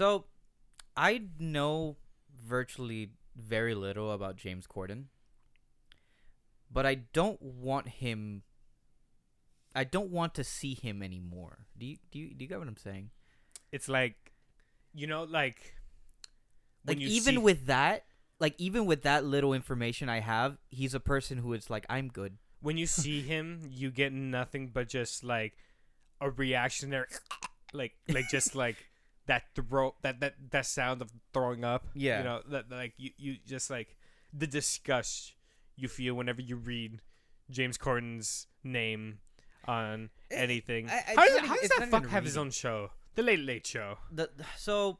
So, I know virtually very little about James Corden, but I don't want him. I don't want to see him anymore. Do you do you do you get what I'm saying? It's like, you know, like Like even see- with that, like even with that little information I have, he's a person who is like, I'm good. when you see him, you get nothing but just like a reactionary, like like just like that throw that that that sound of throwing up. Yeah. you know that like you you just like the disgust you feel whenever you read James Corden's name on anything. I- I- how does, not how does that fuck have his own show? The Late Late Show. The so,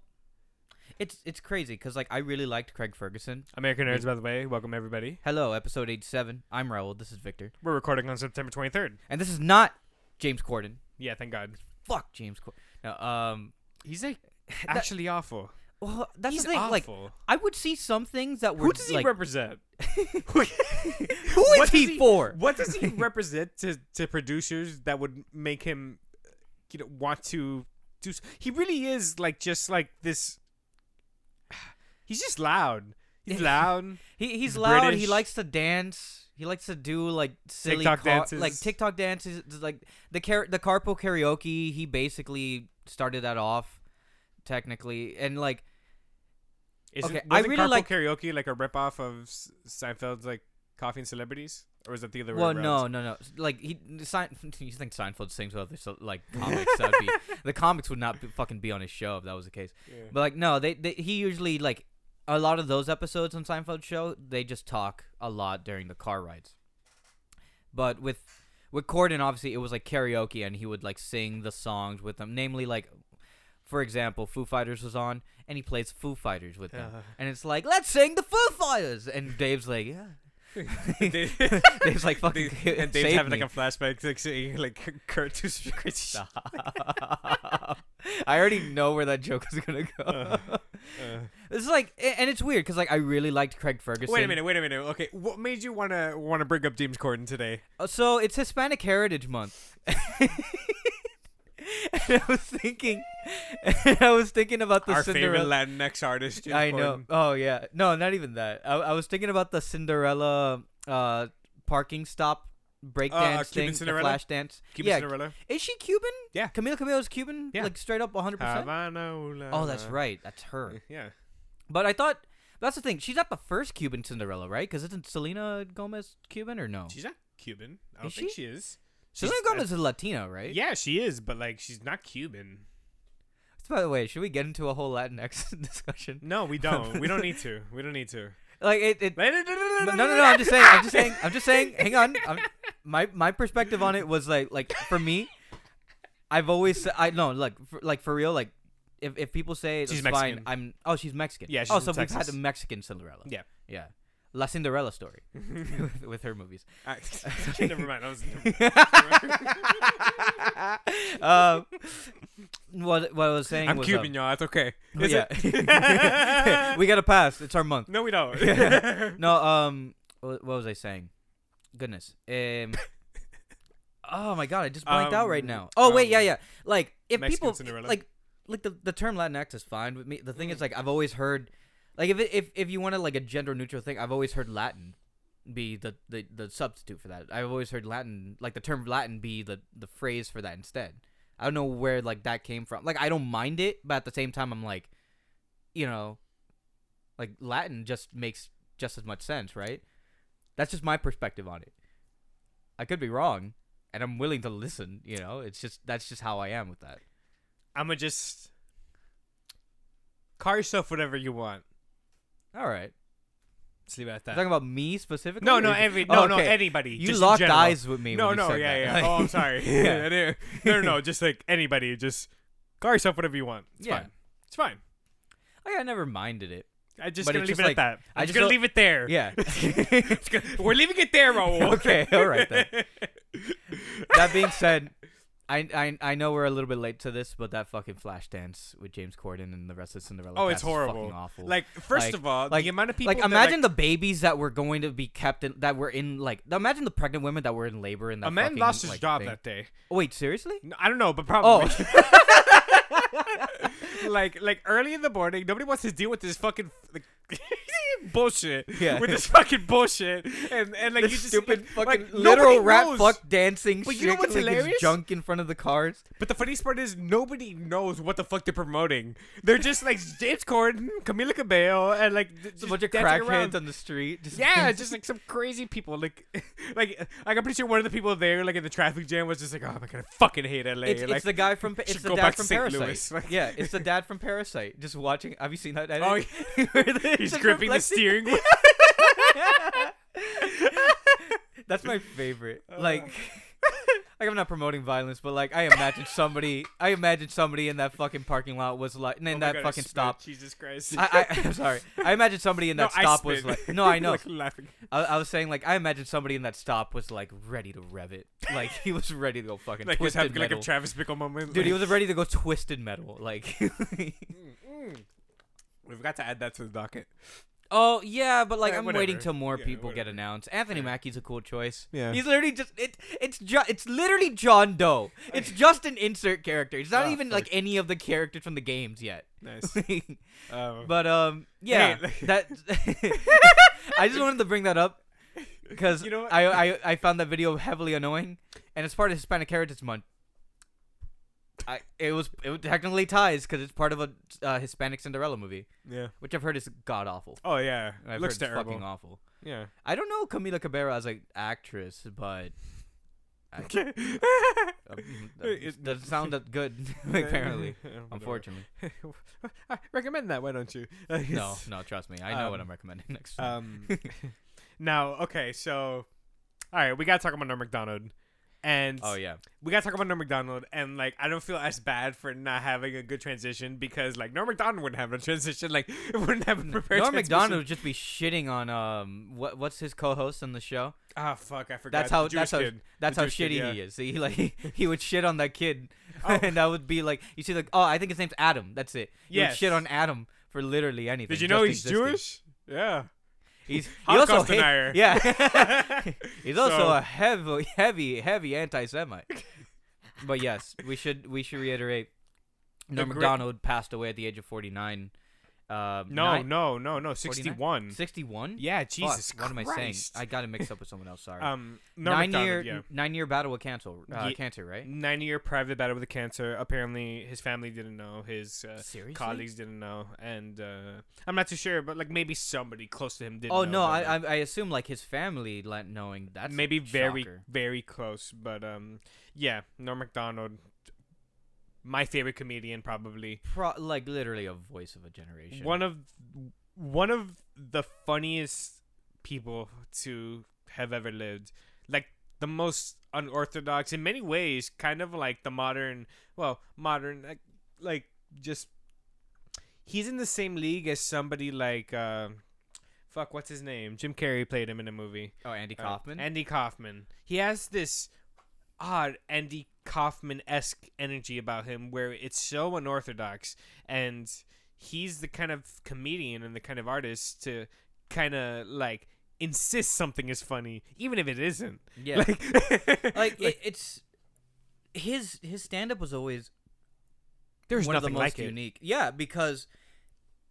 it's it's crazy because like I really liked Craig Ferguson. American Nerds, by the way. Welcome everybody. Hello, episode 87. I'm Raul. This is Victor, We're recording on September twenty third. and this is not James Corden. Yeah, thank God. Fuck James Corden. No, um, He's like actually awful. well, that's He's the thing. Like, awful. I would see some things that were Who does he like, represent? who What is does he for? What does he represent to, to producers that would make him, you know, want to do? s- He really is like just like this. He's just loud. He's loud. He he's loud. He British. likes to dance. He likes to do like silly TikTok dances. like TikTok dances. Like the car- the carpool karaoke. He basically started that off, technically, and like Is Okay, it, I really Carpool like- karaoke like a ripoff of Seinfeld's like Coffee and Celebrities, or is it the other way well, around? no, no, no. Like he, Sein- you think Seinfeld sings with other like comics? That'd be the comics would not be, fucking be on his show if that was the case. Yeah. But like no, they, they he usually like a lot of those episodes on Seinfeld show they just talk a lot during the car rides. But with with Corden, obviously it was like karaoke, and he would like sing the songs with them. Namely, like for example, Foo Fighters was on, and he plays Foo Fighters with them, Uh. and it's like let's sing the Foo Fighters, and Dave's like yeah. Dave- Dave's like fucking Dave- and Dave's having me. like a flashback, like saying like Kurt to. Stop. I already know where that joke is gonna go. Uh, uh. It's like, and it's weird because like I really liked Craig Ferguson. Wait a minute, wait a minute. Okay, what made you wanna wanna bring up James Corden today? Uh, So it's Hispanic Heritage Month. and I was thinking, I was thinking about the Our favorite Cinderella. Latinx artist. James I know. Corden. Oh yeah. No, not even that. I, I was thinking about the Cinderella uh parking stop breakdance Uh, thing, the Cinderella? flash dance. Cuban yeah. Cinderella. Is she Cuban? Yeah. Camila Cabello is Cuban. Yeah. Like straight up 100. percent Havana, Oh, that's right. That's her. Yeah. But I thought that's the thing. She's not the first Cuban Cinderella, right? Because isn't Selena Gomez Cuban or no? She's not Cuban. I don't Is think she? she is. Selena She's- Gomez is Latina, right? Yeah, she is, but like she's not Cuban. By the way, should we get into a whole Latinx discussion? No, we don't. we don't need to. We don't need to. Like it. it no, no, no, no. I'm just saying. I'm just saying. I'm just saying. Hang on. I'm, my my perspective on it was like like for me, I've always I no like for, like for real like. If, if people say it's She's fine, Mexican. I'm oh she's Mexican. Yeah, she's oh from so we've had Texas. the Mexican Cinderella. Yeah. yeah, La Cinderella story with, with her movies. I- Never mind. I was. um, what what I was saying I'm was Cuban, um, y'all. It's okay. oh, Is yeah. it? we got to pass. It's our month. no, we don't. No, um, what, what was I saying? Goodness. Um. oh my god, I just blanked out right Um, now. Oh wait, yeah, um, yeah. Like if Mexican people Cinderella. like like the the term Latinx is fine with me. The thing is mm-hmm. like I've always heard like if it, if if you want to like a gender neutral thing, I've always heard Latin be the, the the substitute for that. I've always heard Latin like the term Latin be the the phrase for that instead. I don't know where like that came from. Like I don't mind it, but at the same time I'm like you know like Latin just makes just as much sense, right? That's just my perspective on it. I could be wrong, and I'm willing to listen, you know? It's just that's just how I am with that. I'ma just call yourself whatever you want. All right. Let's leave it at You're that. talking about me specifically? No, no, you- every Oh, no, no, anybody. You just locked eyes with me. No, when you no, said yeah, that. yeah. Oh, I'm sorry. Yeah. no, no, no, just like anybody. Just call yourself whatever you want. It's Yeah. fine. It's fine. Oh, yeah, I never minded it. I just But gonna leave just it like- at that. I I'm just just gonna leave it there. Yeah. Gonna- we're leaving it there, Raul. Okay, all right then. that being said, I, I I know we're a little bit late to this, but that fucking flash dance with James Corden and the rest of Cinderella. Oh, it's horrible. awful. Like first Like- of all, like- the amount of people like that, imagine the babies that were going to be kept in that were in like imagine the pregnant women that were in labor in that a man fucking, lost his like, job thing. that day. Oh, wait, seriously? No, I don't know, but probably. Oh, like like early in the morning, nobody wants to deal with this fucking like, bullshit. Yeah. With this fucking bullshit, and and like you just stupid like, fucking like, literal rat knows. fuck dancing But shit you know what's like, hilarious? junk in front of the cars. But the funniest part is nobody knows what the fuck they're promoting. They're just like James Corden, Camila Cabello, and like It's a bunch of crackheads on the street. Just Yeah, just like some crazy people. Like, like, like I'm pretty sure one of the people there, like in the traffic jam, was just like, "Oh my god, I fucking hate LA." It's, like, it's the guy from it's the dad from Parasite. Yeah, it's the dad from Parasite. Just watching. Have you seen that? Oh, the- he's gripping the steering wheel. That's my favorite. Uh. Like, like I'm not promoting violence, but like I imagine somebody, I imagine somebody in that fucking parking lot was like, in Oh that God, fucking stop. Jesus Christ. I, I, I'm sorry. I imagine somebody in that I stop was like, no, I know. like laughing. I, I was saying like I imagine somebody in that stop was like ready to rev it. Like he was ready to go fucking Like twisted having like a. Travis Bickle moment. Dude, he was ready to go twisted metal. Like, Mm, mm. We've got to add that to the docket. oh yeah, but like Yeah, I'm waiting till more Yeah, people get whatever. announced. Anthony. Mackie's a cool choice. Yeah. He's literally just it. It's ju- It's literally John Doe. It's just an insert character. It's not Oh, even like any of the characters from the games yet. Nice. Um, but um, yeah, Hey, that. I just wanted to bring that up because You know what? I, I I found that video heavily annoying, and it's part of Hispanic Heritage Month. I it was it technically ties because it's part of a uh, Hispanic Cinderella movie, yeah. which I've heard is god awful. Oh yeah. I've Looks heard it's terrible. fucking awful. Yeah. I don't know Camila Cabello as an actress, but I, Okay. uh, It- it doesn't sound that good apparently. Unfortunately, I recommend that. Why don't you? no, no, trust me, I know what Um, I'm recommending next time. Um. now, okay, so, all right, we gotta talk about Norm Macdonald, and oh yeah, we gotta talk about Norm Macdonald, and like I don't feel as bad for not having a good transition because like Norm Macdonald wouldn't have a transition, like it wouldn't have a prepared. Norm. Macdonald would just be shitting on um what what's his co-host on the show. Ah, fuck, I forgot. That's how that's how kid. that's The how Jewish kid, shitty yeah. he is. He like he would shit on that kid, Oh. and that would be like you see like oh I think his name's Adam. That's it. He would Yes. shit on Adam for literally anything. Did you know he's existing. Jewish? Yeah. He's he also denier. Yeah, he's also So- a heavy heavy heavy anti-Semite. but yes, we should we should reiterate. Norm great- Macdonald passed away at the age of 49. Um, No, nine- no, no, no. Sixty-one. 61. Yeah, Jesus Fuck, what am I saying? Christ. I got it mixed up with someone else. Sorry. Um, Norm nine Macdonald, year yeah. nine year battle with cancer. Uh, Ye- cancer, right? Nine year private battle with cancer. Apparently, his family didn't know. His uh, Seriously? colleagues didn't know, and uh, I'm not too sure, but like maybe somebody close to him did. Oh know, no, I, I I assume like his family let knowing that's a maybe very very close, but um, yeah, Norm Macdonald, my favorite comedian probably. Pro- like literally a voice of a generation. One of one of the funniest people to have ever lived. Like the most unorthodox in many ways, kind of like the modern, well, modern like, like just he's in the same league as somebody like uh fuck, what's his name? Jim Carrey played him in a movie. oh Andy Uh, Kaufman. Andy Kaufman. He has this odd Andy Kaufman esque energy about him where it's so unorthodox and he's the kind of comedian and the kind of artist to kind of like insist something is funny even if it isn't. yeah, Like, like, it, it's his his stand up was always there's one of the nothing most like it. unique. Yeah, because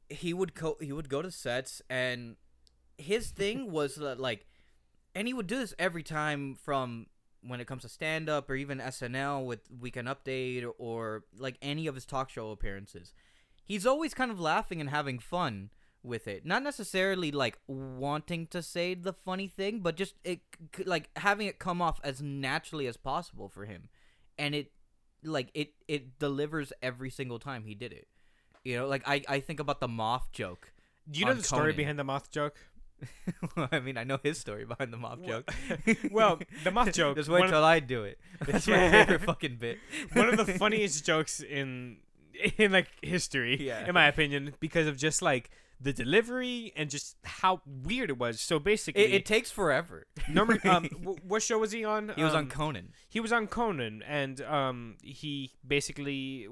he would go he would go to sets and his thing was that, like and he would do this every time from when it comes to stand up or even SNL with Weekend Update or, like any of his talk show appearances. He's always kind of laughing and having fun with it. Not necessarily like wanting to say the funny thing, but just it like having it come off as naturally as possible for him. And it like it it delivers every single time he did it. You know, like I I think about the moth joke. Do you know the story behind the moth joke? I mean, I know his story behind the moth Well- joke. well, the moth joke, Just wait till I do it. That's my favorite fucking bit. one of the funniest jokes in in like history Yeah. in my opinion because of just like the delivery and just how weird it was. So basically, It, it takes forever. Norman, um, w- what show was he on? he was on Um, Conan. he was on Conan, and um, he basically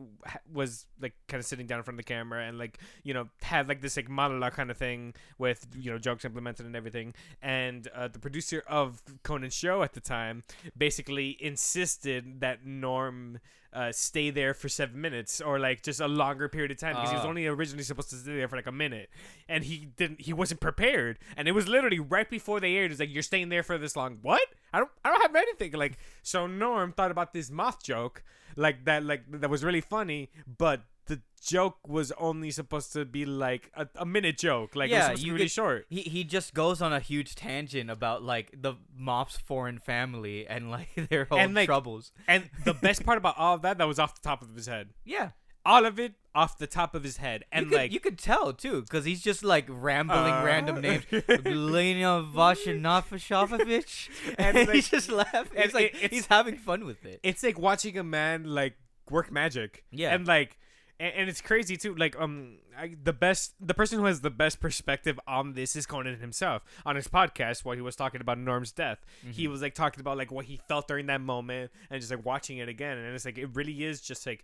was like kind of sitting down in front of the camera and like you know had like this like monologue kind of thing with you know jokes implemented and everything. And uh, the producer of Conan's show at the time basically insisted that Norm. Uh, stay there for seven minutes or like just a longer period of time because he was Ah. only originally supposed to stay there for like a minute. And he didn't he wasn't prepared. And it was literally right before they aired it was like you're staying there for this long. What? I don't i don't have anything. Like so norm thought about this moth joke like that like that was really funny but the joke was only supposed to be like a, a minute joke like it was Yeah, supposed to be really short He he just goes on a huge tangent about like the mop's foreign family and like their whole And, like, troubles. and the best part about all of that that was off the top of his head Yeah, all of it off the top of his head and you could, like you could tell too, because he's just like rambling Uh. random names. Lena Vashanovich, And, and like- he's just laughing. and It's like it's- he's having fun with it. it's like watching a man like work magic. Yeah. And like and, and it's crazy too. Like um I, the best the person who has the best perspective on this is Conan himself. On his podcast while he was talking about Norm's death. He was like talking about like what he felt during that moment and just like watching it again and it's like it really is just like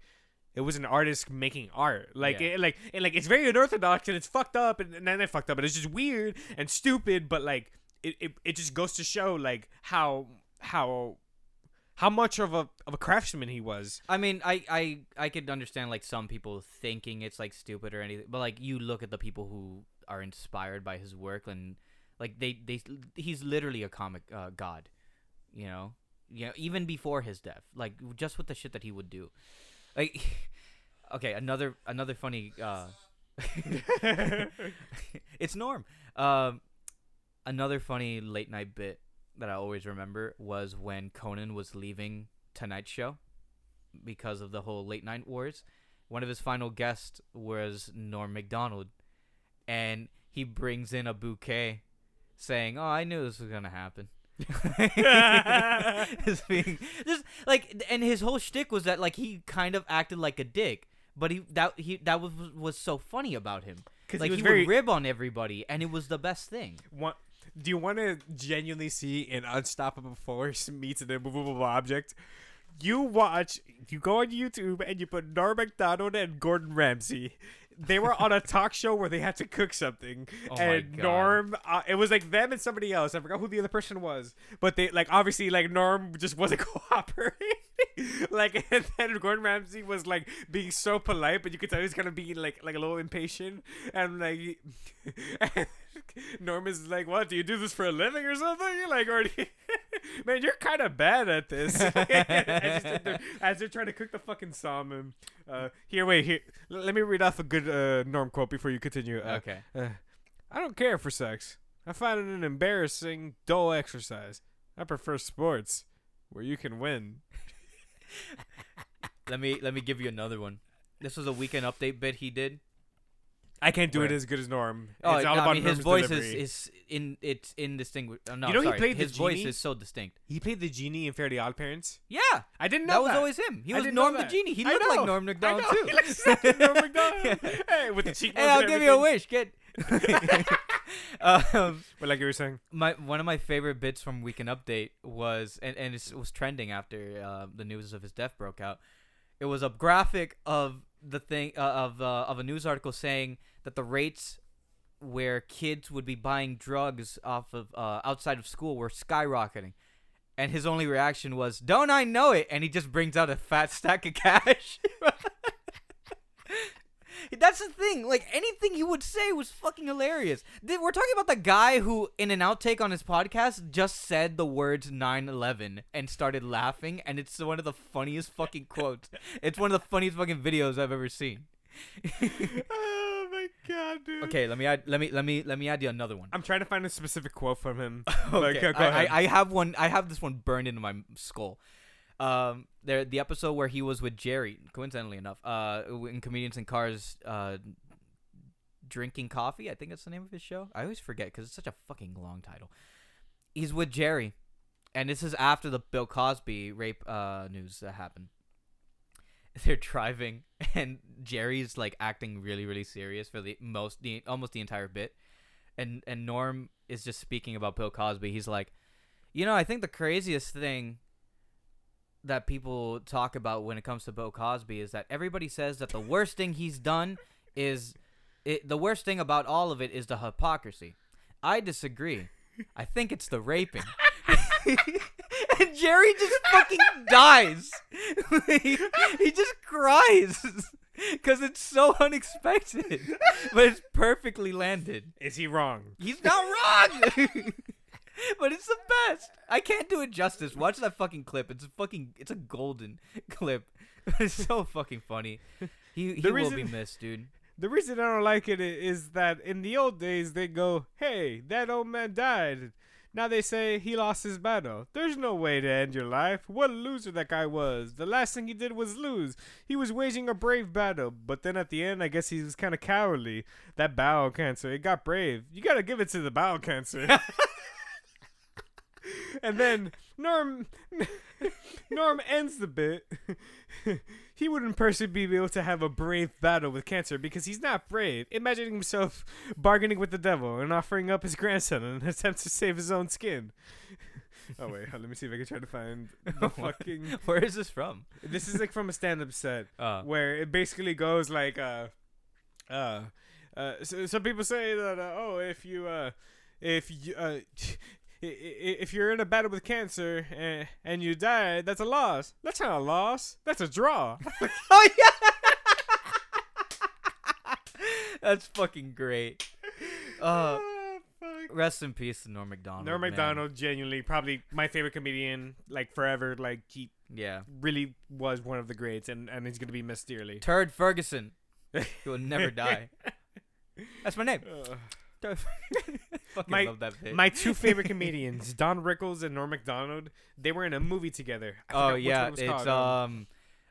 it was an artist making art. Like Yeah. it, like it, like it's very unorthodox and it's fucked up and, and then it fucked up, but it's just weird and stupid. But like it, it, it just goes to show like how how how much of a of a craftsman he was. I mean, I, I I could understand like some people thinking it's like stupid or anything, but like you look at the people who are inspired by his work and like they they he's literally a comic uh, god, you know. You know, even before his death, like just with the shit that he would do, like okay, another another funny. uh It's Norm. Um, another funny late night bit that I always remember was when Conan was leaving Tonight Show because of the whole late night wars. One of his final guests was Norm Macdonald, and he brings in a bouquet, saying, "Oh, I knew this was gonna happen." Just being- just like, and his whole shtick was that like he kind of acted like a dick, but he that he that was was so funny about him. he Like was he, very- would rib on everybody, and it was the best thing. Want, do you want to genuinely see an unstoppable force meets an immovable object? You watch, you go on YouTube and you put Norm Macdonald and Gordon Ramsay. They were on a talk show where they had to cook something, Oh and Norm, uh, it was like them and somebody else. I forgot who the other person was, but they like obviously like Norm just wasn't cooperating. like, and then Gordon Ramsay was like being so polite, but you could tell he was gonna be like like a little impatient, and like Norm is like, "What? Do you do this for a living or something?" Like, or do you- man, you're kind of bad at this. as, they're, as they're trying to cook the fucking salmon. Uh, here, wait, here. l- let me read off a good uh, Norm quote before you continue. Uh, Okay. uh, I don't care for sex. I find it an embarrassing, dull exercise. I prefer sports where you can win. Let me let me give you another one. This was a weekend update bit he did. I can't do it as good as Norm. Oh, it's all no, about I mean his voice delivery. is, is in it's indistinguishable. Uh, no, You know he sorry. played the his voice genie? is so distinct. He played the genie in Fairly Odd Parents. Yeah, I didn't know that was always him. He was didn't know Norm the genie. He I looked know. like Norm I Macdonald too. He looks like Norm Macdonald. hey, with the cheekbones. hey, I'll and give you a wish, kid. um, But like you were saying, my one of my favorite bits from Weekend Update was and and it was trending after uh, the news of his death broke out. It was a graphic of the thing uh, of uh, of a news article saying that the rates where kids would be buying drugs off of uh, outside of school were skyrocketing. And his only reaction was, "Don't I know it?" And he just brings out a fat stack of cash. That's the thing. Like anything he would say was fucking hilarious. We're talking about the guy who, in an outtake on his podcast, just said the words 9/11 and started laughing, and it's one of the funniest fucking quotes. It's one of the funniest fucking videos I've ever seen. oh my god, dude. Okay, let me add. Let me let me let me add you another one. I'm trying to find a specific quote from him. Okay, Like, uh, I. I, I have one. I have this one burned into my skull. Um, there the episode where he was with Jerry, coincidentally enough, uh, in comedians in cars, uh, drinking coffee. I think that's the name of his show. I always forget because it's such a fucking long title. He's with Jerry, and this is after the Bill Cosby rape uh news that happened. they're driving and Jerry's like acting really really serious for the most the almost the entire bit and and Norm is just speaking about Bill Cosby he's like you know I think the craziest thing that people talk about when it comes to Bill Cosby is that everybody says that the worst thing he's done is it, the worst thing about all of it is the hypocrisy I disagree I think it's the raping and Jerry just fucking dies. he, he just cries because it's so unexpected, but it's perfectly landed. Is he wrong? He's not wrong, but it's the best. I can't do it justice. Watch that fucking clip. It's a fucking. It's a golden clip. It's so fucking funny. He he The will be reason- missed, dude. The reason I don't like it is that in the old days they go, "Hey, that old man died." Now they say he lost his battle. There's no way to end your life. What a loser that guy was. The last thing he did was lose. He was waging a brave battle, but then at the end, I guess he was kind of cowardly. That bowel cancer, it got brave. You gotta give it to the bowel cancer. And then Norm Norm ends the bit. he wouldn't personally be able to have a brave battle with cancer because he's not brave. Imagining himself bargaining with the devil and offering up his grandson in an attempt to save his own skin. oh wait, let me see if I can try to find the fucking. Where is this from? This is like from a stand-up set Uh, where it basically goes like uh uh uh so, some people say that uh, oh if you uh if you uh if you're in a battle with cancer and, and you die that's a loss that's not a loss that's a draw oh yeah, that's fucking great. Uh, Ah, rest in peace to Norm Macdonald. Norm man. Macdonald genuinely probably my favorite comedian like forever like he Yeah. really was one of the greats and and he's gonna be missed dearly Turd Ferguson. He will never die. That's my name. Ugh. Fucking My- love that bit. My two favorite comedians, Don Rickles and Norm Macdonald, they were in a movie together. I oh yeah, one it was it's called. um,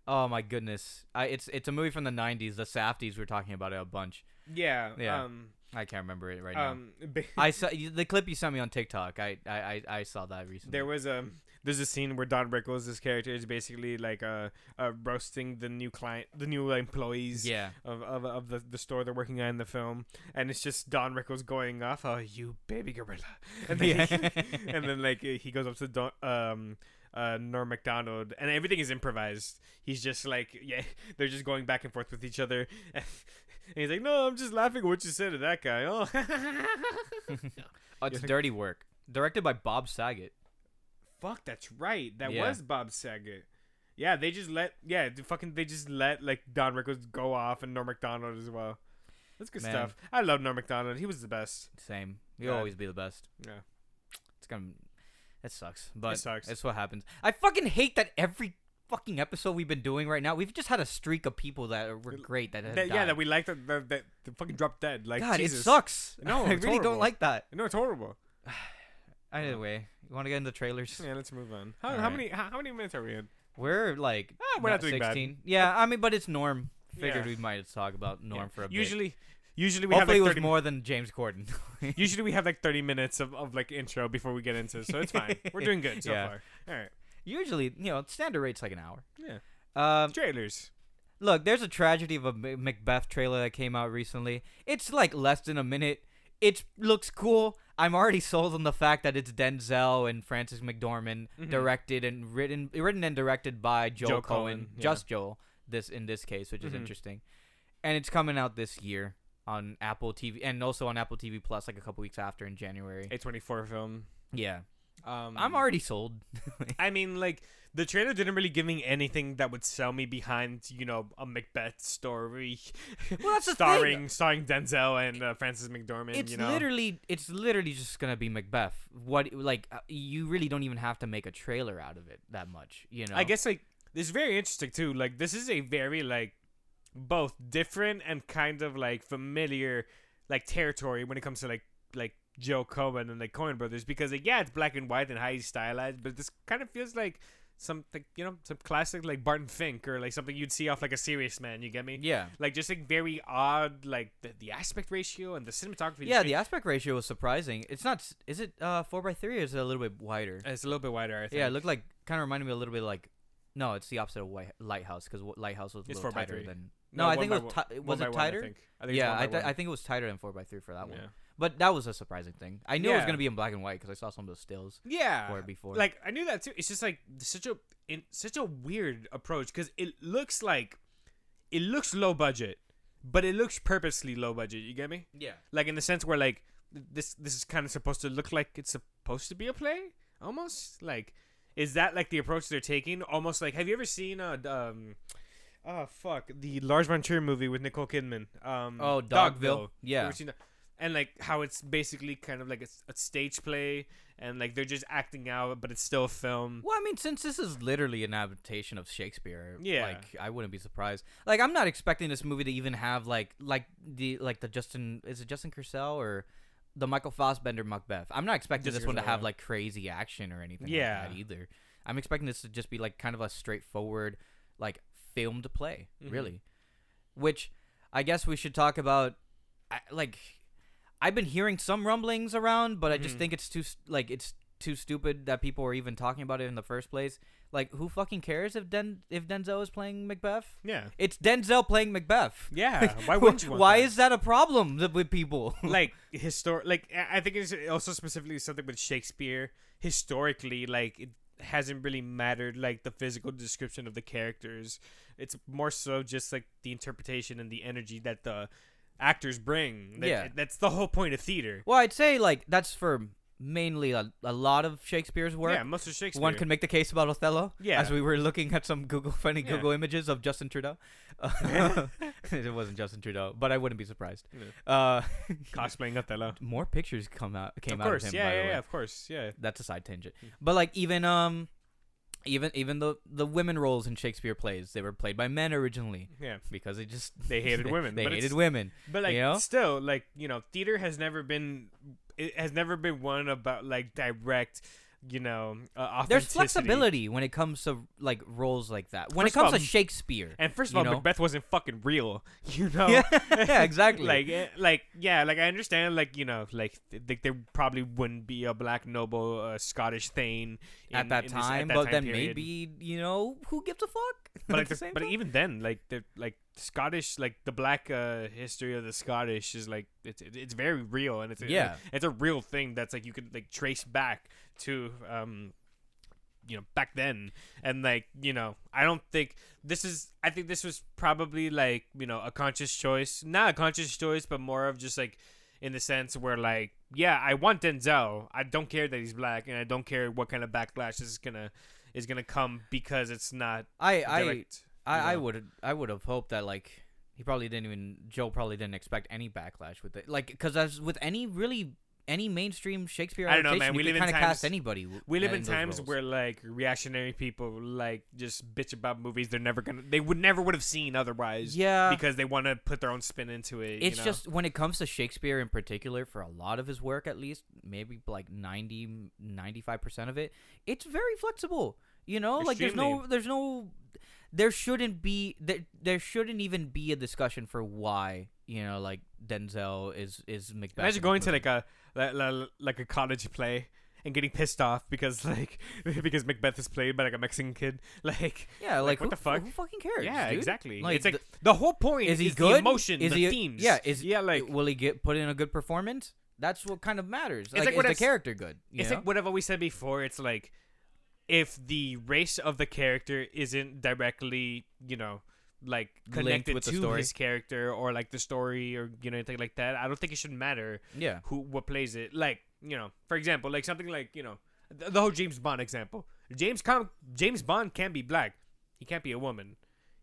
oh my goodness, I it's it's a movie from the '90s. The Safdies were talking about it a bunch. yeah, yeah. Um, I can't remember it right now. um, ba- I saw the clip you sent me on TikTok. I I I, I saw that recently. there was a there's a scene where Don Rickles, this character, is basically like uh, uh roasting the new client, the new employees. yeah. Of, of, of the, the store they're working at in the film, and it's just Don Rickles going off, "Oh, you baby gorilla," and then Yeah. and then like he goes up to Don, um uh Norm Macdonald, and everything is improvised. He's just like, yeah, they're just going back and forth with each other, and he's like, "No, I'm just laughing at what you said to that guy." Oh, Oh, it's Dirty Work, directed by Bob Saget. Fuck, that's right. That Yeah. was Bob Saget. Yeah, they just let yeah, the fucking they just let like Don Rickles go off and Norm Macdonald as well. That's good Man. stuff. I love Norm Macdonald. He was the best. Same. He'll Yeah. always be the best. Yeah. It's gonna. It sucks, but it sucks. it's what happens. I fucking hate that every fucking episode we've been doing right now, we've just had a streak of people that were great that That, yeah, that we like that that, that, that fucking dropped dead. Like God, Jesus. it sucks. No, I really horrible. don't like that. No, it's horrible. Anyway, you want to get into trailers? Yeah, let's move on. How, All how right. many how, how many minutes are we in? We're like Ah, we're not doing bad. 16. Yeah, I mean, but it's Norm. Figured Yeah. we might talk about Norm for a bit. Usually, usually we Hopefully, have it like was 30 more than James Corden. Usually we have like 30 minutes of, of like intro before we get into, so it's fine. We're doing good so Yeah. far. All right. Usually, you know, standard rate's like an hour. Yeah. Um, Trailers. look, there's a tragedy of a M- Macbeth trailer that came out recently. It's like less than a minute. It looks cool. I'm already sold on the fact that it's Denzel and Frances McDormand Mhm. directed and written, written and directed by Joel Joe Coen, Coen, yeah. just Joel. This in this case, which is Mhm. interesting, and it's coming out this year on Apple TV and also on Apple TV Plus, like a couple weeks after in January. A24 film. Yeah, Um, I'm already sold. I mean, like the trailer didn't really give me anything that would sell me behind, you know, a Macbeth story. Well, that's the thing. starring starring Denzel and uh, Frances McDormand. it's you know, literally it's literally just gonna be Macbeth. What like uh, you really don't even have to make a trailer out of it that much. You know. I guess like this is very interesting too. Like this is a very like both different and kind of like familiar like territory when it comes to like like Joe Coen and like Coen brothers because like yeah it's black and white and highly stylized but this kind of feels like some like you know some classic like Barton Fink or like something you'd see off like a serious man you get me Yeah. like just like very odd like the, the aspect ratio and the cinematography Yeah, the aspect ratio was surprising. It's not. Is it uh four by three or is it a little bit wider? it's a little bit wider I think Yeah, it looked like kind of reminded me a little bit like No, it's the opposite of White Lighthouse because Lighthouse was a little 4 by tighter 3. than. No, I think it was ti- was by it one, I tighter? think. I think yeah, I, th- I think it was tighter than four x three for that one. But that was a surprising thing. I knew it was Yeah. gonna be in black and white because I saw some of the stills Yeah. for it before. Like I knew that too. It's just like such a in, such a weird approach because it looks like it looks low budget, but it looks purposely low budget. You get me? yeah, Like in the sense where like this this is kind of supposed to look like it's supposed to be a play almost like is that like the approach they're taking almost like have you ever seen uh um oh fuck the Lars von Trier movie with Nicole Kidman um Oh, Dogville. Yeah. You ever seen that? And like how it's basically kind of like a stage play and like they're just acting out but it's still a film Well, I mean, since this is literally an adaptation of Shakespeare, Yeah. like I wouldn't be surprised. Like, I'm not expecting this movie to even have like like the like the Justin is it Justin Kurzel or the Michael Fassbender Macbeth. I'm not expecting this one to have yeah. like crazy action or anything Yeah. like that either. I'm expecting this to just be like kind of a straightforward like filmed play, Mhm. really. Which I guess we should talk about. I, like, I've been hearing some rumblings around, but I just Mhm. think it's too like it's too stupid that people are even talking about it in the first place. Like, who fucking cares if Den if Denzel is playing Macbeth? yeah It's Denzel playing Macbeth. yeah why wouldn't you Why that? is that a problem th- with people? like historic like I think it's also specifically something with Shakespeare historically like it hasn't really mattered like the physical description of the characters it's more so just like the interpretation and the energy that the actors bring That- Yeah. that's the whole point of theater well, I'd say like that's for mainly a, a lot of Shakespeare's work. yeah most of Shakespeare One can make the case about Othello. Yeah. As we were looking at some Google funny Yeah. Google images of Justin Trudeau. Uh, it wasn't Justin Trudeau, but I wouldn't be surprised. Uh, cosplaying Othello more pictures come out came of out of him. yeah by the yeah, yeah of course yeah That's a side tangent. But like even um, even even the the women roles in Shakespeare plays they were played by men originally yeah because they just They hated women, They but hated women. But like You know? still, like you know, theater has never been it has never been one about like direct, you know, uh, There's flexibility when it comes to like roles like that. When First it comes all, to Shakespeare, And first of all, know? Macbeth wasn't fucking real, you know. Yeah, exactly. like, eh, like, yeah, like I understand, like you know, like th- th- there probably wouldn't be a black noble uh, Scottish thane in, at that in this- time, that but time then period. maybe you know who gives a fuck. But at like, the the- same but time? even then, like the like Scottish, like the black uh, history of the Scottish is like it's it's very real and it's Yeah. it's a real thing that's like you could like trace back to um you know back then. And like you know I don't think this is I think this was probably like you know a conscious choice. Not a conscious choice but more of just like in the sense where like yeah I want Denzel. I don't care that he's black and I don't care what kind of backlash is gonna is gonna come because it's not I I direct, I, you I would I would have hoped that like he probably didn't even Joe probably didn't expect any backlash with it like because as with any really any mainstream Shakespeare I don't know, adaptation, man. We you live in of cast times- anybody. We live in times roles. where like reactionary people like just bitch about movies they're never gonna they would never would have seen otherwise yeah because they want to put their own spin into it. it's you know? just when it comes to Shakespeare in particular, for a lot of his work at least, maybe like 90, 95% of it, it's very flexible. You know, like there's no, there's no, there shouldn't be, there, there shouldn't even be a discussion for why, you know, like Denzel is, is Macbeth. imagine in going to like a like, like, like a college play and getting pissed off because like because Macbeth is played by like a Mexican kid. Like yeah, like, what who, the fuck? Who fucking cares? yeah, dude? exactly. Like, it's like the- the, whole point Is he the good? emotion, Is the he, themes. Yeah, is yeah like will he get put in a good performance? That's what kind of matters. Like, like is what the I've character good? you it's know? like what I've always said before. It's like if the race of the character isn't directly, you know, like connected with the to his character or like the story or you know anything like that, I don't think it should matter yeah. who what plays it. Like you know, for example, like something like you know the, the whole James Bond example. James Com- James Bond can't be black. He can't be a woman.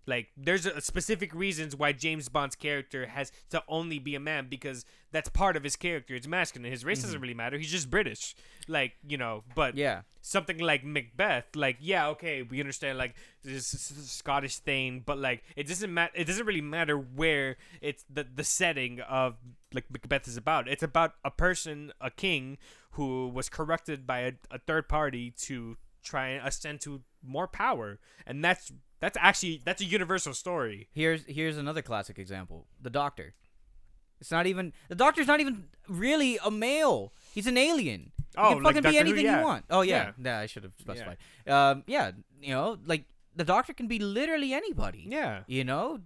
Like there's a specific reasons why James Bond's character has to only be a man because that's part of his character. It's masculine. His race doesn't mm-hmm. really matter. He's just British. Like you know, but Yeah. something like Macbeth, like yeah, okay, we understand like this is a Scottish thing, but like it doesn't matter. It doesn't really matter where it's the the setting of like Macbeth is about. It's about a person, a king, who was corrupted by a, a third party to try and ascend to more power, and that's that's actually that's a universal story. Here's here's another classic example. The Doctor. It's not even the Doctor's not even really a male. He's an alien. Oh, he can like fucking Doctor be Who, anything yeah. you want. Oh yeah, Yeah. yeah. I should have specified. Um, yeah, you know, like the Doctor can be literally anybody. Yeah. You know,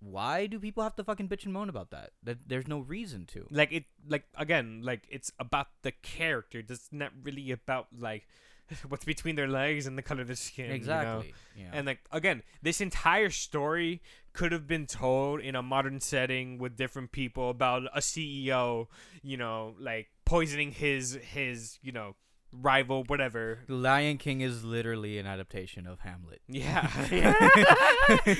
why do people have to fucking bitch and moan about that? That there's no reason to. Like it like again, like it's about the character. It's not really about like what's between their legs and the color of the skin. you know? exactly. Yeah. And like again, this entire story could have been told in a modern setting with different people about a CEO, you know, like poisoning his his, you know, rival, whatever. The Lion King is literally an adaptation of Hamlet. Yeah.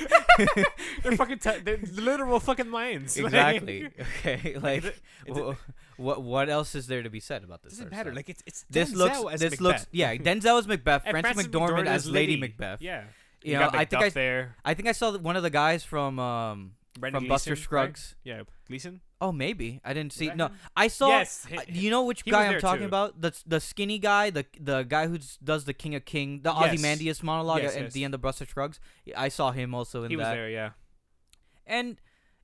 they're fucking t- they're literal fucking lions. Exactly. okay. Like, it's- what what else is there to be said about this? doesn't matter. stuff? Like it's it's this Denzel looks as this Macbeth. looks yeah. Denzel as Macbeth, And Frances McDormand as Lady Macbeth. Yeah. You, You, know, I think I there. I think I saw one of the guys from um Brendan from Buster Gleeson, right? Scruggs. Yeah, Gleeson. Oh, maybe I didn't see. No, him? I saw. yes. uh, you know which guy I'm talking too. about? The the skinny guy, the the guy who does the King of King, the Yes. Ozymandias monologue Yes, at yes. the end of Buster Scruggs. I saw him also in he was that, there. Yeah. and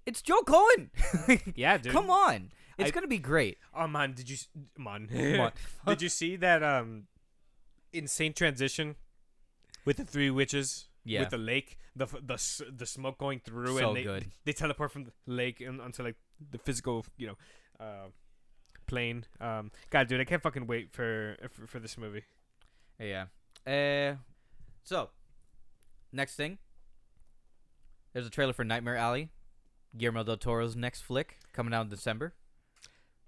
it's Joe Coen. Yeah, dude. Come on, it's I- gonna be great. Oh man, did you s- man? Did you see that um insane transition with the three witches? Yeah. With the lake, the the the smoke going through, So and they, good. they teleport from the lake and onto like the physical, you know, uh, plane. Um, God, dude, I can't fucking wait for for, for this movie. Yeah. Uh, so next thing, there's a trailer for Nightmare Alley, Guillermo del Toro's next flick coming out in December.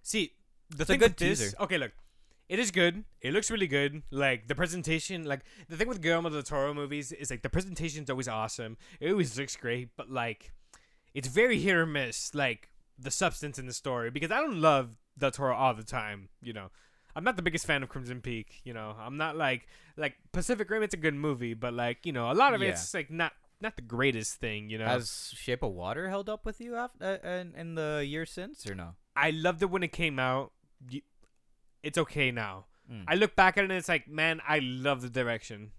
See, the It's a good with this, teaser. okay, look, it is good. It looks really good. Like the presentation, like the thing with Guillermo del Toro movies is like the presentation's always awesome. It always looks great, but like it's very hit or miss. Like the substance in the story, because I don't love del Toro all the time. You know, I'm not the biggest fan of Crimson Peak. You know, I'm not like like Pacific Rim. It's a good movie, but like you know, a lot of Yeah. it's like not not the greatest thing. You know, Has Shape of Water held up with you after uh, in, in the year since or no? I loved it when it came out. It's okay now. Mm. I look back at it and it's like, man, I love the direction.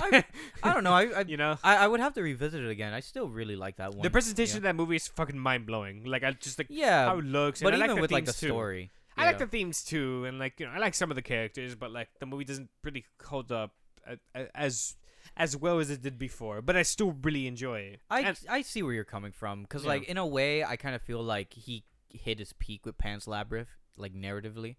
I, I don't know. I I, you know, I I would have to revisit it again. I still really like that one. the presentation yeah. of that movie is fucking mind blowing. Like I just like Yeah, how it looks, but and I even like the with like the too. story, I like the themes too, and like you know, I like some of the characters, but like the movie doesn't really hold up as as well as it did before. But I still really enjoy it. I And- I see where you're coming from because Yeah. like in a way I kind of feel like he hit his peak with Pan's Labyrinth like narratively,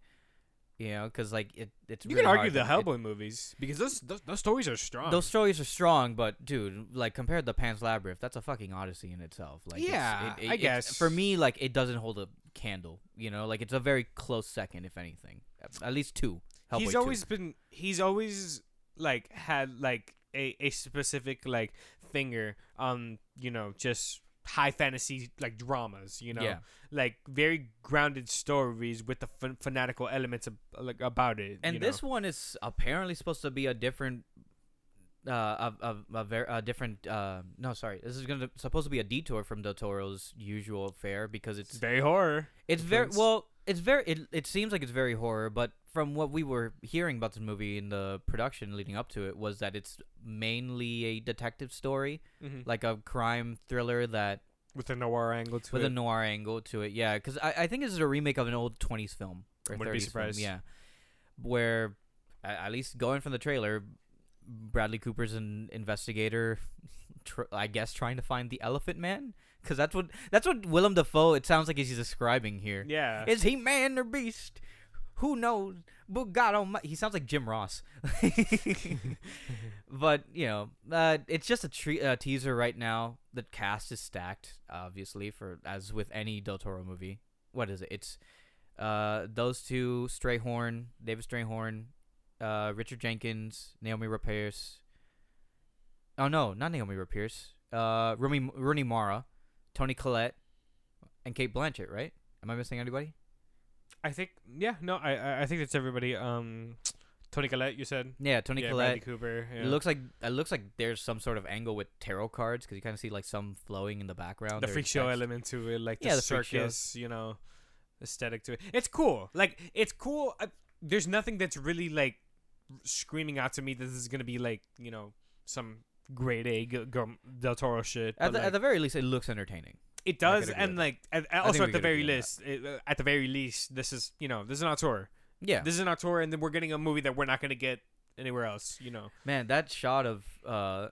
you know, because like it it's you really can argue the to- it- Hellboy movies because those, those those stories are strong. those stories are strong, but dude, like compared to Pan's Labyrinth, that's a fucking odyssey in itself. Like, it's- Yeah, it, it, I it's- guess. for me, like it doesn't hold a candle. You know, like it's a very close second, if anything, at- least two. Hellboy he's 2. always been he's always like had like a, a specific like finger on you know just high fantasy like dramas you know Yeah. like very grounded stories with the fan- fanatical elements of, like about it And this know? one is apparently supposed to be a different, uh, a a, a, ver- a different. Uh, no, sorry, this is gonna supposed to be a detour from Del Toro's usual fare because it's it's very horror it's very well. It's very. It, it seems like it's very horror, but from what we were hearing about this movie in the production leading up to it was that it's mainly a detective story, Mhm. like a crime thriller that with a noir angle to with it a noir angle to it. Yeah, because I, I think this is a remake of an old twenties film or Wouldn't be 30s film. surprised. Yeah, where at least going from the trailer, Bradley Cooper's an investigator, tr- I guess trying to find the Elephant Man. Because that's what that's what Willem Dafoe. It sounds like he's describing here. yeah Is he man or beast? Who knows? But God Almighty, he sounds like Jim Ross. but you know, uh, it's just a tre- uh, teaser right now. The cast is stacked, obviously, for as with any Del Toro movie. What is it? It's uh, those two: Strathairn, David Strathairn, uh, Richard Jenkins, Naomi Rapace. Oh no, not Naomi Rapace. Uh, Rooney Rooney Mara, Toni Collette, and Cate Blanchett. Right? Am I missing anybody? I think yeah no I I- I think it's everybody um Toni Collette you said Yeah, Toni yeah, Collette. Bradley Cooper yeah. It looks like it looks like there's some sort of angle with tarot cards because you kind of see like some flowing in the background. the freak show text. element to it, like the, Yeah, the circus, you know, aesthetic to it. It's cool. Like it's cool. Uh, there's nothing that's really like screaming out to me that this is gonna be like you know some grade A Gu- Gu- Del Toro shit. At the, like, at the very least, it looks entertaining. It does, and like at, also at the very least, it, uh, at the very least, this is you know this is an auteur. Yeah, This is an auteur, and then we're getting a movie that we're not gonna get anywhere else. You know, Man, that shot of uh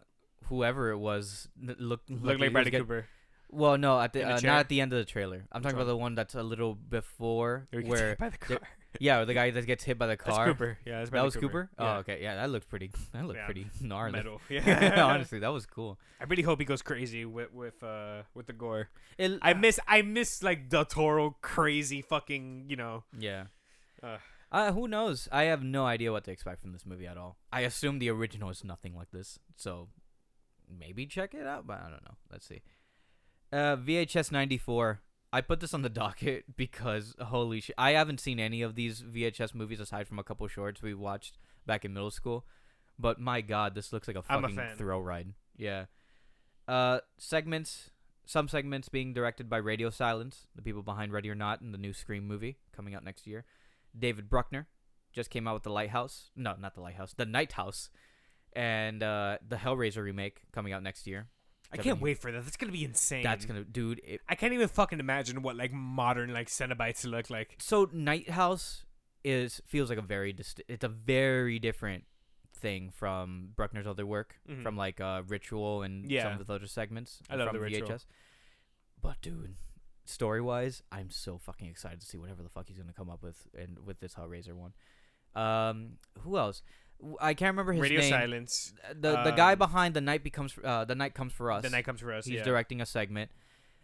whoever it was looked look he like Bradley get- Cooper. Well, no, at the, the uh, not at the end of the trailer. I'm talking about the one that's a little before Where he gets where hit by the- car. Yeah, the guy that gets hit by the car. That's. Cooper. Yeah, that's That was Cooper. Yeah. Oh, okay. Yeah, that looked pretty. That looked Yeah, pretty gnarly. Metal. Yeah. Honestly, that was cool. I really hope he goes crazy with with uh with the gore. It, I miss I miss like Del Toro crazy fucking you know. Yeah. Uh. Uh, who knows? I have no idea what to expect from this movie at all. I assume the original is nothing like this, so maybe check it out. But I don't know. Let's see. Uh, VHS ninety four. I put this on the docket because holy shit, I haven't seen any of these VHS movies aside from a couple shorts we watched back in middle school. But my god, this looks like a I'm a fucking fan. thrill ride. Yeah. Uh, segments. Some segments being directed by Radio Silence, the people behind Ready or Not, and the new Scream movie coming out next year. David Bruckner just came out with The Lighthouse. No, not The Lighthouse. The Night House. And uh, the Hellraiser remake coming out next year. I can't wait for that. That's gonna be insane. That's gonna, dude. It, I can't even fucking imagine what like modern like Cenobites look like. so Night House is feels like a very dist- it's a very different thing from Bruckner's other work, Mhm. from like uh, Ritual and some of the other segments. I love from The Ritual. VHS. But dude, story wise, I'm so fucking excited to see whatever the fuck he's gonna come up with and with this Hellraiser one. Um, who else? I can't remember his Radio name. Silence. The the guy Um, behind the night becomes uh the night comes for us. The night comes for us. He's yeah. directing a segment,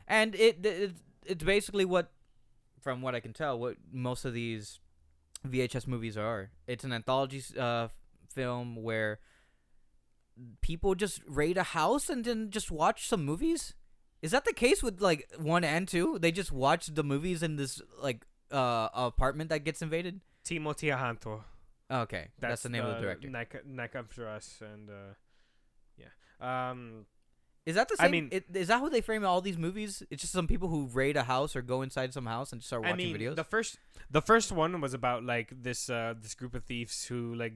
and it, it it's basically what, from what I can tell, what most of these VHS movies are. It's an anthology uh, film where people just raid a house and then just watch some movies. Is that the case with like one and two? They just watch the movies in this like uh apartment that gets invaded. Timo Tjahjanto. Okay, that's, the name of the director. Co- night comes for us, and uh, yeah. Um, Is that the same? I mean- it, is that how they frame all these movies? It's just some people who raid a house or go inside some house and start I watching mean, videos. the first the first one was about like this uh this group of thieves who like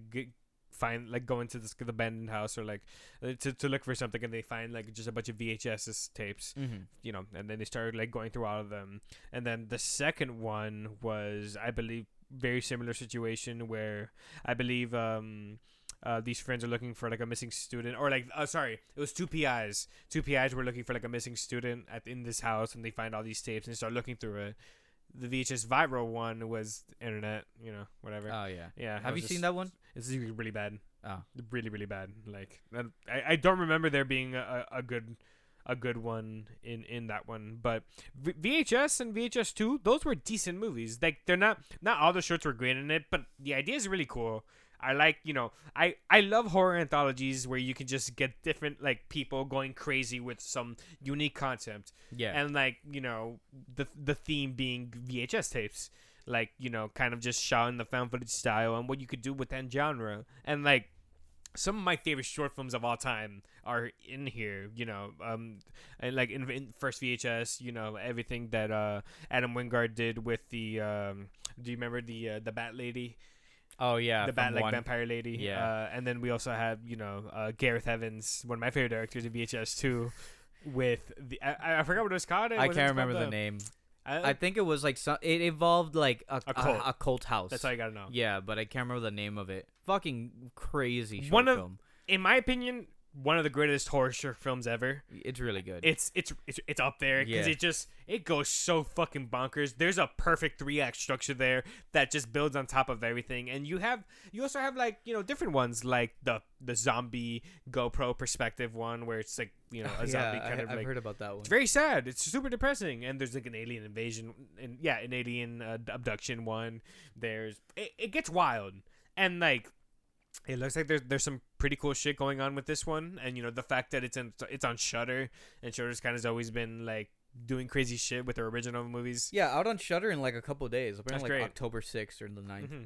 find like go into this abandoned house or like uh, to to look for something and they find like just a bunch of VHS tapes mm-hmm. you know, and then they started like going through all of them. And then the second one was, I believe, very similar situation where I believe um uh, these friends are looking for like a missing student or like uh, sorry it was two PIs two PIs were looking for like a missing student at in this house and they find all these tapes and start looking through it the VHS viral one was internet you know whatever Oh yeah. yeah Have you seen that one? it's really bad Oh. really really bad like I, I don't remember there being a, a good a good one in in that one. But v- vhs and vhs 2 those were decent movies. Like they're not not all the shorts were great in it but the idea is really cool. I like you know i i love horror anthologies where you can just get different like people going crazy with some unique concept. Yeah. and like you know the the theme being VHS tapes, like you know, kind of just shot in the found footage style and what you could do with that genre, and like some of my favorite short films of all time are in here, you know, um, and like in, in first VHS, you know, everything that uh Adam Wingard did with the um, do you remember the uh, the Bat Lady, oh yeah. the Bat like one. vampire lady, Yeah. uh, and then we also have you know uh, Gareth Evans, one of my favorite directors of VHS too. With the I, I forgot what it was called. I can't remember the name. I, I think it was like some. It involved like a, A a, cult. a cult house. That's all you gotta know. Yeah, but I can't remember the name of it. Fucking crazy short One of- film. In my opinion, one of the greatest horror short films ever. It's really good. It's it's it's, it's up there because Yeah. it just it goes so fucking bonkers. There's a perfect three act structure there that just builds on top of everything, and you have you also have like you know different ones like the the zombie GoPro perspective one where it's like you know a zombie yeah, kind I, of I've like heard about that one. It's very sad. It's super depressing, and there's like an alien invasion, and yeah, an alien uh, abduction one. There's it, it gets wild, and like it looks like there's there's some pretty cool shit going on with this one, and you know the fact that it's in it's on Shudder, and Shudder's kind of has always been like doing crazy shit with their original movies. Yeah, out on Shudder in like a couple days. Apparently, like great. October sixth or the 9th. hmm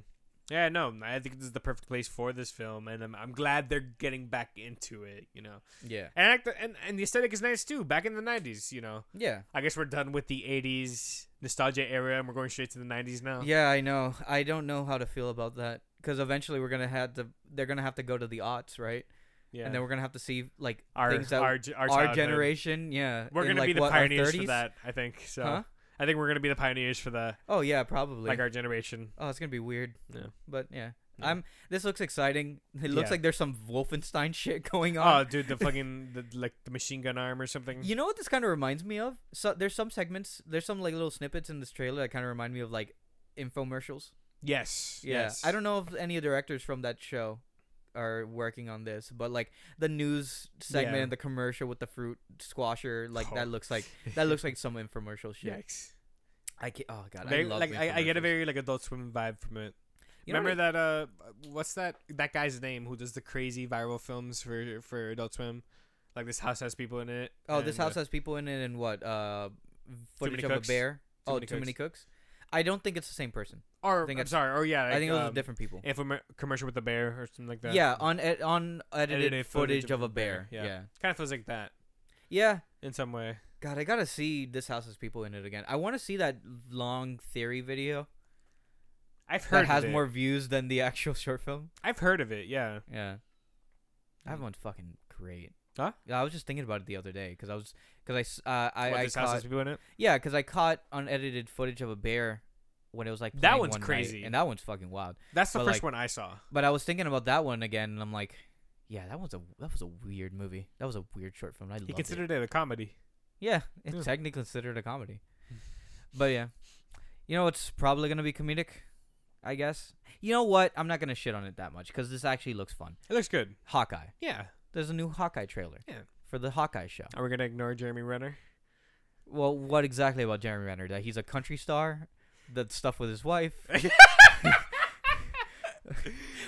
Yeah, no, I think this is the perfect place for this film, and I'm, I'm glad they're getting back into it. You know, Yeah, and the, and and the aesthetic is nice too. Back in the '90s, you know. yeah, I guess we're done with the 80s nostalgia era and we're going straight to the 90s now. yeah. I know. I don't know how to feel about that because eventually we're gonna have to. They're gonna have to go to the aughts, right? Yeah. And then we're gonna have to see like our things that our, our, our generation. Yeah, We're going to like, be the what, pioneers for 30s? that, I think. So Huh? I think we're going to be the pioneers for the Oh yeah, probably. like our generation. oh, it's gonna be weird. Yeah. But yeah. Yeah. I'm. This looks exciting. It looks Yeah. like there's some Wolfenstein shit going oh, on. Oh, dude, the fucking the, like the machine gun arm or something. you know what this kind of reminds me of? So there's some segments, there's some like little snippets in this trailer that kind of remind me of like infomercials. Yes. Yeah. Yes. I don't know if any of the directors from that show are working on this, but like the news segment Yeah. and the commercial with the fruit squasher, like Oh. that looks like that looks like some infomercial shit. Yikes. I can Oh god, Very, I love like I, I get a very like Adult Swim vibe from it. You Remember that? Uh, what's that? That guy's name who does the crazy viral films for for Adult Swim? Like this house has people in it. Oh, this and, uh, house has people in it and what? Uh, footage of Cooks. a bear. Too oh, Many too many Cooks. I don't think it's the same person. Or I think I'm it's- sorry. Or yeah, I think those are um, different people. Infomer- commercial with the bear or something like that. Yeah, on ed- on edited, footage, of a bear. yeah. yeah, kind of feels like that yeah. in some way. God, I gotta see this house has people in it again. I want to see that long theory video I've heard that has of it. more views than the actual short film. I've heard of it. Yeah. Yeah, that one's fucking great. Huh? Yeah, I was just thinking about it the other day because I was because I s- uh, I what, I caught, people in it. yeah because I caught unedited footage of a bear when it was like That one's one night, crazy. and that one's fucking wild. That's the But, first like- one I saw. But I was thinking about that one again, and I'm like, yeah, that was a that was a weird movie. That was a weird short film. I He loved it. considered it a comedy. Yeah, it's Yeah. technically considered a comedy. but yeah, you know it's probably gonna be comedic, I guess. You know what? I'm not gonna shit on it that much because this actually looks fun. It looks good. Hawkeye. Yeah. There's a new Hawkeye trailer. Yeah. For the Hawkeye show. Are we gonna ignore Jeremy Renner? Well, what exactly about Jeremy Renner? That he's a country star. The stuff with his wife.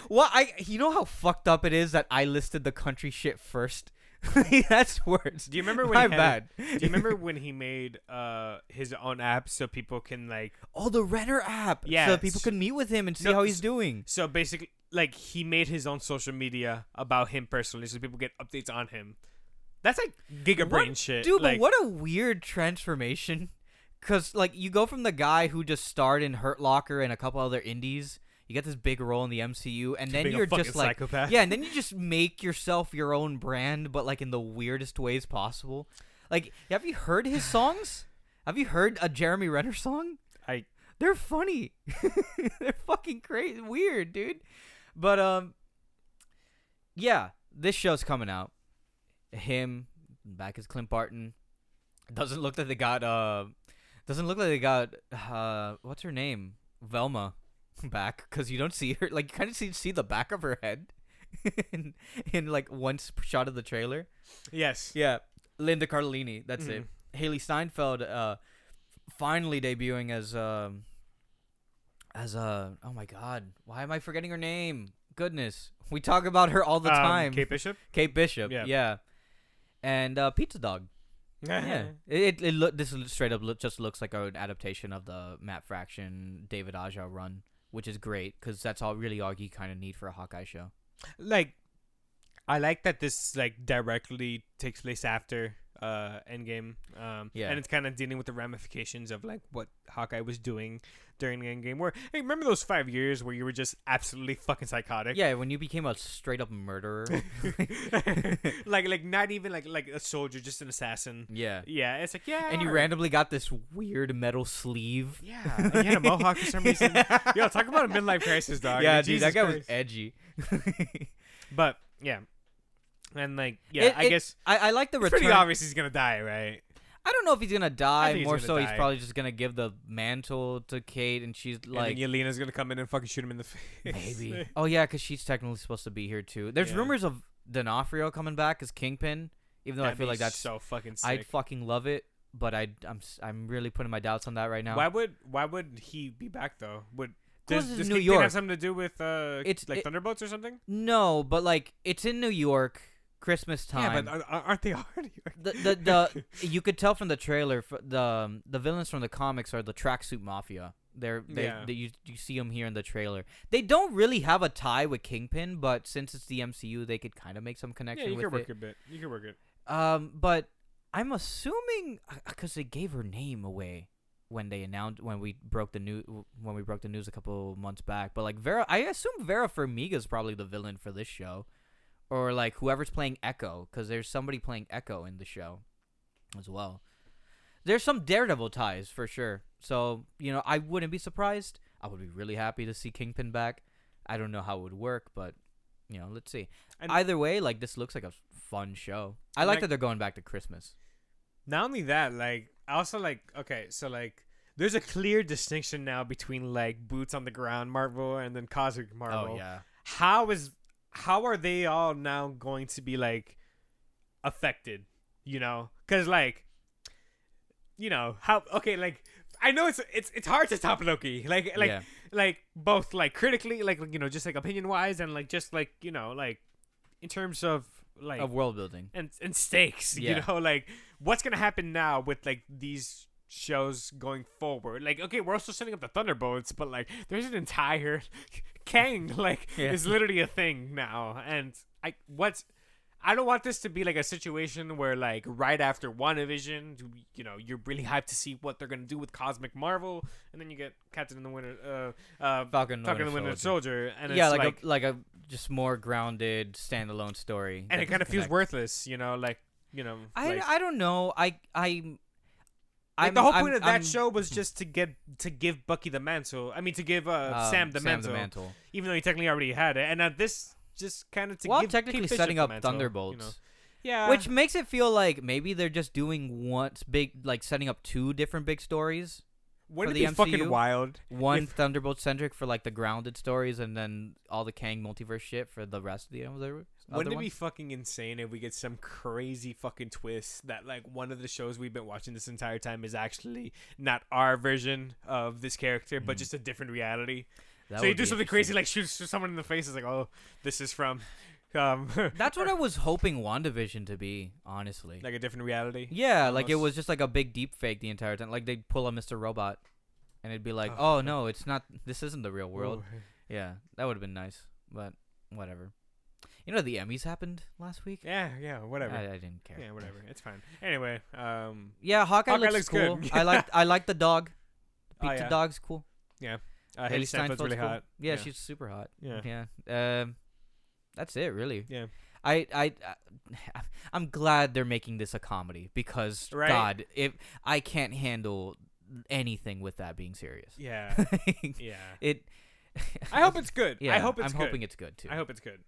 Well, I you know how fucked up it is that I listed the country shit first. That's worse. Do you remember when My he had- bad. Do you remember when he made uh his own app so people can like Oh, the Renner app. Yeah, so people can meet with him and see No, how he's doing. so basically like he made his own social media about him personally so people get updates on him. That's like giga What- brain shit. Dude, like, but what a weird transformation. Cause like you go from the guy who just starred in Hurt Locker and a couple other indies, you get this big role in the MCU, and then being you're just like, psychopath. yeah, and then you just make yourself your own brand, but like in the weirdest ways possible. Like, have you heard his songs? Have you heard a Jeremy Renner song? I They're funny. They're fucking crazy, weird, dude. But um, yeah, this show's coming out. Him back as Clint Barton. Doesn't look like they got uh, doesn't look like they got uh, what's her name, Velma, back because you don't see her. Like you kind of see see the back of her head in in like one shot of the trailer. yes. Yeah, Linda Cardellini. That's it. Mhm. Hailee Steinfeld uh finally debuting as um as uh oh my god why am I forgetting her name goodness we talk about her all the Um, time Kate Bishop. Kate Bishop Yeah. yeah, and uh Pizza Dog yeah it it, it look this is straight up look, just looks like an adaptation of the Matt Fraction David Aja run which is great because that's all really all you kind of need for a Hawkeye show. Like I like that this like directly takes place after uh Endgame. Um Yeah. and it's kind of dealing with the ramifications of like what Hawkeye was doing during the Endgame where hey, remember those 5 years where you were just absolutely fucking psychotic? yeah when you became a straight up murderer like like not even like like a soldier, just an assassin. yeah Yeah, it's like yeah. and you randomly got this weird metal sleeve Yeah, and he had a mohawk for some reason. Yo, talk about a midlife crisis, dog. yeah, dude, Jesus that guy was edgy. But yeah, and like yeah, It- I it- guess I, I like the it's return. pretty obvious he's gonna die, right? I don't know if he's gonna die. More gonna so, he's probably just gonna give the mantle to Kate, and she's Like, and then Yelena's gonna come in and fucking shoot him in the face. maybe. oh yeah, because she's technically supposed to be here too. There's Yeah. rumors of D'Onofrio coming back as Kingpin, even though I That'd feel like that's so fucking sick. I'd fucking love it, but I I'm I'm really putting my doubts on that right now. Why would why would he be back though? Would does, does New Kingpin York. have something to do with uh It's- like it- Thunderbolts or something? No, but like it's in New York, Christmas time. Yeah, but are- aren't they already? the the, the you could tell from the trailer the um, the villains from the comics are the tracksuit mafia. They're they, Yeah. they you you see them here in the trailer. They don't really have a tie with Kingpin, but since it's the MCU, they could kind of make some connection. yeah, you with can work it. it a bit. You can work it. Um, but I'm assuming because they gave her name away when they announced when we broke the news when we broke the news a couple months back. But like Vera, I assume Vera Farmiga is probably the villain for this show, or like whoever's playing Echo, because there's somebody playing Echo in the show as well. There's some Daredevil ties for sure. So you know, I wouldn't be surprised. I would be really happy to see Kingpin back. I don't know how it would work, but you know, let's see. And- Either way, like this looks like a fun show. I like, Like- that they're going back to Christmas. Not only that, like I also like okay, so like there's a clear distinction now between like boots on the ground Marvel and then cosmic oh, Marvel. Oh yeah. How is how are they all now going to be like affected? You know, because like you know how okay like. I know it's it's it's hard to top Loki. Like like yeah. like both like critically like you know just like opinion wise and like just like you know like in terms of like Of world building. and and stakes. Yeah. You know, like what's gonna happen now with like these shows going forward? Like, okay, we're also setting up the Thunderbolts, but like, there's an entire Kang like Yeah. is literally a thing now, and I what's. I don't want this to be like a situation where, like, right after WandaVision, you know, you're really hyped to see what they're gonna do with Cosmic Marvel, and then you get Captain and the Winter, uh, uh, Falcon, Falcon the Winter Soldier. And yeah, it's like, like, a like a just more grounded standalone story. and it kind of feels worthless, you know, like, you know, I, like, I don't know. I I. Like I'm, the whole I'm- point of that I'm- show was just to get to give Bucky the mantle. I mean, to give uh, um, Sam the mantle, mantle. even though he technically already had it. And uh, this just kind of to Well, give technically setting up mantle, Thunderbolts. You know? Yeah, Which makes it feel like maybe they're just doing once big, like setting up two different big stories. wouldn't for it the be fucking wild? One If- Thunderbolt centric for like the grounded stories, and then all the Kang multiverse shit for the rest of the other. Wouldn't it be fucking insane if we get some crazy fucking twist that like one of the shows we've been watching this entire time is actually not our version of this character, but Mhm. just a different reality. That so you would do be something crazy like shoot someone in the face. It's like, oh, this is from, um, That's what I was hoping WandaVision to be, honestly. like a different reality. yeah, like it almost. was just like a big deep fake the entire time. Like they'd pull a Mr. Robot, and it'd be like, Oh. oh no, it's not. This isn't the real world. Ooh. Yeah, that would have been nice, but whatever. You know, the Emmys happened last week. Yeah, yeah, whatever. I, I didn't care. Yeah, whatever. It's fine. Anyway, um, Yeah, Hawkeye, Hawkeye looks, looks cool. good. I like I like the dog. The Oh, pizza yeah. dog's cool. Yeah, uh, Hailee Steinfeld's really cool. hot. Yeah, she's super hot. Yeah. Yeah. Um, that's it, really. Yeah. I I I- I'm glad they're making this a comedy because Right. God, if I can't handle anything with that being serious. Yeah. Yeah. it. I hope it's good. Yeah, I hope it's I'm good. hoping it's good too. I hope it's good.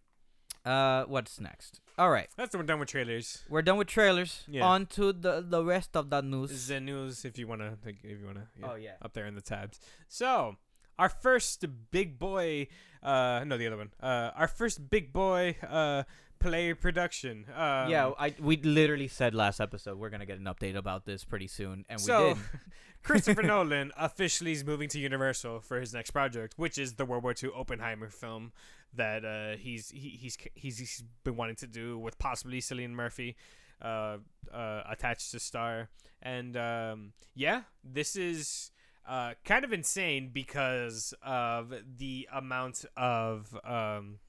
Uh, what's next? All right, That's we're done with trailers. we're done with trailers. Yeah. On to the the rest of the news. This is the news if you wanna, like, if you wanna. Yeah, Oh yeah. Up there in the tabs. So our first big boy. Uh, no, the other one. Uh, our first big boy. Uh, play production. Um, yeah, I we literally said last episode we're gonna get an update about this pretty soon, and So, we did. Christopher Nolan officially is moving to Universal for his next project, which is the World War II Oppenheimer film that uh, he's he, he's he's he's been wanting to do with possibly Cillian Murphy uh, uh, attached to star. And um, yeah, this is uh, kind of insane because of the amount of um,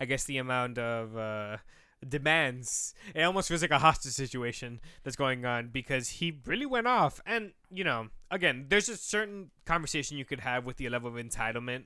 I guess the amount of uh, demands. It almost feels like a hostage situation that's going on because he really went off. And, you know, again, there's a certain conversation you could have with the level of entitlement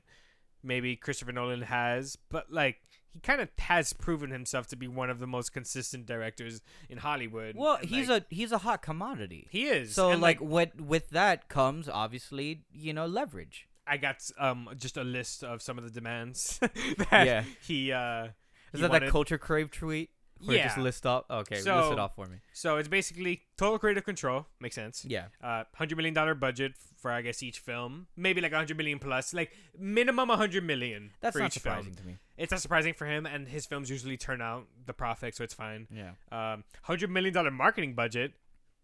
maybe Christopher Nolan has, but like he kind of has proven himself to be one of the most consistent directors in Hollywood. Well, And, he's like, a he's a hot commodity. he is. So And, like, what with that comes obviously you know leverage. I got um just a list of some of the demands that Yeah. he uh Is he that wanted. that culture crave tweet? Where it just list off. Okay, list So- it off for me. So it's basically total creative control. Makes sense. Yeah. Uh, hundred million dollar budget for I guess each film. Maybe like a hundred million plus. Like minimum a hundred million That's for not each surprising film. to me. It's not surprising for him, and his films usually turn out the profit, so it's fine. Yeah. Um, hundred million dollar marketing budget.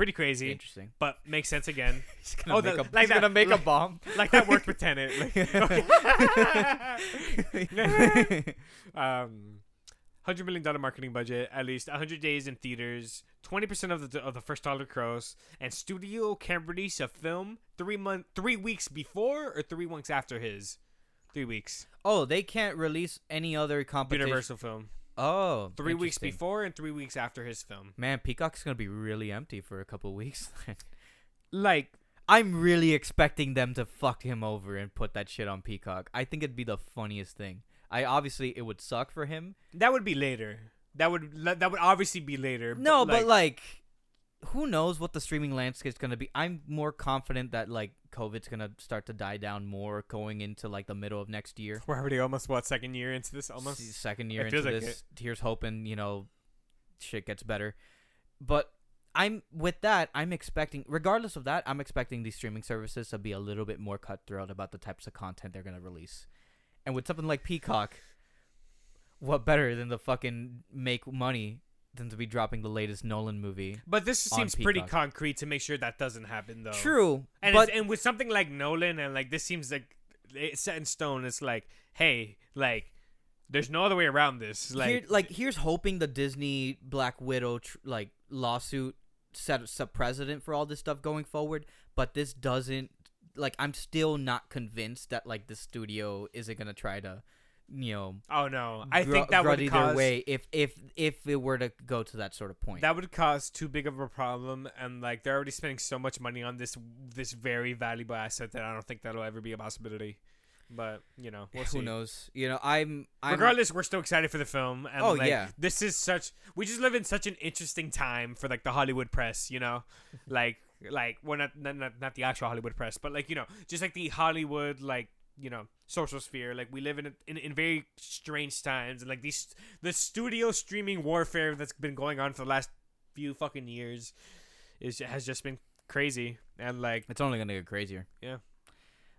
Pretty crazy, Interesting. but makes sense again. He's gonna Oh, make the- a, like he's gonna that- make like- a bomb. like that worked with Tenet. Like, um, hundred million dollar marketing budget, at least hundred days in theaters, twenty percent of the of the first dollar gross, and studio can release a film three month, three weeks before or three weeks after his, three weeks. oh, they can't release any other competition. Universal film, Oh, three weeks before and three weeks after his film. Man, Peacock's gonna be really empty for a couple weeks. Like I'm really expecting them to fuck him over and put that shit on Peacock. I think it'd be the funniest thing. I obviously it would suck for him. that would be later. That would that would obviously be later. No, but like, who knows what the streaming landscape's gonna be? I'm more confident that like COVID's gonna start to die down more going into like the middle of next year. We're already almost what second year into this almost. second year into like this. Here's hoping you know shit gets better, but I'm with that. I'm expecting, regardless of that, I'm expecting these streaming services to be a little bit more cutthroat about the types of content they're gonna release. And with something like Peacock, what better than the fucking make money than to be dropping the latest Nolan movie? But this seems pretty concrete to make sure that doesn't happen though. True, And but it's, and with something like Nolan and like this seems like it's set in stone. It's like, hey, like there's no other way around this. Like, here, like here's hoping the Disney Black Widow tr- like lawsuit sets a precedent for all this stuff going forward. But this doesn't. Like I'm still not convinced that like the studio isn't gonna try to, you know, oh no, I gr- think that would cause their way if if if it were to go to that sort of point. that would cause too big of a problem. And like they're already spending so much money on this this very valuable asset that I don't think that'll ever be a possibility. But you know, we'll Who knows? You know, I'm. I'm Regardless, we're still excited for the film. And Oh, like, yeah. this is such. We just live in such an interesting time for like the Hollywood press. You know, like like well not not, not the actual Hollywood press, but like you know just like the Hollywood like you know social sphere. Like we live in in in very strange times, and like these the studio streaming warfare that's been going on for the last few fucking years is has just been crazy. And like It's only gonna get crazier. Yeah.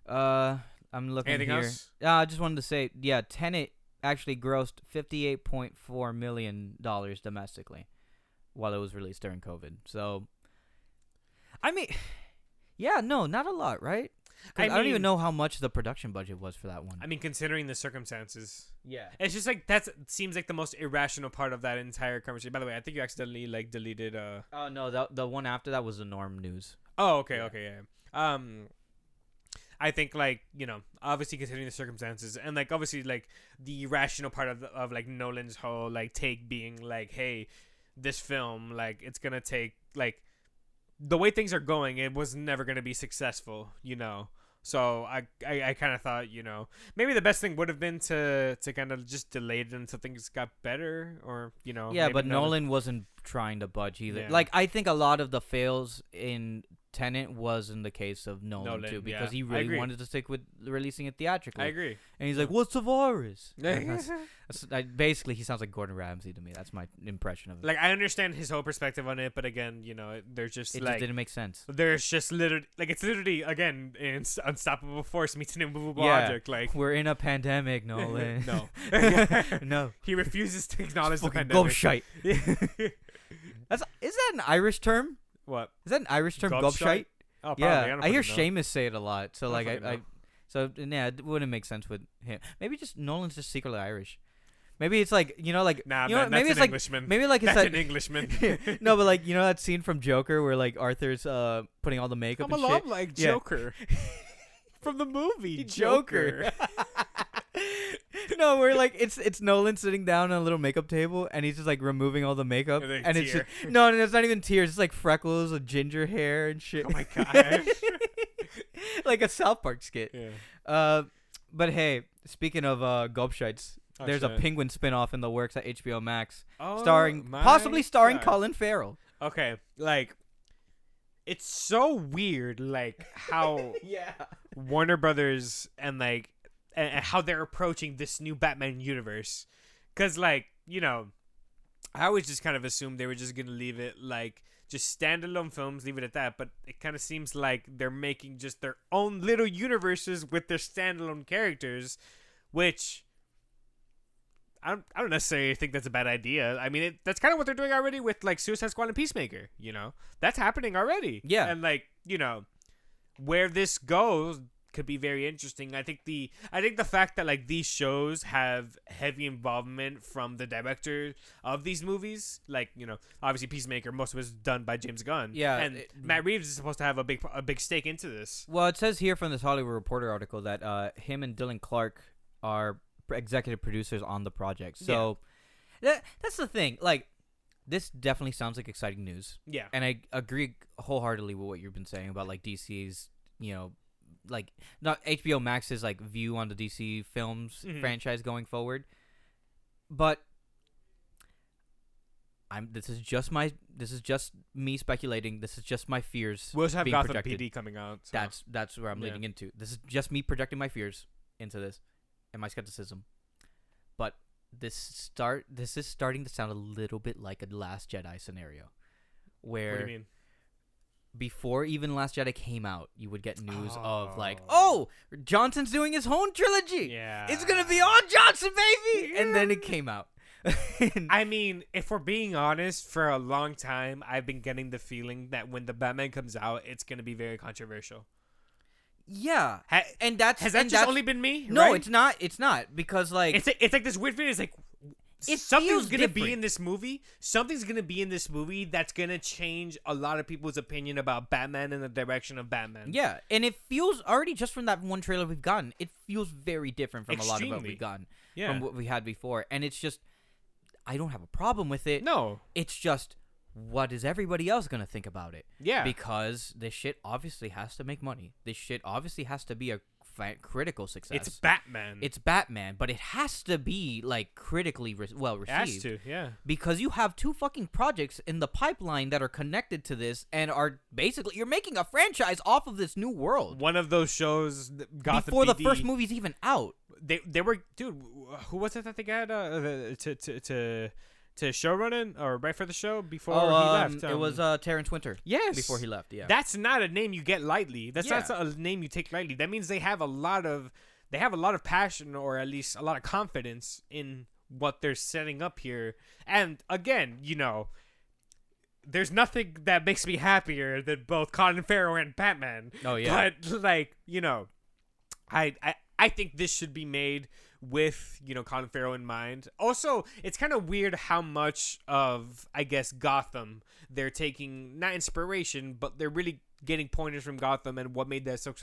Uh, I'm looking anything here. else? Uh, I just wanted to say, yeah, Tenet actually grossed fifty-eight point four million dollars domestically, while it was released during COVID. So, I mean, yeah, no, not a lot, right? 'Cause I I, don't even know how much the production budget was for that one. I mean, considering the circumstances. yeah. It's just like that seems like the most irrational part of that entire conversation. By the way, I think you accidentally like deleted. Uh Oh no, the the one after that was the Norm News. oh, okay, Yeah. okay, yeah. Um, I think like you know, obviously considering the circumstances and like obviously like the rational part of the, of like Nolan's whole like take being like, hey, this film like it's gonna take like the way things are going, it was never gonna be successful, you know. So I I, I kind of thought you know maybe the best thing would have been to to kind of just delay it until things got better or you know yeah, but Nolan wasn't trying to budge either. Yeah. Like I think a lot of the fails in Tenet was in the case of Nolan, Nolan, too, because yeah. he really wanted to stick with releasing it theatrically. I agree. And he's like, "What's the virus?" that's, that's, I, basically, he sounds like Gordon Ramsay to me. That's my impression of it. Like, I understand his whole perspective on it, but again, you know, there's just it like just didn't make sense. there's just literally like it's literally again in Unstoppable Force meets an immovable Yeah. object. Like We're in a pandemic, Nolan. no, no. he refuses to acknowledge the Fucking pandemic. gobshite. That's is that an Irish term? What? Is that an Irish term? Gobshite? Oh, probably. Yeah, I, I, hear. Seamus say it a lot. So I like I, I so yeah, it wouldn't make sense with him. Maybe just Nolan's just secretly Irish. Maybe it's like you know like Nah, you know man, maybe it's an like Englishman. maybe like it's that's like an Englishman. no, but like you know that scene from Joker where like Arthur's uh putting all the makeup I'm a and lot shit. like Yeah. Joker from the movie Joker. no, where like it's it's Nolan sitting down on a little makeup table and he's just like removing all the makeup And and it's just, no, no, it's not even tears. It's like freckles, with ginger hair and shit. Oh my gosh. like a South Park skit. yeah. Uh, but hey, speaking of uh gobshites, Oh, there's a penguin spin-off in the works at HBO Max, Oh, starring possibly starring God. Colin Farrell. Okay, like it's so weird, like how yeah. Warner Brothers and like and, how they're approaching this new Batman universe. Cause like you know, I always just kind of assumed they were just gonna leave it like just standalone films, leave it at that. But it kind of seems like they're making just their own little universes with their standalone characters, which. I don't, I don't necessarily think that's a bad idea. I mean, it, that's kind of what they're doing already with like Suicide Squad and Peacemaker. You know, that's happening already. Yeah. and like you know, where this goes could be very interesting. I think the I think the fact that like these shows have heavy involvement from the director of these movies, like you know, obviously Peacemaker, most of it is done by James Gunn. Yeah, and it- Matt Reeves is supposed to have a big a big stake into this. Well, it says here from this Hollywood Reporter article that uh, him and Dylan Clark are executive producers on the project. So that, that's the thing. Like, this definitely sounds like exciting news, Yeah, and I agree wholeheartedly with what you've been saying about like DC's, you know, like not HBO Max's like view on the DC films Mhm. franchise going forward. But I'm. This is just my. This is just me speculating. This is just my fears. We also have being Gotham projected. PD coming out. so- That's that's where I'm Yeah. leading into. This is just me projecting my fears into this and my skepticism. But this start. This is starting to sound a little bit like a Last Jedi scenario, where What do you mean? Before even Last Jedi came out, you would get news of like, Oh. oh, Johnson's doing his own trilogy. Yeah. It's gonna be all Johnson, baby. And then it came out. I mean, if we're being honest, for a long time, I've been getting the feeling that when the Batman comes out, it's gonna be very controversial. yeah, Ha- and that's has that just that's- only been me? no, right? it's not. It's not because like It's it's like this weird feeling. It's like It something's gonna be in this movie. Something's gonna be in this movie that's gonna change a lot of people's opinion about Batman and the direction of Batman. Yeah, and it feels already just from that one trailer we've gotten, it feels very different from a lot of what we've gotten yeah. from what we had before, and it's just I don't have a problem with it. no, It's just what is everybody else gonna think about it? yeah, Because this shit obviously has to make money. This shit obviously has to be a critical success. it's Batman. It's Batman, but it has to be like critically re- well it has received to, yeah. because you have two fucking projects in the pipeline that are connected to this and are basically you're making a franchise off of this new world One of those shows, Gotham before the PD, first movie's even out. they they were dude. Who was it that they got uh, to to to to show running or right for the show before oh, he um, left? it was um, uh, Terrence Winter yes before he left. Yeah, That's not a name you get lightly. That's not a name you take lightly. That means they have a lot of they have a lot of passion or at least a lot of confidence in what they're setting up here. And again, you know, there's nothing that makes me happier than both Colin Farrell and Batman. Oh, yeah. But like, you know, I I I think this should be made with you know Colin Farrell in mind. Also, it's kind of weird how much of I guess Gotham they're taking not inspiration, but they're really getting pointers from Gotham and what made that so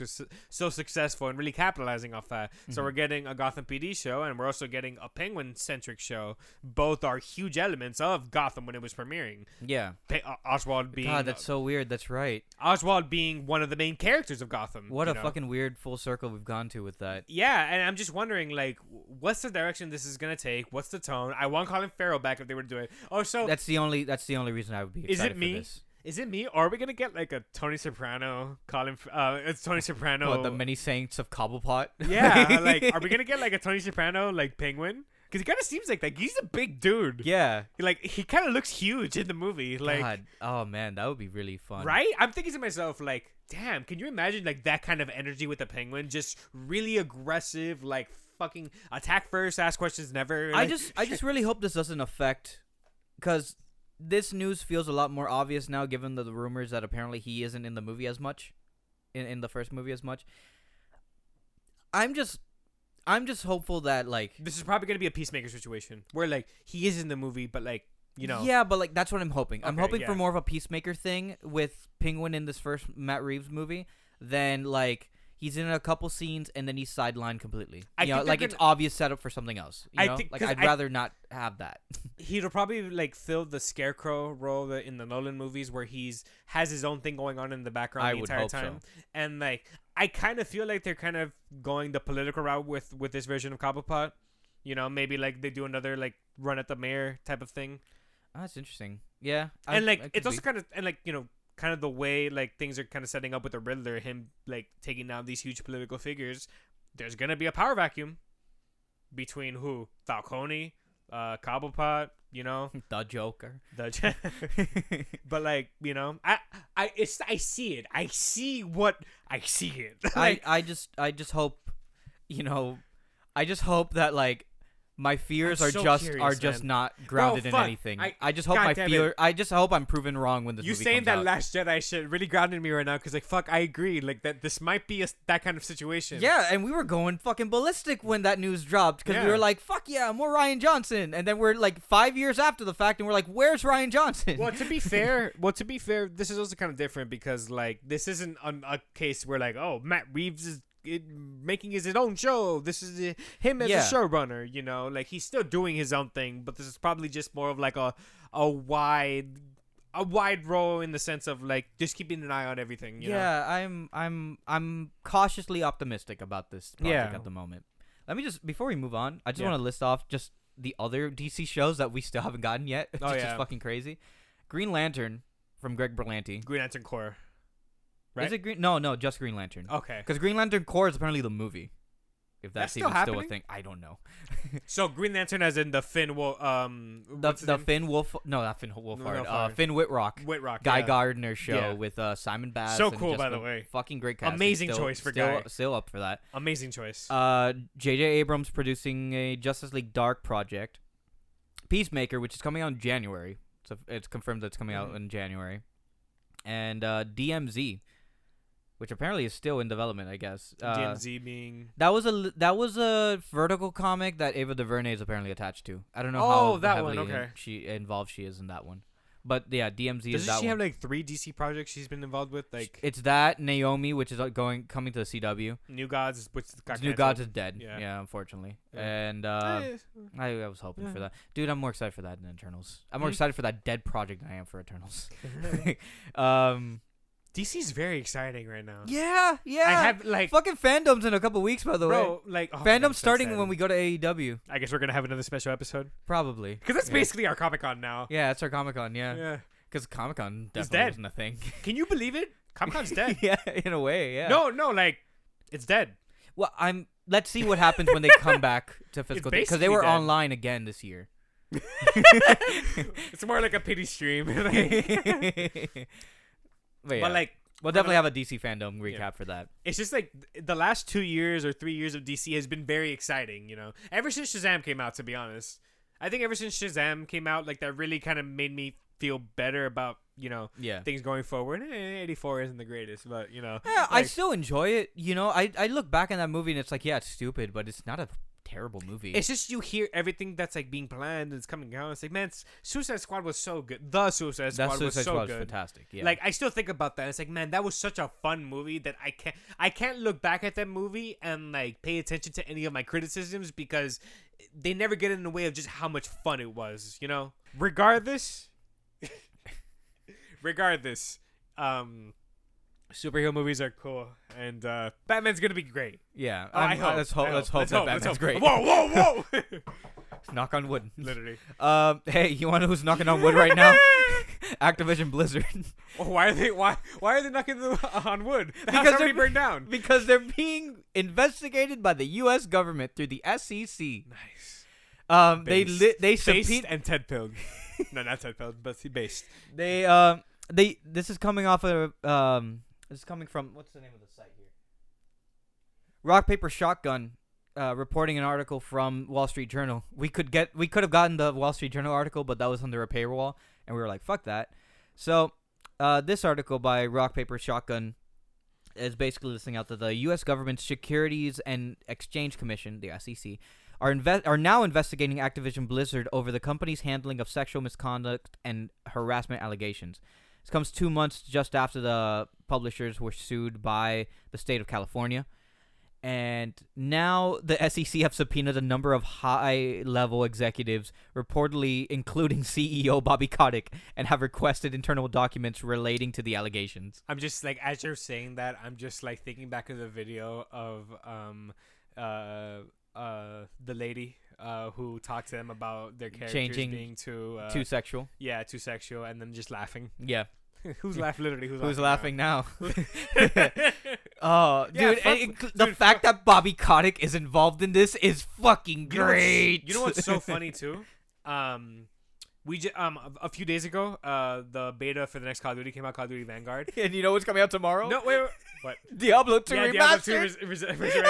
so successful and really capitalizing off that. So we're getting a Gotham PD show and we're also getting a Penguin centric show. Both are huge elements of Gotham when it was premiering. yeah. Pe- uh, Oswald being God, that's so weird. That's right. Oswald being one of the main characters of Gotham. What a know? fucking weird full circle we've gone to with that. Yeah, and I'm just wondering, like, what's the direction this is gonna take? What's the tone? I want Colin Farrell back if they were to do it. Oh, so That's the only. That's the only reason I would be Is excited it me? for this. Is it me? Or are we gonna get like a Tony Soprano, Colin? Uh, it's Tony Soprano. What the many saints of Cobblepot? yeah, like, are we gonna get like a Tony Soprano like Penguin? Because he kind of seems like like he's a big dude. yeah. Like he kind of looks huge in the movie. Like God. Oh man, that would be really fun. Right? I'm thinking to myself, like, damn, can you imagine like that kind of energy with the penguin? Just really aggressive, like fucking attack first, ask questions never. I just I just really hope this doesn't affect because this news feels a lot more obvious now given the, the rumors that apparently he isn't in the movie as much in, in the first movie as much. I'm just I'm just hopeful that like this is probably gonna be a peacemaker situation where like he is in the movie, but like you know, Yeah, but like that's what I'm hoping. I'm Okay, hoping for yeah. more of a peacemaker thing with Penguin in this first Matt Reeves movie than like he's in a couple scenes and then he's sidelined completely. I you know, like it's gonna- obvious setup for something else. You I know? think- like I'd I- rather not have that. he'll probably like fill the scarecrow role that in the Nolan movies where he's has his own thing going on in the background I the would entire hope so. time. And like I kind of feel like they're kind of going the political route with with this version of Cobblepot. You know, maybe like they do another like run at the mayor type of thing. Oh, that's interesting. Yeah, I- and like it's also kind of and like you know kind of the way like things are kind of setting up with the Riddler, him like taking down these huge political figures. There's gonna be a power vacuum between who Falcone, uh, Cobblepot, you know, the Joker. the. but like you know, I I it's I see it. I see what I see it. I I just I just hope, you know, I just hope that like my fears I'm are so just curious, are just man. not grounded in fuck. anything. I- I, just hope God my damn it. fear. I just hope I'm proven wrong when this you movie saying comes that out. Last Jedi shit really grounded me right now because like fuck, I agree. Like that, this might be a, that kind of situation. Yeah, and we were going fucking ballistic when that news dropped because we Yeah. were like, "Fuck yeah, more Rian Johnson," and then we're like five years after the fact, and we're like, "Where's Rian Johnson?" well, to be fair, well to be fair, this is also kind of different because like this isn't an, a case where like oh Matt Reeves is it, making his own show. This is uh, him as Yeah. a showrunner. You know, like he's still doing his own thing, but this is probably just more of like a a wide a wide role in the sense of like just keeping an eye on everything. You know? yeah, I'm I'm I'm cautiously optimistic about this project Yeah. at the moment. Let me just before we move on, I just Yeah. want to list off just the other DC shows that we still haven't gotten yet. It's Oh, just yeah. fucking crazy. Green Lantern from Greg Berlanti. Green Lantern Corps. Is it Green? No, no, just Green Lantern. Okay. Because Green Lantern Corps is apparently the movie. If That's that's, still even still a thing, I don't know. So Green Lantern, as in the Finn, Wo- um, The the name? Finn Wolf, no, not Finn Wolfhard. no, uh, Finn Wittrock, Wittrock, Guy yeah. Gardner show Yeah. with uh, Simon Baz. So cool, by the way. Fucking great casting. Amazing Still- choice for still, Guy. Still up for that. Amazing choice. Uh, J.J. Abrams producing a Justice League Dark project. Peacemaker, which is coming out in January. So it's confirmed that it's coming out Mhm. in January. And uh, DMZ, which apparently is still in development, I guess. Uh, DMZ being. That was a that was a vertical comic that Ava DuVernay is apparently attached to. I don't know Oh, how that one, in- okay. she involved she is in that one, but yeah, DMZ is Doesn't she one. have like three DC projects she's been involved with? Like it's that Naomi, which is uh, going coming to the CW. New Gods, which got New. Gods is dead. Yeah. Yeah, unfortunately. Yeah. And uh, I, I was hoping for that, dude. I'm more excited for that than Eternals. I'm more Mhm. excited for that dead project than I am for Eternals. um, DC's very exciting right now. yeah, yeah. I have like, fucking fandoms in a couple weeks, by the way. bro, like oh, man, I'm so starting when we go to AEW, I guess we're gonna have another special episode probably. because that's Yeah. basically our Comic Con now. Yeah, it's our Comic Con. Yeah, Yeah. because Comic Con definitely dead. wasn't a thing. Can you believe it? Comic Con's dead. yeah, in a way. Yeah. No, no, like it's dead. Well, I'm. Let's see what happens when they come back to physical because they were dead. online again this year. it's more like a pity stream. But yeah, But like we'll definitely have a DC FanDome recap Yeah. for that. it's just like the last two years or three years of DC has been very exciting, you know. Ever since Shazam came out, to be honest, I think ever since Shazam came out, like that really kind of made me feel better about you know Yeah. things going forward. Eh, Eighty four isn't the greatest, but you know, Yeah, I still enjoy it. You know, I I look back on that movie and it's like, yeah, it's stupid, but it's not a terrible movie. it's just you hear everything that's like being planned and it's coming out. It's like man, Suicide Squad was so good. The Suicide Squad Suicide was so Squad good. fantastic. Yeah. Like I still think about that. It's like, man, that was such a fun movie that I can't I can't look back at that movie and like pay attention to any of my criticisms because they never get in the way of just how much fun it was, you know? Regardless regardless, um superhero movies are cool and uh Batman's gonna be great. yeah. Oh, I I'm- hope. Let's hope. I Let's hope Let's that Batman's great. Whoa, whoa, whoa! Knock on wood. Literally. Um. Hey, you want to know who's knocking on wood right now? Activision Blizzard. Why are they why why are they knocking on wood? The Because they're- burned down. because they're being investigated by the U.S. government through the SEC. Nice. Um, they Based. li- they Based subpoena and Ted Pilled. no, not Ted Pilled, but he based. they um they this is coming off of um this is coming from what's the name of the site here? Rock paper shotgun. Uh, reporting an article from Wall Street Journal. We could get we could have gotten the Wall Street Journal article, but that was under a paywall, and we were like, "Fuck that." So, uh, this article by Rock Paper Shotgun is basically listing out that the U.S. government's Securities and Exchange Commission, the SEC, are inve- are now investigating Activision Blizzard over the company's handling of sexual misconduct and harassment allegations. This comes two months just after the publishers were sued by the state of California. And now the SEC have subpoenaed a number of high level executives, reportedly including CEO Bobby Kotick, and have requested internal documents relating to the allegations. I'm just like as you're saying that, I'm just like thinking back of the video of um uh uh the lady uh who talked to them about their characters Changing being too uh, Too sexual. yeah too sexual and then just laughing. Yeah. who's laughing? Literally, who's, Who's laughing now? now? Oh, Yeah, dude, fuck- it- dude, the fuck- fact that Bobby Kotick is involved in this is fucking You know what's- great. You know what's so funny too? Um, we just um a, few days ago, uh, the beta for the next Call of Duty came out, Call of Duty Vanguard. and you know what's coming out tomorrow? No, wait, wait what? Diablo 2 yeah, remastered. Diablo 2 res- res-.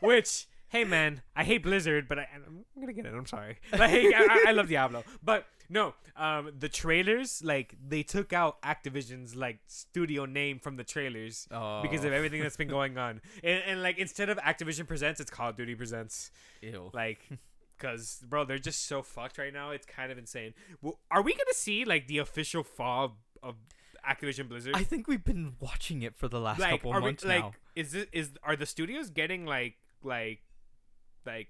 Which, hey man, I hate Blizzard, but I, I'm gonna get it. I'm sorry. Like, I, I, I love Diablo, but no, um, the trailers like they took out Activision's like studio name from the trailers oh, because of everything that's been going on, and, and like instead of Activision presents, it's Call of Duty presents. Ew. Like, cause bro, they're just so fucked right now. It's kind of insane. Well, are we gonna see like the official fall of Activision Blizzard? I think we've been watching it for the last like, couple months we, like, now. is it is are the studios getting like like like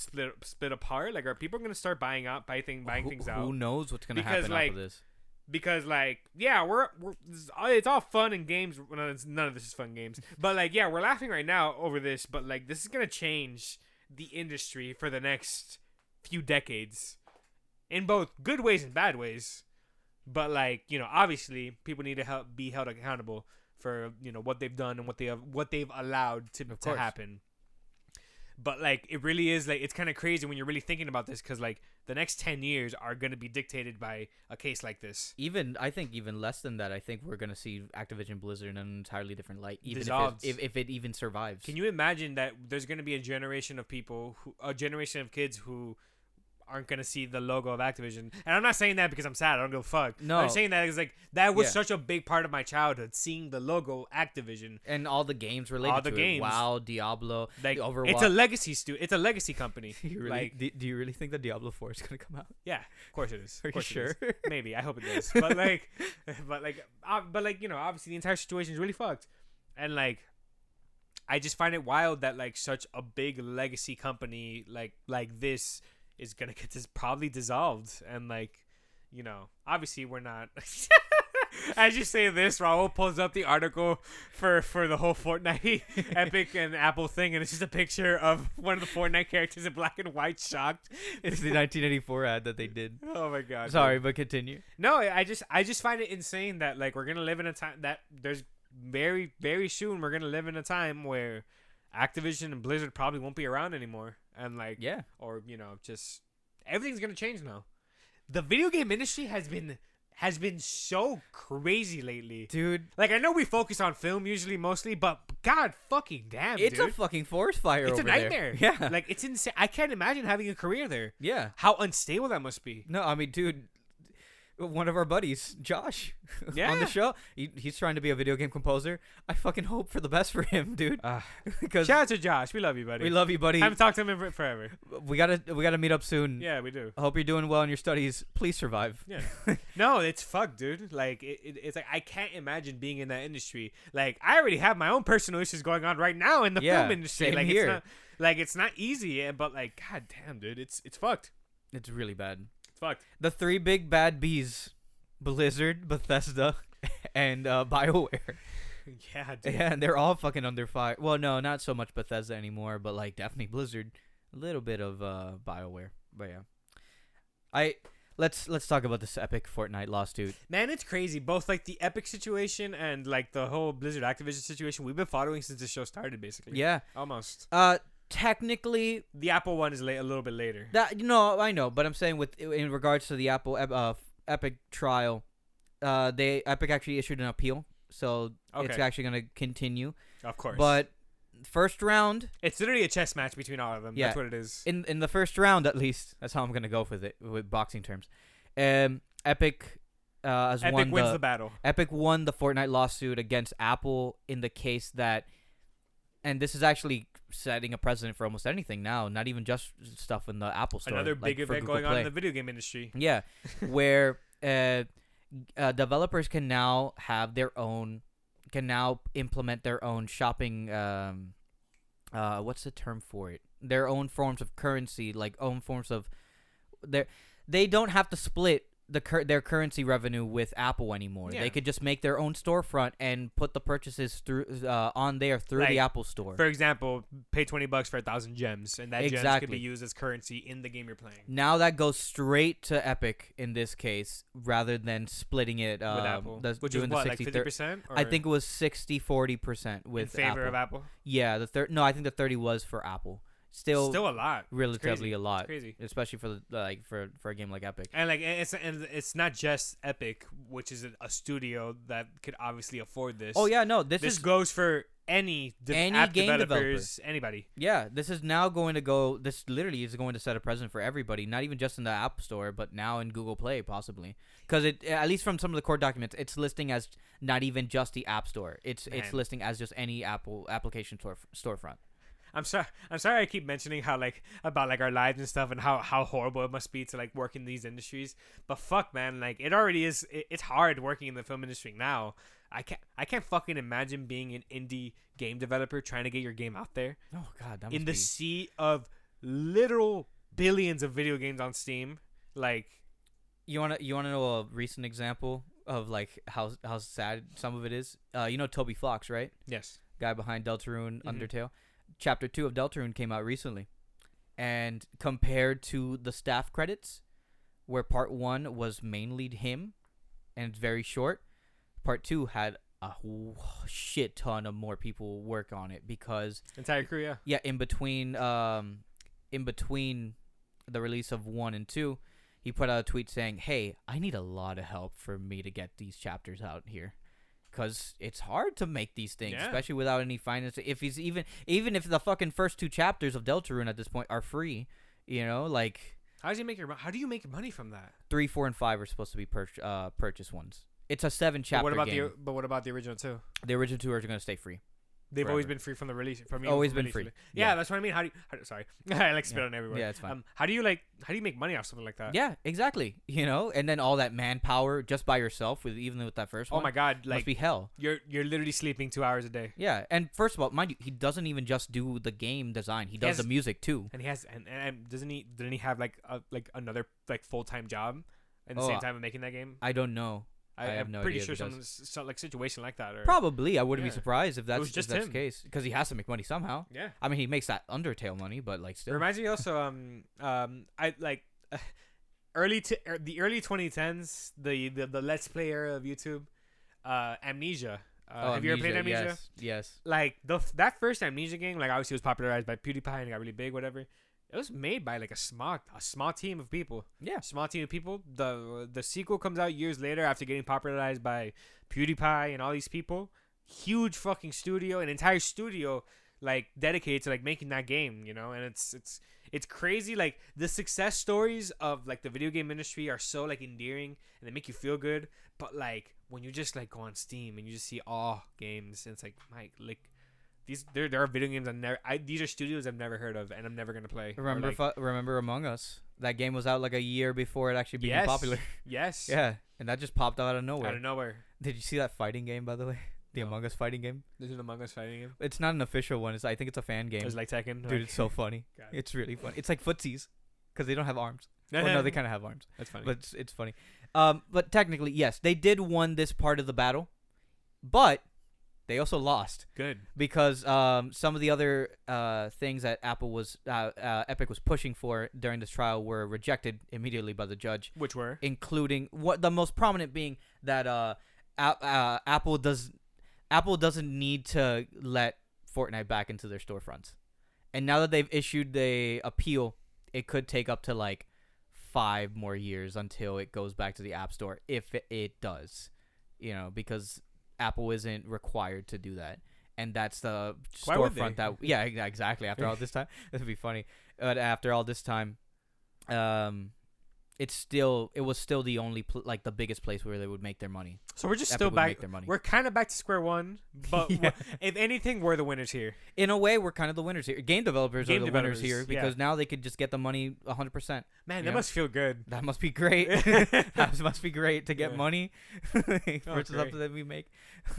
split split apart? Like, are people gonna start buying out buy thing buying who, things out? who knows what's gonna Because, happen like, this? Because like, yeah, we're we're this is all- it's all fun and games. well, no, it's- none of this is fun games, but like, yeah, we're laughing right now over this. But like, this is gonna change the industry for the next few decades, in both good ways and bad ways. But like you know, obviously, people need to help be held accountable for you know what they've done and what they have what they've allowed to to happen. But like, it really is like it's kind of crazy when you're really thinking about this because like the next ten years are gonna be dictated by a case like this. Even I think even less than that. I think we're gonna see Activision Blizzard in an entirely different light, even if it, if, if it even survives. Can you imagine that there's going to be a generation of people, who, a generation of kids who aren't to see the logo of Activision? And I'm not saying that because I'm sad. I don't give a fuck. No. I'm saying that because like that was Yeah. such a big part of my childhood, seeing the logo Activision. and all the games related All the to games. it. WoW, Diablo, Like Overwatch. it's a legacy stu- It's a legacy company. Do you really, like do, do you really think that Diablo 4 is gonna come out? yeah, of course it is. Are you course it is. sure? Maybe I hope it does. But like, but like, uh, but like you know, obviously the entire situation is really fucked, and like, I just find it wild that like such a big legacy company like like this is gonna get this probably dissolved, and like, you know, obviously we're not. As you say this, Raul pulls up the article for for the whole Fortnite Epic and Apple thing, and it's just a picture of one of the Fortnite characters in black and white, shocked. it's the 1984 ad that they did. Oh my god! dude. Sorry, but continue. No, I just I just find it insane that like we're gonna live in a time that there's very very soon we're gonna live in a time where Activision and Blizzard probably won't be around anymore, and like Yeah. or you know just everything's gonna change now. The video game industry has been has been so crazy lately. Dude, Like I know we focus on film usually mostly, but god fucking damn, it's dude. a fucking forest fire it's a over there. nightmare. Yeah. like it's insane. I can't imagine having a career there. yeah. How unstable that must be. No, I mean, dude, one of our buddies, Josh, on the show, he, he's trying to be a video game composer. I fucking hope for the best for him, dude. Because Shout out to Josh. We love you, buddy. we love you, buddy. I haven't talked to him in forever. we gotta we gotta meet up soon. Yeah, we do. I hope you're doing well in your studies. Please survive. Yeah. no, it's fucked, dude. Like it, it, it's like I can't imagine being in that industry. Like I already have my own personal issues going on right now in the Yeah, film industry. same like here. it's not like it's not easy, eh, but like god damn, dude, it's it's fucked. It's really bad. Fucked. The three big bad bees: Blizzard, Bethesda, and uh, Bioware. yeah, dude. Yeah, and they're all fucking under fire. Well, no, not so much Bethesda anymore, but like definitely Blizzard, a little bit of uh BioWare. But yeah. I let's let's talk about this epic Fortnite lawsuit. Man, it's crazy. Both like the Epic situation and like the whole Blizzard Activision situation. We've been following since the show started, basically. Yeah. almost. Uh technically The Apple one is late, a little bit later. that you know, I know, but I'm saying with in regards to the Apple uh Epic trial, uh they Epic actually issued an appeal. So it's actually going to continue. Of course, But first round it's literally a chess match between all of them. Yeah. That's what it is. in in the first round at least. That's how I'm gonna go with it with boxing terms. Um, Epic uh, has Epic won wins the, the battle. Epic won the Fortnite lawsuit against Apple in the case that, and this is actually setting a precedent for almost anything now. Not even just stuff in the Apple Store. Another big for event going on in the video game industry. Yeah, where uh, uh, developers can now have their own, can now implement their own shopping. Um, uh, what's the term for it? Their own forms of currency, like own forms of, their, they don't have to split the cur- their currency revenue with Apple anymore. Yeah. They could just make their own storefront and put the purchases through uh, on there through Like, the Apple Store. For example, pay twenty bucks for a thousand gems, and that gems could be used as currency in the game you're playing. Now that goes straight to Epic in this case, rather than splitting it. Um, with Apple, the- which is what, the like fifty percent. I think it was 60 40 percent with in favor Apple. of Apple. Yeah, the third. No, I think the thirty was for Apple. Still, Still a lot. Relatively a lot, It's crazy. especially for the like for for a game like Epic. And like and it's and it's not just Epic, which is a, studio that could obviously afford this. Oh yeah, no, this, this is goes for any de- Any app game developers, anybody. yeah, this is now going to go. This literally is going to set a precedent for everybody, not even just in the App Store, but now in Google Play possibly. Because it, at least from some of the core documents, it's listing as not even just the App Store. It's it's listing as just any Apple application store storefront. I'm sorry. I'm sorry. I keep mentioning how like about like our lives and stuff, and how how horrible it must be to like work in these industries. But fuck, man, like it already is. It, it's hard working in the film industry now. I can't. I can't fucking imagine being an indie game developer trying to get your game out there Oh God, that in the be- sea of literal billions of video games on Steam. Like, You wanna you wanna know a recent example of like how how sad some of it is? Uh, you know Toby Fox, right? yes, Guy behind Deltarune, Mhm. Undertale. Chapter two of Deltarune came out recently, and compared to the staff credits, where part one was mainly him, and it's very short, part two had a shit ton of more people work on it because Entire crew, yeah. yeah, in between um in between the release of 1 and 2, he put out a tweet saying, "Hey, I need a lot of help for me to get these chapters out here." Cuz it's hard to make these things, Yeah. especially without any finance. If he's even even if the fucking first two chapters of Deltarune at this point are free, you know, like How does you make your? How do you make money from that? 3, 4 and 5 are supposed to be pur- uh purchase ones. It's a 7 But chapter what about game. the? But what about the original two? the original two are going to stay free. They've always been free from the release. From Always been release free. Yeah, Yeah. that's what I mean. How do you? How, do- sorry, I like spit Yeah. on everywhere. Yeah, it's fine. Um, how do you like? How do you make money off something like that? Yeah, exactly. You know, and then all that manpower just by yourself with even with that first Oh one. my god! must Like be hell. you're you're literally sleeping two hours a day, Yeah, and first of all, mind you, he doesn't even just do the game design; he does has- the music too. and he has and, and doesn't he? Didn't he have like a like another like full time job at the Oh, same time of making that game? I don't know. I have am no pretty idea sure if he some, does. some like situation like that. Or, Probably, I wouldn't Yeah. be surprised if that's just that's him. the case because he has to make money somehow. Yeah. I mean, he makes that Undertale money, but like still. reminds me also um um I like early to er, the early 2010s the, the the let's play era of YouTube uh Amnesia uh, Oh, have you ever played Amnesia Yes, yes. like the f- that first Amnesia game like obviously was popularized by PewDiePie and got really big whatever it was made by like a small a small team of people. Yeah. small team of people. The the sequel comes out years later after getting popularized by PewDiePie and all these people. Huge fucking studio an entire studio like dedicated to like making that game you know? And it's it's it's crazy like the success stories of like the video game industry are so like endearing and they make you feel good. But like when you just like go on steam and you just see all games and it's like mike like these there, there are video games i never I, these are studios i've never heard of and i'm never gonna play Remember, like, fu- remember Among Us? That game was out like a year before it actually became yes popular. yes yeah, and that just popped out of nowhere. out of nowhere Did you see that fighting game, by the way? The No. Among Us fighting game. this is an among us fighting game It's not an official one. It's I think it's a fan game. It's like tekken Dude, like- it's so funny. It's really funny. It's like footsies, because they don't have arms. Well, no, they kind of have arms, that's funny but it's, it's funny. Um, but technically, yes, they did won this part of the battle, but they also lost. Good. Because um, some of the other uh, things that Apple was uh, uh, Epic was pushing for during this trial were rejected immediately by the judge, which were? Including what the most prominent being that uh, A- uh, Apple does Apple doesn't need to let Fortnite back into their storefronts, and now that they've issued the appeal, it could take up to like five more years until it goes back to the App Store if it, it does, you know, because Apple isn't required to do that. And that's the Why storefront that yeah exactly after all this time. That'd be funny. But after all this time um it's still it was still the only pl- like the biggest place where they would make their money so we're just Epic still back their money. we're kind of back to square one but Yeah. if anything we're the winners here in a way we're kind of the winners here game developers Game are the winners developers, here yeah. because now they could just get the money 100% man Yeah. that must feel good that must be great that must be great to get Yeah. money versus great. something that we make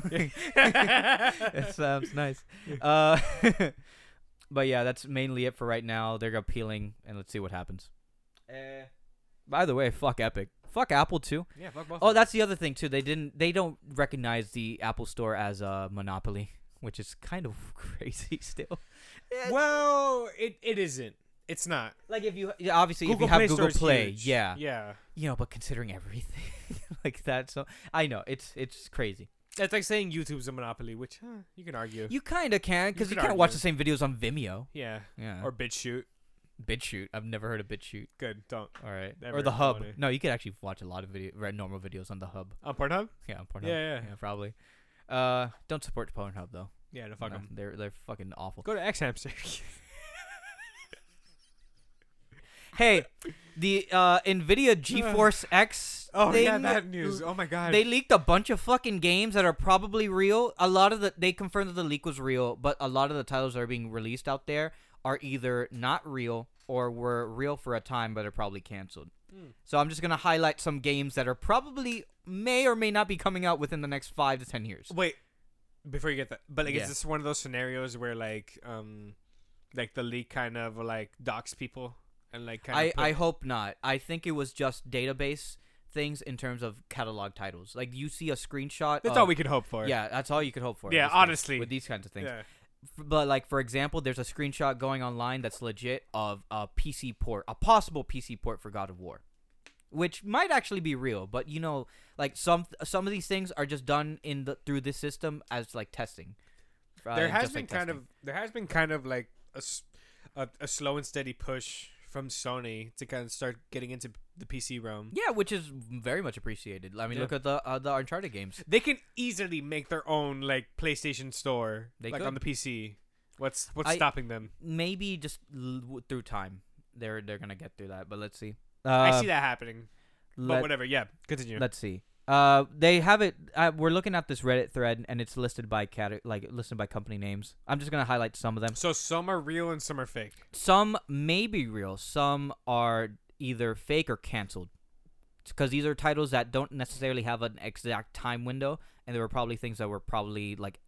it sounds nice uh but yeah that's mainly it for right now they're appealing and let's see what happens uh, by the way fuck epic. Fuck apple too. Yeah fuck both oh that's the other thing too. They didn't they don't recognize the apple store as a monopoly which is kind of crazy still. Them. well it, it isn't. It's not. Like if you obviously Google if you have Play google Store play huge. yeah. Yeah. You know but considering everything like that so i know it's it's crazy. It's like saying YouTube's a monopoly which huh, you can argue. You kind of can because you, could can't watch the same videos on vimeo. Yeah. Yeah. Or BitChute BitChute. I've never heard of BitChute. good don't All right. Never or the Hub. No, you could actually watch a lot of video, normal videos on the Hub. on Pornhub Yeah, on Pornhub. Yeah, yeah. probably. Uh, don't support Pornhub though. yeah no fuck No, 'em. they're they're fucking awful. go to X Hamster hey, the uh Nvidia GeForce X oh thing. yeah that news oh my god They leaked a bunch of fucking games that are probably real. A lot of the they confirmed that the leak was real, but a lot of the titles that are being released out there are either not real or were real for a time but are probably canceled. So I'm just gonna highlight some games that are probably may or may not be coming out within the next five to ten years. Wait, before you get that, but like, Yeah. is this one of those scenarios where like, um, like the leak kind of like docs people and like kind I, of I hope not. I think it was just database things in terms of catalog titles. Like you see a screenshot. that's of, all we could hope for. Yeah, that's all you could hope for. Yeah, honestly. with these kinds of things. yeah. But like for example, there's a screenshot going online that's legit of a PC port, a possible PC port for God of War, which might actually be real. But you know, like some some of these things are just done in the through this system as like testing. Uh, there has been like kind testing. of there has been kind of like a a slow and steady push from Sony to kind of start getting into the PC realm. yeah, which is very much appreciated. I mean, Yeah. look at the uh, the Uncharted games. They can easily make their own like PlayStation store They like on the. PC. What's what's I- stopping them? Maybe just l- w- through time, they're they're gonna get through that. But let's see. I Uh, see that happening. But let- whatever. Yeah, continue. Let's see. Uh, they have it. Uh, we're looking at this Reddit thread, and it's listed by cat like listed by company names. I'm just gonna highlight some of them. so some are real and some are fake. Some may be real. Some are either fake or canceled. Because these are titles that don't necessarily have an exact time window, and there were probably things that were probably like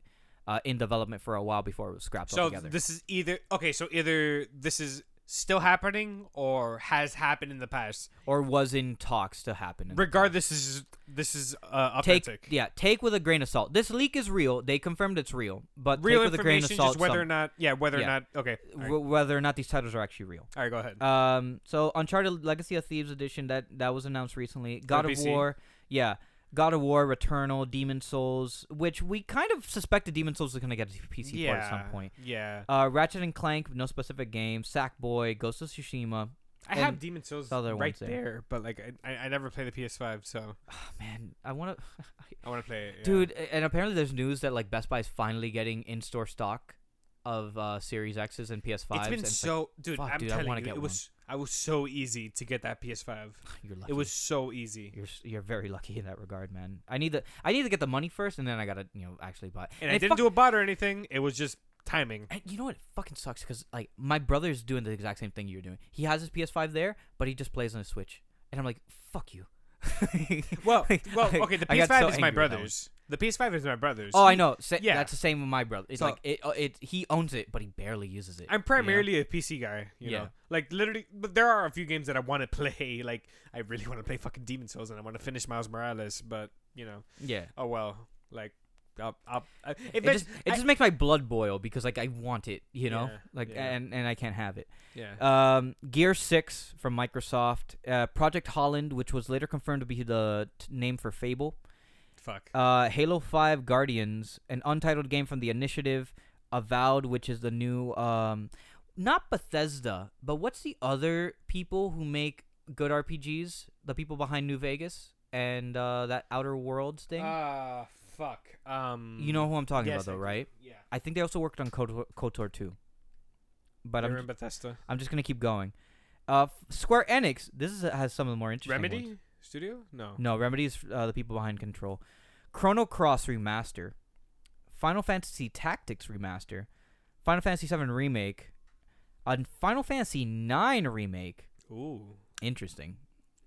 uh, in development for a while before it was scrapped So altogether. this is either okay. So either this is still happening or has happened in the past. or was in talks to happen. in the Regardless, this is this is uh, take authentic. yeah take with a grain of salt this leak is real they confirmed it's real but Real take with a grain of information, salt just whether some- or not. Yeah, whether Yeah. or not. Okay. All right. w- whether or not these titles are actually real All right, go ahead. um so uncharted legacy of thieves edition that that was announced recently god of PC? war yeah god of war returnal demon souls which we kind of suspected demon souls was going to get a pc yeah. port at some point Yeah. uh ratchet and clank no specific game sackboy ghost of tsushima I have Demon Souls the other right there. there, but like I, I, I never play the PS5, so oh, man i want to I want to play it. yeah. Dude, and apparently there's news that like Best Buy is finally getting in-store stock of uh, Series X's and PS5s. it's been and like, so, dude. fuck, I'm dude, I telling wanna you, get it was. I was so easy to get that PS5. you're lucky. It was so easy. You're you're very lucky in that regard, man. I need the I need to get the money first, and then I gotta you know actually buy. it. And I didn't fuck- do a bot or anything. It was just timing. And you know what? It fucking sucks because like my brother's doing the exact same thing you're doing. He has his PS5 there, but he just plays on his Switch, and I'm like, fuck you. Well, well, okay. The I got PS5 so is my angry with that one. brother's. The PS5 is my brother's. Oh, I know. Sa- yeah. that's the same with my brother. It's So- like it, uh, it. He owns it, but he barely uses it. I'm know? primarily a PC guy, you Yeah. know. Like literally, but there are a few games that I want to play. Like I really want to play fucking Demon Souls and I want to finish Miles Morales, but you know, yeah. oh well. Like, I'll, I'll, I, It just it I- just makes my blood boil because like I want it, you know, Yeah, like yeah. and and I can't have it. yeah. Um, Gear Six from Microsoft, uh, Project Holland, which was later confirmed to be the t- name for Fable. Fuck. Uh, Halo Five Guardians, an untitled game from the Initiative. Avowed, which is the new um, not Bethesda, but what's the other people who make good RPGs? The people behind New Vegas and uh, that Outer Worlds thing. Ah, fuck. Um, you know who I'm talking yes, about, though, do. right? Yeah. I think they also worked on KOTOR, KOTOR 2. But They're I'm, in Bethesda. I'm just gonna keep going. Uh, F- Square Enix. This is has some of the more interesting Remedy ones. Studio? No. No, Remedy is uh, the people behind Control. Chrono Cross remaster, Final Fantasy Tactics remaster, Final Fantasy VII remake, a Final Fantasy IX remake. Ooh. Interesting.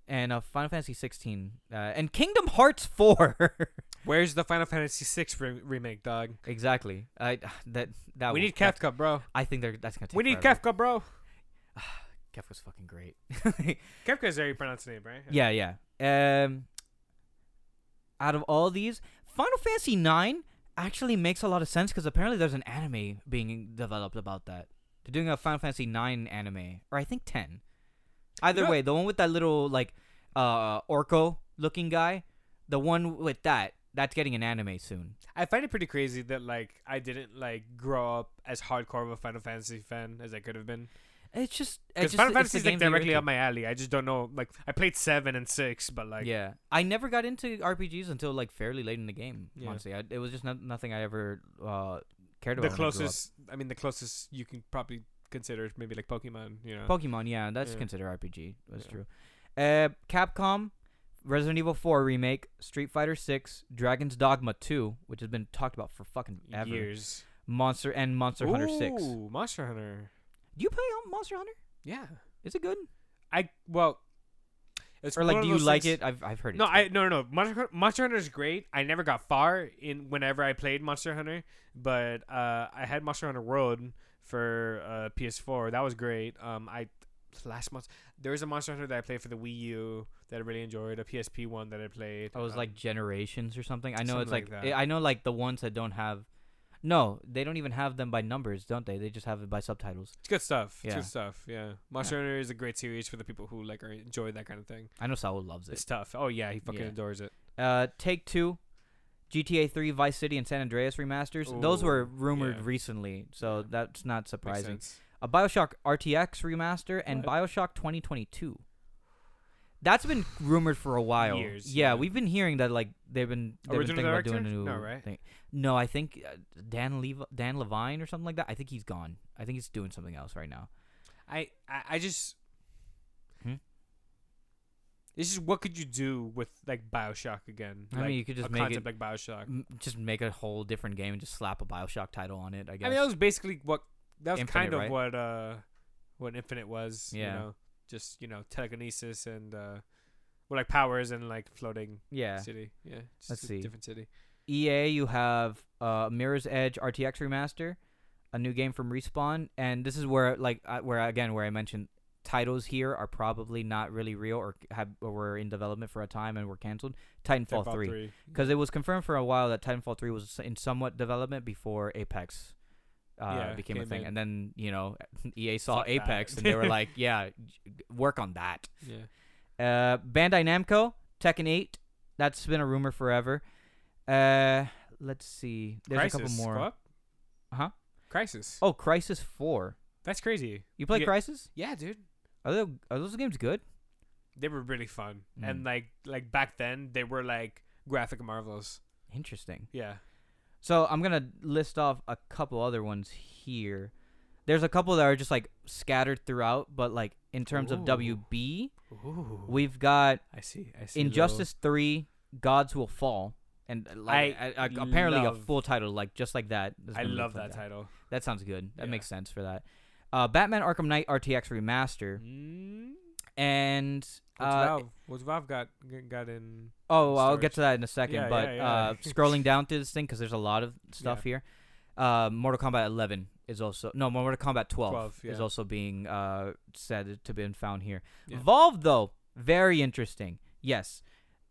And a Final Fantasy 16 uh, and Kingdom Hearts 4. Where's the Final Fantasy 6 re- remake, dog? exactly. I that that we need Kefka, bro. I think they're that's gonna take We need forever. Kefka, bro. Kefka's fucking great. Kefka is how you pronounce the name, right? Yeah, yeah. Um, out of all these, Final Fantasy 9 actually makes a lot of sense because apparently there's an anime being developed about that. They're doing a Final Fantasy 9 anime, or I think ten. Either know- way, the one with that little like uh orco looking guy, the one with that, that's getting an anime soon. I find it pretty crazy that like I didn't like grow up as hardcore of a Final Fantasy fan as I could have been. It's just it's Because Final Fantasy is like games that you're directly up my alley. I just don't know. Like I played seven and six, but like yeah, I never got into RPGs until like fairly late in the game. Yeah. Honestly, I, it was just not, nothing I ever uh, cared the about. I up. closest. I mean, the closest you can probably consider is maybe like Pokemon. You know. Pokemon, yeah, that's Yeah. considered RPG. That's Yeah. true. Uh, Capcom, Resident Evil 4 remake, Street Fighter 6, Dragon's Dogma 2, which has been talked about for fucking ever. Years. Monster and Monster Hunter 6. Do Ooh, Monster Hunter. Do you play um, Monster Hunter? Yeah. Is it good? I well. It's or like, do you like things- it? I've I've heard it. No, I no no no. Monster, Monster Hunter is great. I never got far in whenever I played Monster Hunter, but uh, I had Monster Hunter World for uh, PS4. That was great. Um, I last month there was a Monster Hunter that I played for the Wii U that I really enjoyed. A PSP one that I played. It was um, like Generations or something. I know something it's like, like that. I know like the ones that don't have. No, they don't even have them by numbers, don't they? They just have it by subtitles. It's good stuff. It's Yeah. good stuff. Yeah. Monster Hunter is a great series for the people who like are enjoy that kind of thing. I know Saul loves it. It's tough. Oh yeah, he fucking Yeah. adores it. Uh, Take Two, GTA 3, Vice City, and San Andreas remasters. Those were rumored yeah. recently, so Yeah. that's not surprising. A Bioshock RTX remaster and What? Bioshock 2022. That's been rumored for a while. Years, yeah, yeah. we've been hearing that like they've been they've Original been thinking about doing a new No, right? thing. No, I think uh, Dan Lev- Dan Levine or something like that. I think he's gone. I think he's doing something else right now. I, I I just. It's just what could you do with like Bioshock again? I mean, you could just make it- like Bioshock. M- just make a whole different game and just slap a Bioshock title on it. I guess. I mean, that was basically what that was Infinite, kind of right? what uh what Infinite was. Yeah. You know, just you know telekinesis and uh, well, like powers and like floating yeah. city. Yeah. Just Let's a see. Different city. EA, you have uh, Mirror's Edge RTX remaster, a new game from Respawn, and this is where like uh, where again where I mentioned titles here are probably not really real or have or were in development for a time and were canceled. Titanfall, Titanfall 3 3. because it was confirmed for a while that Titanfall 3 was in somewhat development before Apex uh, Yeah, became a thing, in. and then you know EA saw Fuck that. Apex and they were like, yeah, work on that. Yeah. Uh, Bandai Namco, Tekken 8. That's been a rumor forever. Uh, let's see. There's Crysis. a couple more. What? Uh-huh. Crysis. Oh, Crysis 4. That's crazy. You play Yeah. Crysis? Yeah, dude. Are, they, are those games good? They were really fun, Mm. and like like back then they were like graphic marvels. Interesting. Yeah. So I'm gonna list off a couple other ones here. There's a couple that are just like scattered throughout, but like in terms of WB, Ooh. we've got I see. I see. Injustice 3, Gods Will Fall, and like I I, I, apparently a full title like just like that. I love like that title. That sounds good. That Yeah. makes sense for that. Uh, Batman Arkham Knight RTX remaster Mm. and What's uh, Valve? What's Valve got got in? oh, I'll get to that in a second. Yeah, but yeah, yeah. Uh, scrolling down through this thing because there's a lot of stuff here. Uh, Mortal Kombat 11 is also no Mortal Kombat 12, 12, is also being uh, said to been found here. Valve though, very interesting. Yes.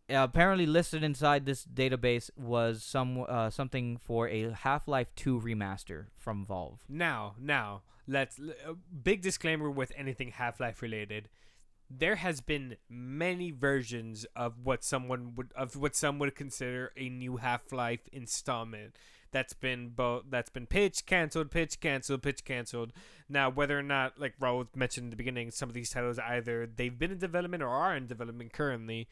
Uh, apparently listed inside this database was some uh, something for a Half-Life 2 remaster from Valve. Now, now, let's uh, big disclaimer with anything Half-Life related. There has been many versions of what someone would of what some would consider a new Half-Life installment. That's been both that's been pitched, canceled, pitched, canceled, pitched, canceled. Now, whether or not, like Raul mentioned in the beginning, some of these titles either they've been in development or are in development currently.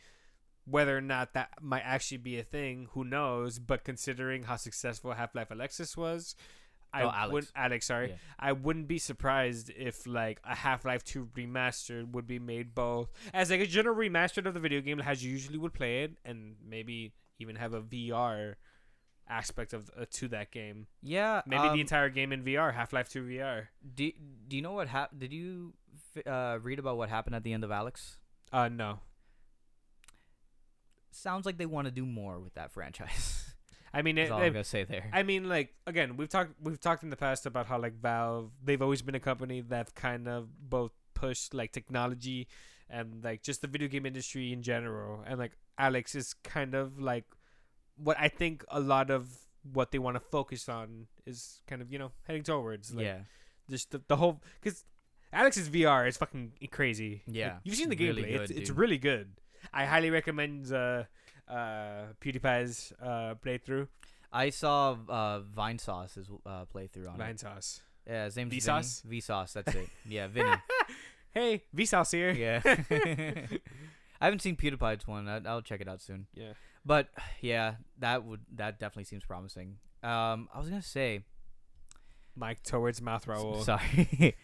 Whether or not that might actually be a thing, who knows? But considering how successful Half Life Alexis was, I Oh, Alyx. wouldn't Alyx, sorry. Yeah. I wouldn't be surprised if like a Half Life Two remastered would be made both as like a general remastered of the video game as you usually would play it, and maybe even have a VR aspect of uh, to that game. Yeah, Maybe um, the entire game in VR, Half Life Two VR. Do Do you know what happened? Did you uh, read about what happened at the end of Alyx? Uh, no. Sounds like they want to do more with that franchise. I mean, That's it, all it- I'm gonna say there. I mean, like again, we've talked we've talked in the past about how like Valve, they've always been a company that kind of both pushed like technology and like just the video game industry in general. And like Alyx is kind of like what I think a lot of what they want to focus on is kind of you know heading towards. Like, yeah, just the, the whole because Alyx's VR is fucking crazy. Like, Yeah, you've seen the really gameplay. it's good, it's dude. really good. I highly recommend uh, uh, PewDiePie's uh, playthrough. I saw uh, Vine Sauce's uh, playthrough on Vine it. sauce. Yeah, his name's Vsauce? Vsauce, that's it. Yeah, Vinny. Hey, Vsauce here. yeah. I haven't seen PewDiePie's one. I, I'll check it out soon. Yeah. But yeah, that would that definitely seems promising. Um, I was gonna say, Mike towards mouth Raul. sorry,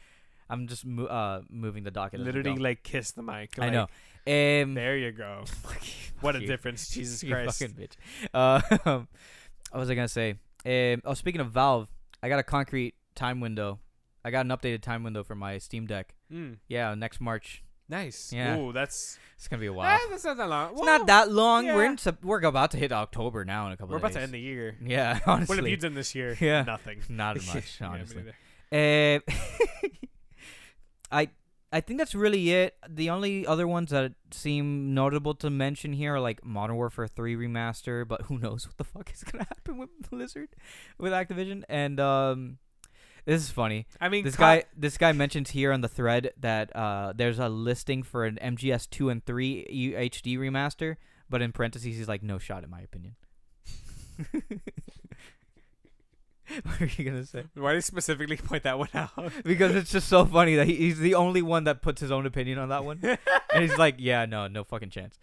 I'm just mo- uh moving the docket. Literally, like kiss the mic. I know. Um, There you go. What a you. difference, Jesus you Christ. fucking bitch. Uh, what was I gonna say? Um, oh, speaking of Valve, I got a concrete time window. I got an updated time window for my Steam Deck. Mm, Yeah, next March. nice. Yeah. Ooh, that's It's gonna be a wow. while. that's not that long. It's not that long. We're in. We're about to hit October now in a couple. We're about to end the year. Yeah, honestly. What have you done this year? Yeah. Nothing. Not much, honestly. neither. Uh, I I think that's really it. The only other ones that seem notable to mention here are like Modern Warfare 3 remaster, but who knows what the fuck is gonna happen with Blizzard, with Activision. And um, this is funny. I mean, This co- guy, this guy mentions here on the thread that uh, there's a listing for an MGS 2 and 3 HD remaster, but in parentheses he's like, no shot in my opinion. what are you gonna say? Why did you specifically point that one out? because it's just so funny that he, he's the only one that puts his own opinion on that one, and he's like, "Yeah, no, no fucking chance."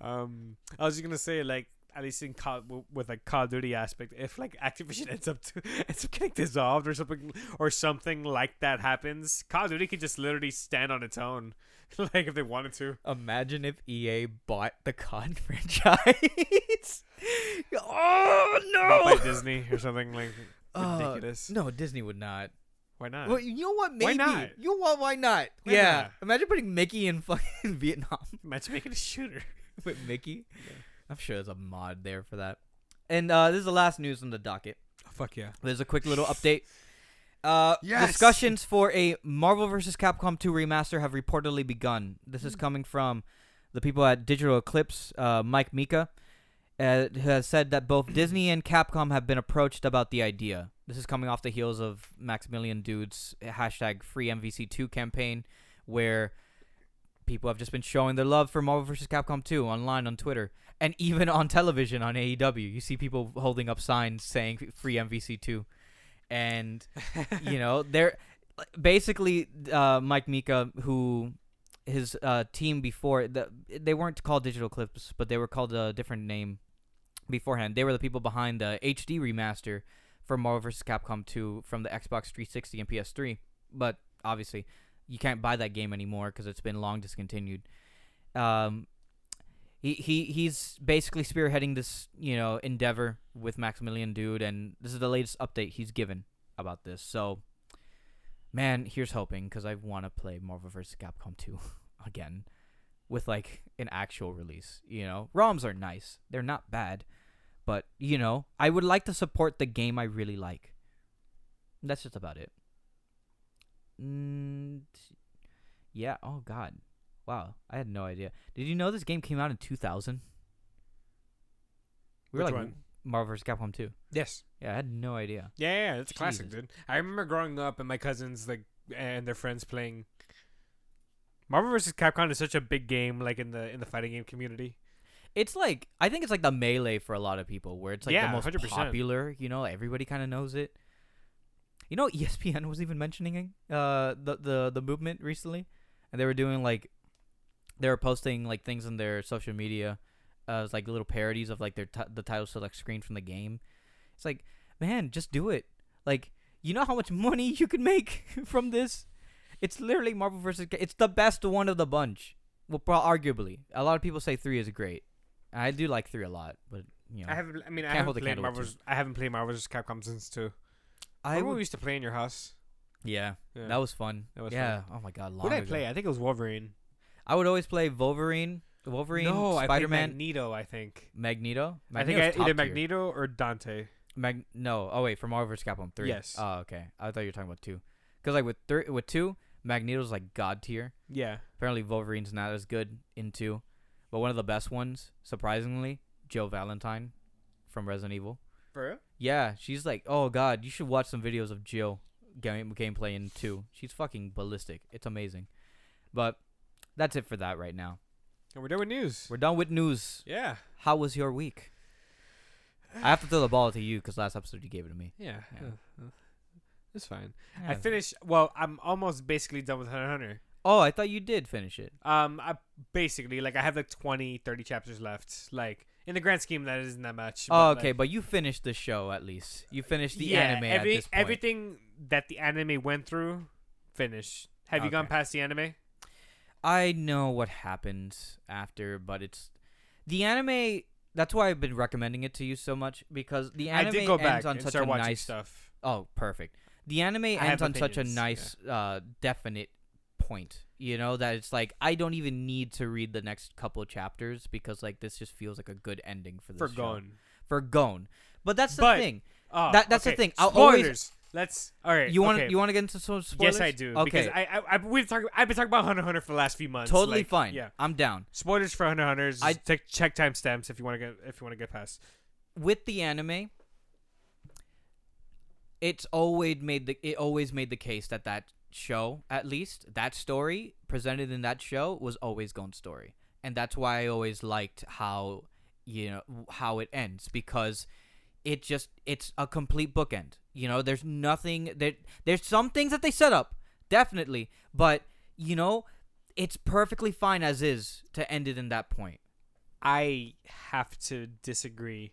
um, I was just gonna say like. At least in Call, with like Call of Duty aspect, if like Activision ends up to ends up getting dissolved or something or something like that happens, Call of Duty could just literally stand on its own, like if they wanted to. Imagine if EA bought the COD franchise. oh Bought no! by Disney or something like Uh, ridiculous. no, Disney would not. Why not? Well, you know what? Maybe. Why not? You know what? Why not? Why yeah. not? Imagine putting Mickey in fucking Vietnam Imagine making a shooter. with Mickey. I'm sure there's a mod there for that. And uh, this is the last news on the docket. Oh, fuck yeah. There's a quick little update. Uh, Yes! Discussions for a Marvel vs. Capcom 2 remaster have reportedly begun. This is coming from the people at Digital Eclipse, uh, Mike Mika, uh, has said that both Disney and Capcom have been approached about the idea. This is coming off the heels of Maximilian Dood's hashtag free MVC2 campaign, where people have just been showing their love for Marvel vs. Capcom 2 online on Twitter and even on television on AEW. You see people holding up signs saying free MVC2. And you know, they're basically uh, Mike Mika, who his uh, team before the, they weren't called Digital Eclipse, but they were called a different name beforehand. They were the people behind the HD remaster for Marvel vs. Capcom 2 from the Xbox 360 and PS3. But obviously, you can't buy that game anymore because it's been long discontinued. Um, he, he he's basically spearheading this you know endeavor with Maximilian Dood, and this is the latest update he's given about this. So, man, here's hoping because I want to play Marvel vs. Capcom 2 again with like an actual release. You know, ROMs are nice; they're not bad, but you know, I would like to support the game I really like. That's just about it. Mm, yeah. Oh God. Wow. I had no idea. Did you know this game came out in 2000? We were Which like one? Marvel vs. Capcom 2. Yes. Yeah, I had no idea. Yeah, yeah, yeah, it's a classic, Jesus. dude. I remember growing up and my cousins like and their friends playing Marvel vs. Capcom is such a big game, like in the in the fighting game community. It's like I think it's like the melee for a lot of people, where it's like Yeah, the most 100%. popular. You know, everybody kind of knows it. You know, ESPN was even mentioning uh the the the movement recently, and they were doing like they were posting like things on their social media, uh, as like little parodies of like their t- the title select screen from the game. It's like, man, just do it. Like, you know how much money you could make from this? It's literally Marvel versus. It's the best one of the bunch. Well, pro- arguably, a lot of people say three is great. I do like three a lot, but you know, I haven't. I mean, I haven't played to I haven't played Marvel vs. Capcom since two. I Remember when would, we used to play in your house. yeah, Yeah. that was fun. That was yeah. Oh my god, long Who did I play? I think it was Wolverine. I would always play Wolverine, Wolverine, no, I Spider Man, Magneto. I think. Magneto. I think Magneto's I, either. Magneto or Dante. Mag- no, oh wait, for Marvel vs. Capcom three. Yes. Oh, okay. I thought you were talking about two. Because like with thir- with two, Magneto's like god tier. Yeah. Apparently Wolverine's not as good in two, but one of the best ones, surprisingly, Jill Valentine from Resident Evil. For real? Yeah, she's like, oh god, you should watch some videos of Jill game gameplay in two. She's fucking ballistic. It's amazing. But that's it for that right now. And we're done with news. We're done with news. yeah. How was your week? I have to throw the ball to you because last episode you gave it to me. Yeah. Yeah. uh, uh, it's fine. Yeah. I finished. Well, I'm almost basically done with Hunter Hunter. Oh, I thought you did finish it. Um, I basically like I have like 20, 30 chapters left. Like in the grand scheme, that isn't that much. Oh, but, okay, like, but you finished the show at least. You finished the yeah, anime every, at this point. Everything that the anime went through, finished. Have you gone past the anime? I know what happens after, but it's the anime. That's why I've been recommending it to you so much because the anime I did go ends back on and such start a watching nice. stuff. Oh, perfect. The anime have ends on such a opinions, nice, uh, definite point. You know that it's like I don't even need to read the next couple of chapters because like this just feels like a good ending for this For show. Gon. for Gon. But that's the But- thing. Oh, That- that's the okay. thing. I'll always- Spoilers. Let's. All right. You want okay. you want to get into some spoilers? Yes, I do. Okay, Because I, I, I we've talked. I've been talking about Hunter Hunter for the last few months. totally like, fine. Yeah. I'm down. Spoilers for Hunter x Hunter. I- I check check timestamps if you want to get if you want to get past. with the anime, it's always made the it always made the case that that show, at least that story presented in that show, was always Gon's story, and that's why I always liked how you know how it ends because it just it's a complete bookend. You know, there's nothing that there's some things that they set up definitely, but you know, it's perfectly fine as is to end it in that point. I have to disagree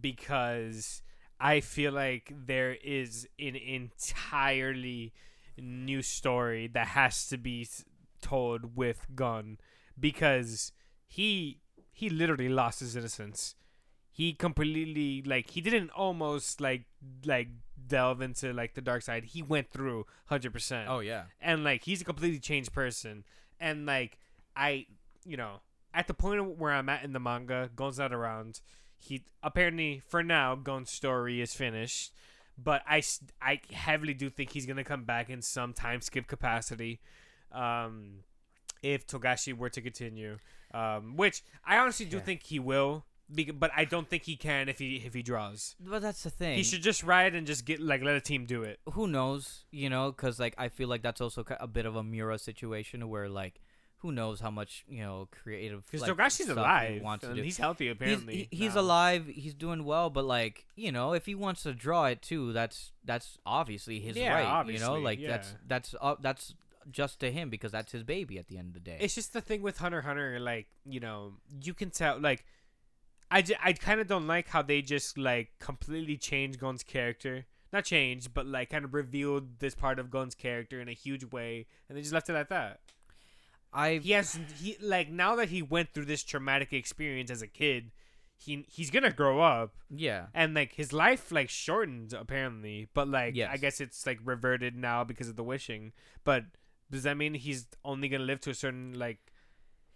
because I feel like there is an entirely new story that has to be told with Gon because he he literally lost his innocence. He completely like he didn't almost like like delve into like the dark side. He went through 100% Oh yeah. and like he's a completely changed person and like i you know at the point where i'm at in the manga gon's not around he apparently for now gon's story is finished but I I heavily do think he's gonna come back in some time skip capacity um if togashi were to continue um which i honestly do Yeah. think he will but i don't think he can if he if he draws But that's the thing. he should just ride and just get like let a team do it who knows you know because like i feel like that's also a bit of a Miura situation where like who knows how much you know creative because like, togashi's stuff he alive wants to and do. he's healthy He's, apparently he- he's alive he's doing well but like you know if he wants to draw it too that's that's obviously his Yeah, right you know like that's yeah. that's uh, that's just to him because that's his baby at the end of the day It's just the thing with Hunter Hunter, like you know, you can tell. Like, I, j- I kind of don't like how they just like completely changed Gon's character. Not changed, but like kind of revealed this part of Gon's character in a huge way, and they just left it at that. i has he like now that he went through this traumatic experience as a kid, he he's gonna grow up, yeah and like his life like shortened apparently, but like I guess it's like reverted now because of the wishing. But does that mean he's only gonna live to a certain like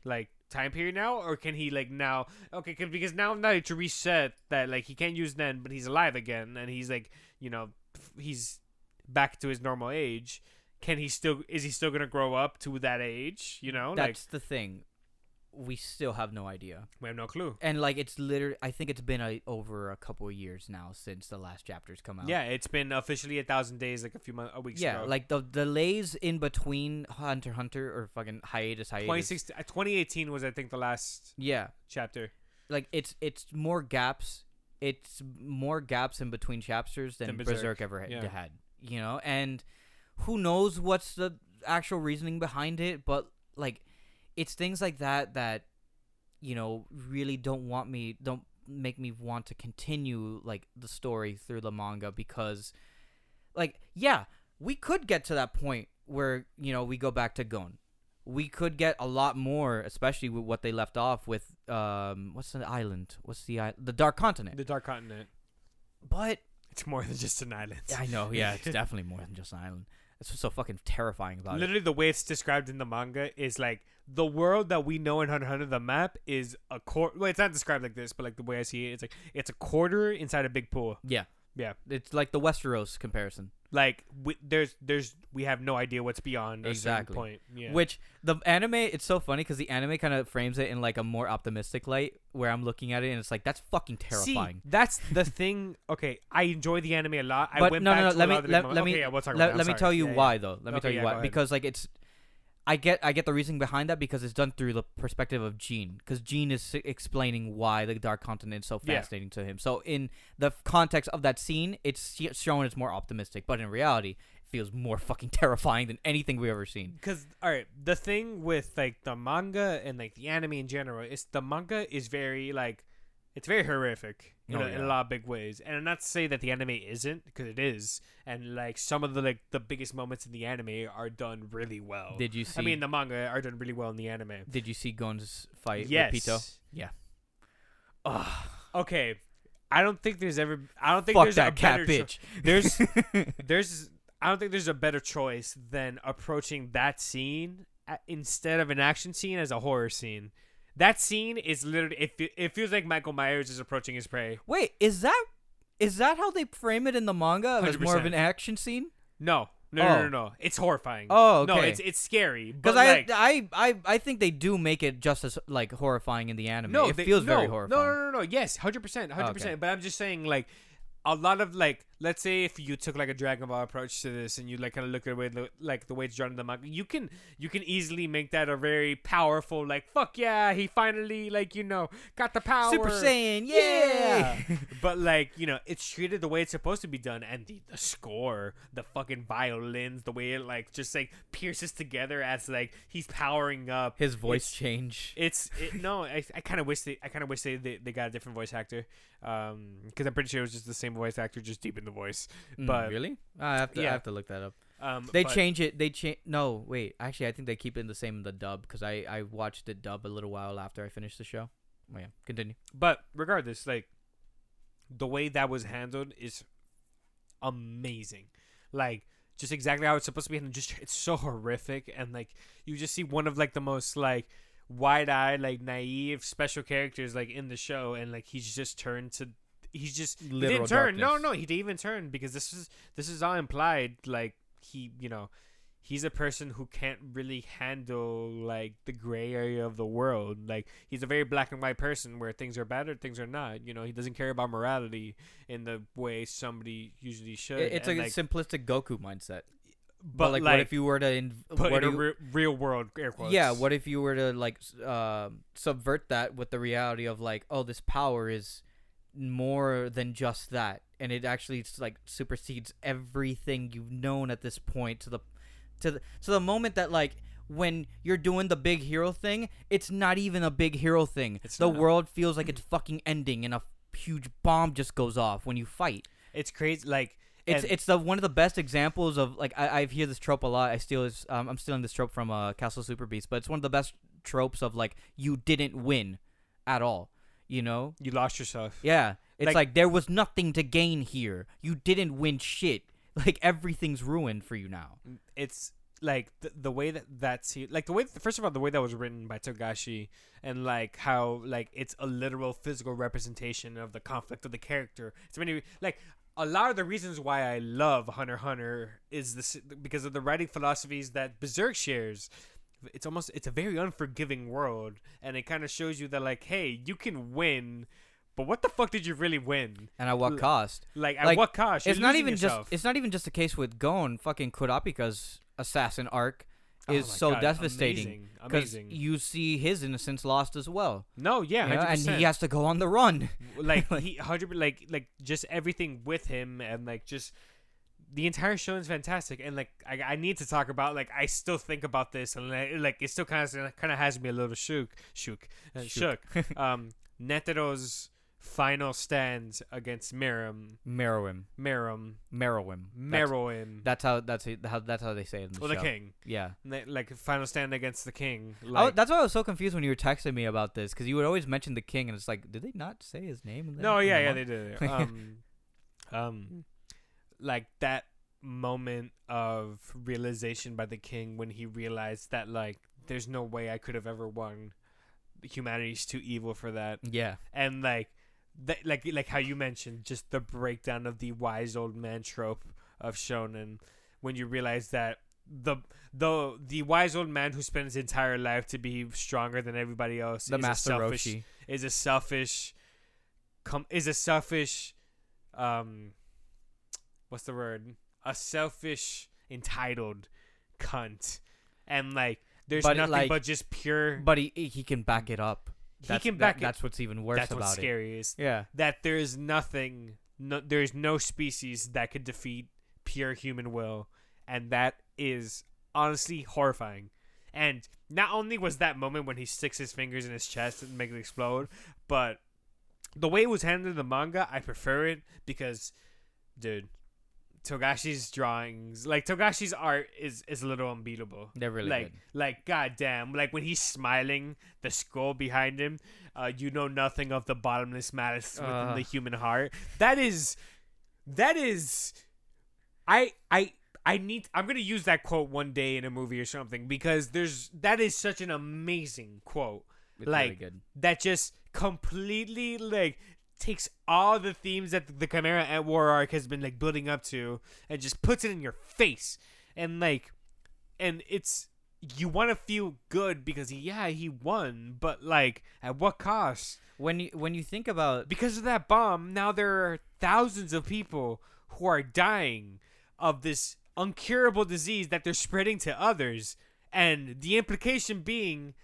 like time period now, or can he like now? Okay, because now now to reset that like he can't use then, but he's alive again, and he's like you know he's back to his normal age. Can he still? Is he still gonna grow up to that age? You know, like that's the thing we still have no idea we have no clue. and like it's literally i think it's been a, over a couple of years now since the last chapters come out Yeah, it's been officially a thousand days, like a few months, a weeks yeah ago. like the delays in between hunter hunter or fucking hiatus hiatus 2016, uh, 2018 was I think the last yeah chapter. like it's it's more gaps it's more gaps in between chapters than Than berserk, Berserk, ever yeah. had you know and who knows what's the actual reasoning behind it but like it's things like that that you know really don't want me don't make me want to continue like the story through the manga because like yeah we could get to that point where you know we go back to gon we could get a lot more especially with what they left off with um what's the island what's the island the dark continent The Dark Continent. but It's more than just an island. i know yeah it's definitely more than just an island that's what's so fucking terrifying about it Literally, the way it's described in the manga is like the world that we know in Hunter Hunter. The map is a quarter. Well, it's not described like this, but like the way I see it, it's like it's a quarter inside a big pool. yeah Yeah. it's like the westeros comparison Like we, there's there's we have no idea what's beyond a certain Exactly. point. Yeah. Which the anime, it's so funny because the anime kind of frames it in like a more optimistic light, where I'm looking at it and it's like that's fucking terrifying. See, that's the thing. Okay, I enjoy the anime a lot. I went no, back no, no. to Let me let, let me Okay, yeah, we'll let, let me tell you Yeah, why though. Let me Okay, tell you why because like it's. I get I get the reasoning behind that because it's done through the perspective of Ging because Ging is explaining why the Dark Continent is so Yeah. fascinating to him. So in the context of that scene, it's sh- shown as more optimistic, but in reality, it feels more fucking terrifying than anything we've ever seen. Because all right, the thing with like the manga and like the anime in general is the manga is very like it's very horrific in, Oh, a, in a lot of big ways, and not to say that the anime isn't because it is, and like some of the like the biggest moments in the anime are done really well. Did you see? Oh. I mean, the manga are done really well in the anime. did you see Gon's fight yes. with Pitou? Yeah. Ugh. Okay. I don't think there's ever. I don't think Fuck there's that a cat better cho- There's there's I don't think there's a better choice than approaching that scene uh, instead of an action scene as a horror scene. That scene is literally it, it feels like Michael Myers is approaching his prey. Wait, is that Is that how they frame it in the manga? It's more of an action scene? No, no, no, Oh. no, no. It's horrifying. Oh, No, it's it's scary. Because I, like, I, I, I think they do make it just as like horrifying in the anime. no, it they- feels no, very no, horrifying. No, no, no, no. Yes, hundred percent, hundred Okay. percent. But I'm just saying, like, a lot of like, let's say if you took like a Dragon Ball approach to this, and you like kind of look at the way, the, like the way it's drawn in the manga, you can you can easily make that a very powerful, like, fuck yeah, he finally like you know got the power. Super Saiyan, Yeah. but like you know, it's treated the way it's supposed to be done, and the, the score, the fucking violins, the way it like just like pierces together as like he's powering up. His voice It's- change. It's it, no, I, I kind of wish they I kind of wish they, they they got a different voice actor, um, because I'm pretty sure it was just the same voice actor, just deep in the voice. Mm, but- really, I have to, I have to look that up. Um, They but- change it. They change. No, wait. Actually, I think they keep it the same in the dub because I I watched the dub a little while after I finished the show. Oh yeah, continue. But regardless, like the way that was handled is amazing. Like just exactly how it's supposed to be and just it's so horrific and like you just see one of like the most like wide-eyed like naive special characters like in the show and like he's just turned to he's just he didn't turn no darkness. no he didn't even turn because this is this is all implied like he you know he's a person who can't really handle like the gray area of the world. Like he's a very black and white person where things are bad or things are not. You know, he doesn't care about morality in the way somebody usually should. It's And, like, a simplistic Goku mindset. but, But, like, like, what if you were to inv- put what in a you- re- real world air quotes. yeah, what if you were to like uh, subvert that with the reality of like, oh, this power is more than just that, and it actually like supersedes everything you've known at this point to the to the to the moment that like when you're doing the big hero thing, it's not even a big hero thing. It's the not. world feels like it's fucking ending, and a huge bomb just goes off when you fight. It's crazy. Like It's it's the one of the best examples of like I I hear this trope a lot. I steal this. Um, I'm stealing this trope from uh Castle Super Beast, but it's one of the best tropes of like you didn't win at all. You know? you lost yourself. Yeah. It's Like- like, there was nothing to gain here. You didn't win shit. Like everything's ruined for you now. it's like the, the way that that's like the way first of all the way that was written by Togashi and like how like it's a literal physical representation of the conflict of the character. It's many like a lot of the reasons why I love Hunter Hunter is this because of the writing philosophies that Berserk shares. It's almost it's a very unforgiving world and it kind of shows you that like hey, you can win but what the fuck did you really win? And at what cost? Like at Like, what cost? You're it's not even yourself. just it's not even just the case with Gon. Fucking Kurapika's assassin arc Oh is my so God, devastating because amazing. you see his innocence lost as well. no, yeah, you know, 100%. and he has to go on the run. like he hundred like like just everything with him and like just the entire show is fantastic and like I, I need to talk about like I still think about this and like, like it still kind of kind of has me a little shook shook uh, shook. um Netero's final stand against Miram Merowim, Miram Merowim, That's- That's how that's how that's how they say it in the or the king. Yeah. Like final stand against the king like wa- that's why I was so confused when you were texting me about this because you would always mention the king and it's like, did they not say his name? No, yeah, yeah, they did. Um, um, like that moment of realization by the king when he realized that like there's no way I could have ever won. Humanity's too evil for that, Yeah. and like that, like like how you mentioned, just the breakdown of the wise old man trope of shonen, when you realize that the the the wise old man who spent his entire life to be stronger than everybody else The is Master a selfish Roshi. is a selfish com- is a selfish um what's the word a selfish entitled cunt and like there's But nothing like- but just pure But he he can back it up. he That's, can that- back it That's what's even worse that's about what's it. scariest Yeah. that there is nothing no there's no species that could defeat pure human will and that is honestly horrifying and not only was that moment when he sticks his fingers in his chest and makes it explode but the way it was handled in the manga i prefer it because dude togashi's drawings like togashi's art is is a little unbeatable They're really like good. like goddamn like when he's smiling the skull behind him uh you know nothing of the bottomless malice within Uh. the human heart that is that is i i i need i'm gonna use that quote one day in a movie or something because there's that is such an amazing quote It's like really that just completely like takes all the themes that the Chimera Ant War arc has been like building up to and just puts it in your face. And like and it's you want to feel good because yeah, he won, but like at what cost? When you when you think about Because of that bomb, now there are thousands of people who are dying of this uncurable disease that they're spreading to others and the implication being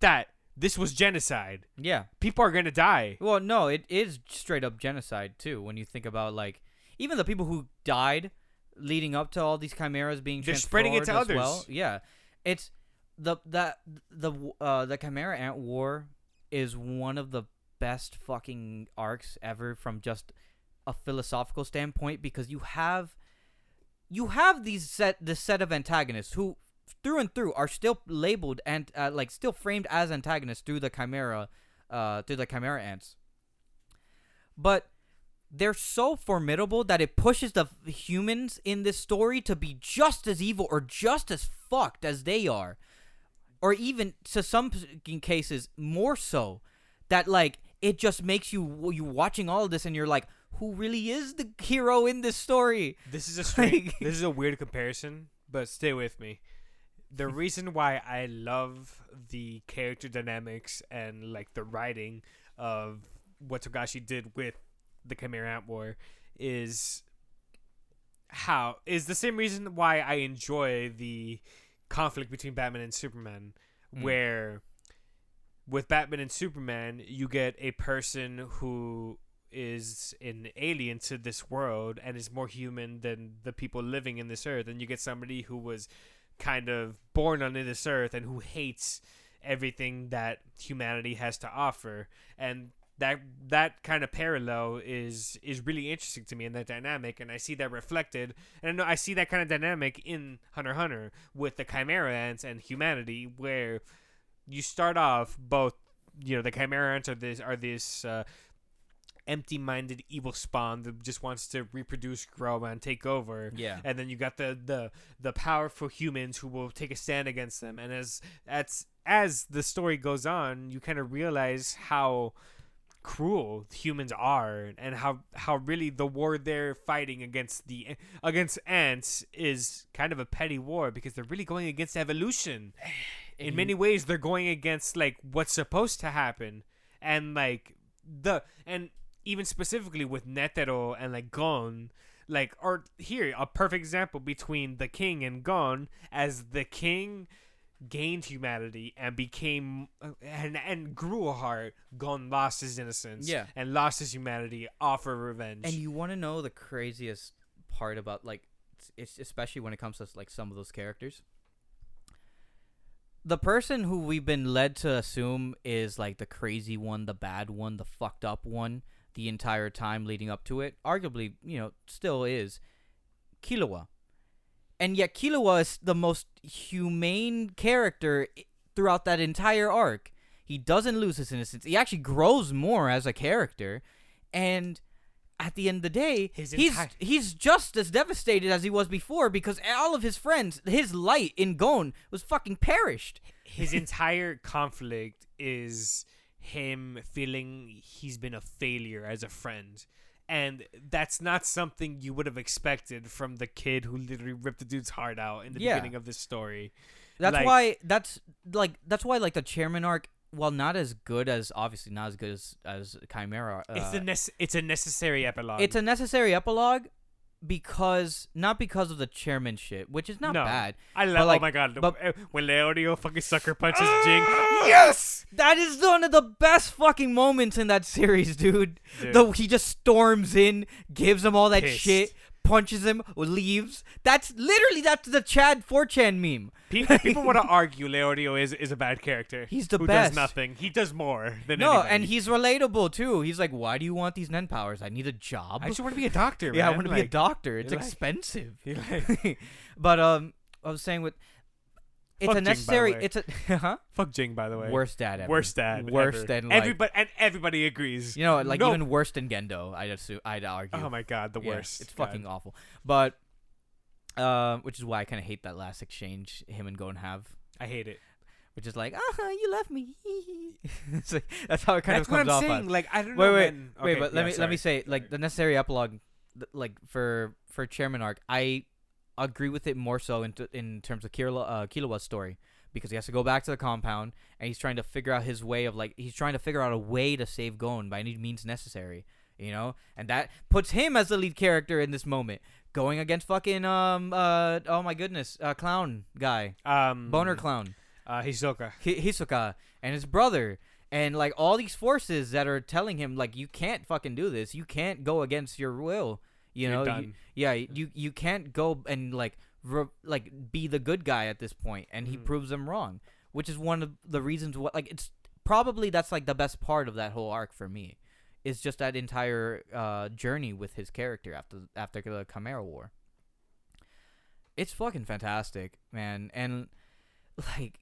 that this was genocide. yeah, People are going to die. well, no, it is straight up genocide too. When you think about like even the people who died leading up to all these chimeras being They're spreading it to as others. Well. Yeah, it's the that the uh the chimera ant war is one of the best fucking arcs ever from just a philosophical standpoint because you have you have these set this set of antagonists who through and through are still labeled and uh, like still framed as antagonists through the chimera uh through the chimera ants. But they're so formidable that it pushes the humans in this story to be just as evil or just as fucked as they are. Or even to some cases more so that like it just makes you you watching all of this and you're like who really is the hero in this story? This is a strange, this is a weird comparison, but stay with me. The reason why I love the character dynamics and like the writing of what Togashi did with the Chimera Ant War is how is the same reason why I enjoy the conflict between Batman and Superman, Mm. where with Batman and Superman you get a person who is an alien to this world and is more human than the people living in this earth and you get somebody who was kind of born under this earth and who hates everything that humanity has to offer. And that that kind of parallel is is really interesting to me in that dynamic. And I see that reflected and I see that kind of dynamic in Hunter Hunter with the Chimera ants and humanity where you start off both you know the Chimera ants are this are this uh, empty-minded evil spawn that just wants to reproduce grow and take over. Yeah. And then you got the the the powerful humans who will take a stand against them. And as as as the story goes on you kind of realize how cruel humans are and how how really the war they're fighting against the against ants is kind of a petty war because they're really going against evolution. In many ways they're going against like what's supposed to happen. And like the and even specifically with Netero and like Gon like or here a perfect example between the king and Gon as the king gained humanity and became uh, and and grew a heart Gon lost his innocence Yeah. and lost his humanity offer revenge And you want to know the craziest part about like it's especially when it comes to like some of those characters. The person who we've been led to assume is like the crazy one, the bad one, the fucked up one the entire time leading up to it, arguably, you know, still is Killua. And yet Killua is the most humane character throughout that entire arc. He doesn't lose his innocence. He actually grows more as a character. And at the end of the day, His he's entire- he's just as devastated as he was before because all of his friends, his light in Gon was fucking perished. his entire conflict is him feeling he's been a failure as a friend. And that's not something you would have expected from the kid who literally ripped the dude's heart out in the Yeah. beginning of this story. That's Like- why that's like that's why like the chairman arc, while not as good as obviously not as good as as Chimera. Uh, it's a nece- it's a necessary epilogue. it's a necessary epilogue because not because of the chairman shit, which is not No. bad. I love. like- oh my god! but- uh, when Leorio fucking sucker punches Ging, yes, That is one of the best fucking moments in that series, dude. Dude. The he just storms in, gives him all that Pissed. shit, punches him, leaves. That's literally that's the Chad 4chan meme. Pe- people want to argue Leorio is is a bad character. He's the who best. does nothing. He does more than No, anybody. and he's relatable too. He's like, "Why do you want these Nen powers? I need a job." I just want to be a doctor. yeah, I want to be a doctor. It's like- expensive. like, but um, I was saying with it's Fuck a Ging, by the necessary. way. It's a huh? Fuck Ging, by the way. worst dad ever. Worst dad. Worst ever. than like everybody and everybody agrees. you know like No. even worse than Gendo. I'd assume. I'd argue. Oh my god, the Yeah, worst. It's God. fucking awful. But uh, which is why I kind of hate that last exchange him and Gon have. I hate it. which is like, ah, you left me. it's like, that's how it kind That's of what comes I'm off. saying. as. Like I don't Wait, know. wait, when- Wait, okay, but let yeah, me let me sorry. say like the necessary epilogue, th- like for for Chairman arc, I agree with it more so in t- in terms of Killua, uh, story because he has to go back to the compound and he's trying to figure out his way of like he's trying to figure out a way to save Gon by any means necessary, you know, and that puts him as the lead character in this moment, going against fucking um uh oh my goodness uh clown guy. Um boner clown. Uh, Hisoka. Hi- Hisoka and his brother. And like all these forces that are telling him like you can't fucking do this. You can't go against your will you know You- yeah you you can't go and like re- like be the good guy at this point and he Mhm. proves them wrong which is one of the reasons what like it's probably that's like the best part of that whole arc for me is just that entire uh journey with his character after after the Chimera War it's fucking fantastic man and like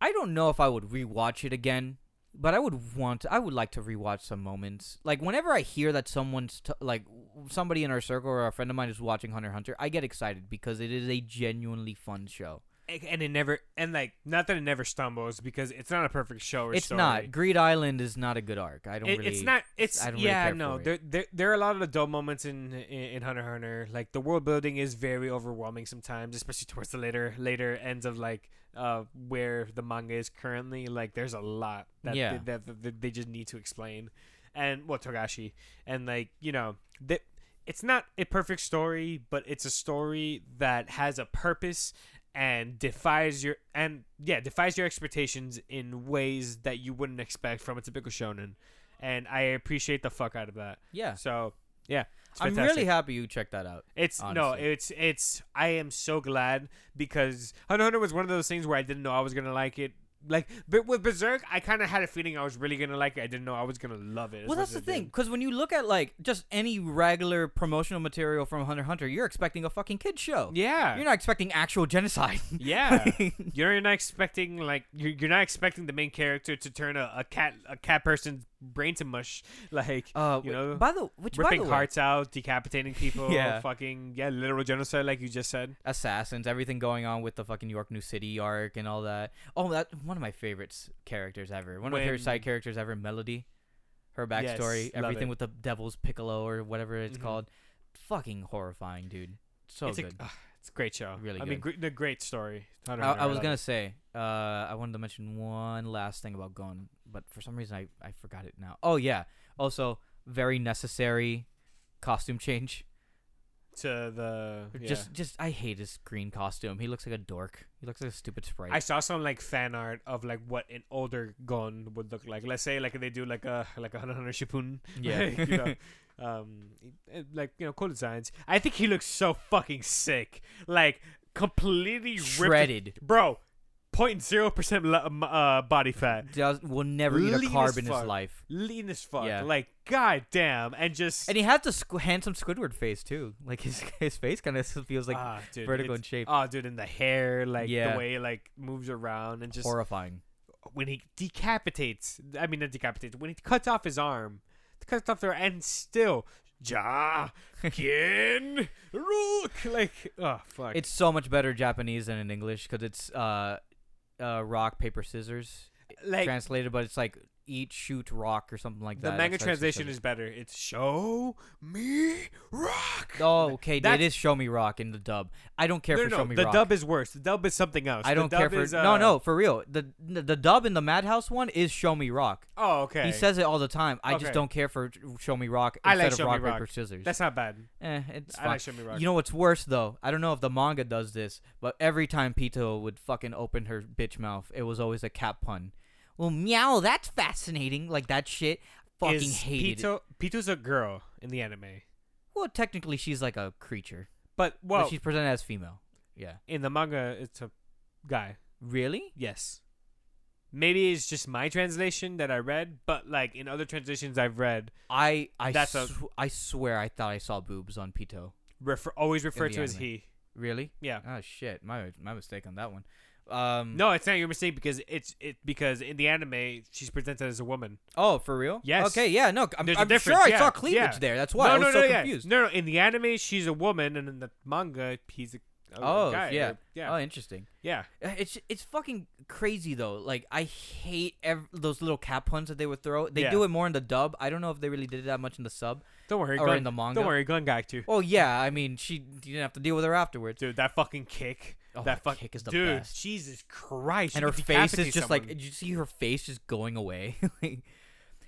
I don't know if I would rewatch it again, but I would want I would like to rewatch some moments. Like whenever I hear that someone's t- like somebody in our circle or a friend of mine is watching Hunter Hunter, I get excited because it is a genuinely fun show. And it never and like not that it never stumbles because it's not a perfect show or It's story. not Greed Island is not a good arc. I don't It- really it's not. It's I don't yeah. care no, there, there there are a lot of the dull moments in, in in Hunter Hunter. Like the world building is very overwhelming sometimes, especially towards the later later ends of like uh where the manga is currently. Like there's a lot that Yeah. that, that, that they just need to explain, and well Togashi and like you know that it's not a perfect story, but it's a story that has a purpose and defies your and yeah defies your expectations in ways that you wouldn't expect from a typical shonen and i appreciate the fuck out of that Yeah. so yeah I'm really happy you checked that out. it's no it's it's i am so glad because hunter hunter was one of those things where i didn't know i was gonna like it like but with berserk i kind of had a feeling i was really gonna like it i didn't know i was gonna love it Well, that's the thing, because when you look at like just any regular promotional material from Hunter Hunter, you're expecting a fucking kid show. yeah You're not expecting actual genocide. yeah you're not expecting like you're, you're not expecting the main character to turn a, a cat a cat person's brain to mush like Uh, You wait, know, by the way, which by ripping the way, hearts out, decapitating people, Yeah. fucking yeah, literal genocide, like you just said. assassins, everything going on with the fucking New York New City arc and all that. Oh, that one of my favorites characters ever. One of my favorite side characters ever, Melody. Her backstory, Yes, everything with the Devil's Piccolo or whatever it's Mhm. called, fucking horrifying, dude. So it's good. A, it's a great show. Really I mean, gr- the great story. I, Hunter, I was gonna say, uh, I wanted to mention one last thing about Gon, but for some reason I, I forgot it now. Oh yeah, also very necessary costume change. to the yeah. Just just I hate his green costume. He looks like a dork. He looks like a stupid sprite. I saw some like fan art of like what an older Gon would look like. Let's say like they do like a like a Hunter Shippuden. Yeah. like, you know, um, like you know, cool designs. I think he looks so fucking sick. Like completely ripped- Shredded. bro. 0.0 percent uh, body fat. Does will never eat a carb in his life. lean as fuck. Yeah. Like god damn, and just And he has the squ- handsome Squidward face too. Like his his face kind of feels like ah, dude, vertical in shape. Oh, dude, and the hair, like Yeah. the way it, like moves around, and just horrifying. when he decapitates. I mean, not decapitates. When he cuts off his arm, cuts off their and still. Ja, Kin, Rook, like, oh fuck. It's so much better Japanese than in English because it's uh, uh, rock paper scissors like translated, but it's like eat shoot rock or something like that. the manga translation is better. It's show me rock. Oh, okay. It That's- is Show Me Rock in the dub. I don't care no, for no, Show Me the Rock. The dub is worse. The dub is something else. I don't care for is, no, uh, no, for real. The the dub in the Madhouse one is Show Me Rock. Oh, okay. He says it all the time. I Okay. just don't care for Show Me Rock I instead like of Show rock Rock. paper scissors. that's not bad. eh, it's I fine. like Show Me Rock. You know what's worse though? I don't know if the manga does this, but every time Pitou would fucking open her bitch mouth, it was always a cat pun. Well, meow, that's fascinating. Like that shit. Fucking is hated it. Pitou, Pitou's a girl in the anime, Well, technically, she's like a creature, but but well, she's presented as female. Yeah. in the manga, it's a guy. Really? Yes. Maybe it's just my translation that I read, but like in other translations I've read, I I That's a- sw- I swear I thought I saw boobs on Pitou. refer always referred to as he. Really? Yeah. Oh shit, my my mistake on that one. Um. No, it's not your mistake because it's it because in the anime she's presented as a woman. Oh, for real? Yes. Okay. Yeah. No. I'm, There's a I'm sure difference, I yeah, saw cleavage yeah. there. That's why no, I was no, so no, yeah. confused. No, no. In the anime she's a woman, and in the manga he's a a Oh, guy, yeah. or- yeah, Oh, interesting. yeah. Uh, It's it's fucking crazy though. Like I hate ev- those little cap puns that they would throw. They Yeah. do it more in the dub. I don't know if they really did it that much in the sub Don't worry, or Gon, in the manga. don't worry, Gon got you, Oh yeah, I mean she you didn't have to deal with her afterwards. dude. That fucking kick, Oh, that that fuck, kick is the dude. best. Jesus Christ, and her face is just like, did you see her face just going away? Like,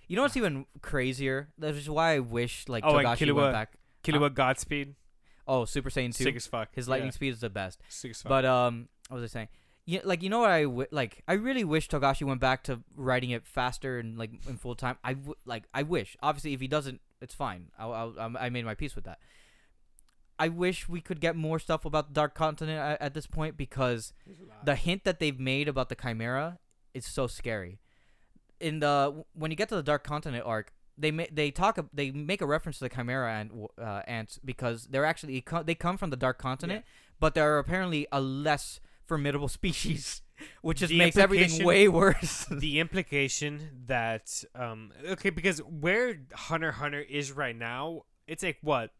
you know ah. what's even crazier? That's just why I wish like Oh, Togashi Killua- went back. Killua uh, Godspeed, Oh, Super Saiyan two. sick as fuck. His lightning yeah, speed is the best. sick as fuck. But um, what was I saying? Yeah, like you know what I w- like. I really wish Togashi went back to writing it faster and like in full time. I w- like. I wish. Obviously, if he doesn't, it's fine. I'll, I'll, um, I made my peace with that. I wish we could get more stuff about the Dark Continent at, at this point because the hint that they've made about the Chimera is so scary. In the when you get to the Dark Continent arc, they ma- they talk they make a reference to the Chimera ant, uh, ants because they're actually they come from the Dark Continent, but they're apparently a less formidable species, which just The makes everything way worse. the implication that um okay because where Hunter Hunter is right now, it's like what?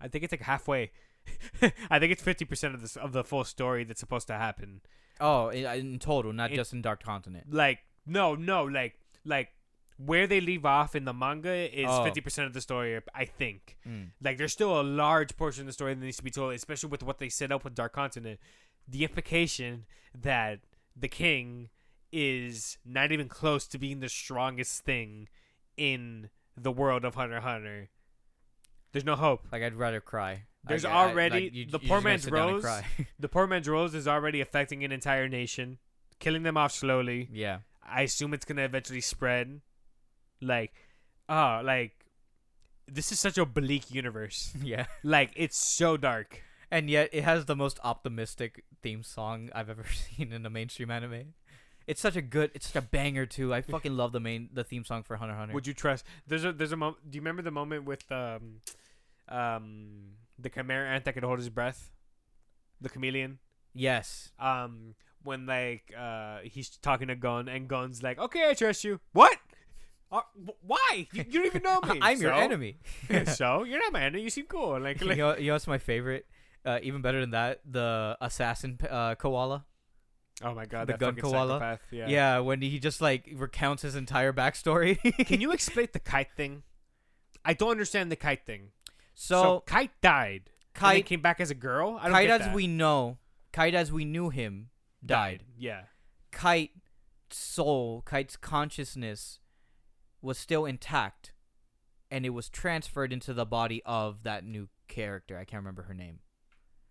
I think it's like halfway. I think it's fifty percent of this of the full story that's supposed to happen. oh, in, in total, not It- just in Dark Continent. Like no, no, like like where they leave off in the manga is Oh. fifty percent of the story. I think. Mm. Like there's still a large portion of the story that needs to be told, especially with what they set up with Dark Continent. The implication that the king is not even close to being the strongest thing in the world of Hunter Hunter. There's no hope. Like I'd rather cry. There's I- I- already- like, you- the you're poor man's sit down and rose. The poor man's rose is already affecting an entire nation, killing them off slowly. yeah. I assume it's gonna eventually spread. Like, oh, like this is such a bleak universe. Yeah. Like it's so dark. And yet it has the most optimistic theme song I've ever seen in a mainstream anime. It's such a good, it's such a banger too. I fucking love the main, the theme song for Hunter x Hunter. Would you trust? There's a there's a moment. Do you remember the moment with um, um, the chimera ant that could hold his breath, the chameleon? yes. Um, when like uh he's talking to Gon and Gon's like, okay, I trust you. What? Uh, why? You, you don't even know me. I'm your enemy. so you're not my enemy. You seem cool. Like, you, like know, you know what's my favorite? Uh, even better than that, the assassin uh, koala. oh my god, the gun koala? psychopath. Yeah. Yeah. when he just like recounts his entire backstory. Can you explain the kite thing? I don't understand the kite thing. So, so, kite died. and Kite, came back as a girl. I don't Kite as we know, Kite as we knew him, died. Yeah. Kite soul, Kite's consciousness was still intact and it was transferred into the body of that new character. I can't remember her name.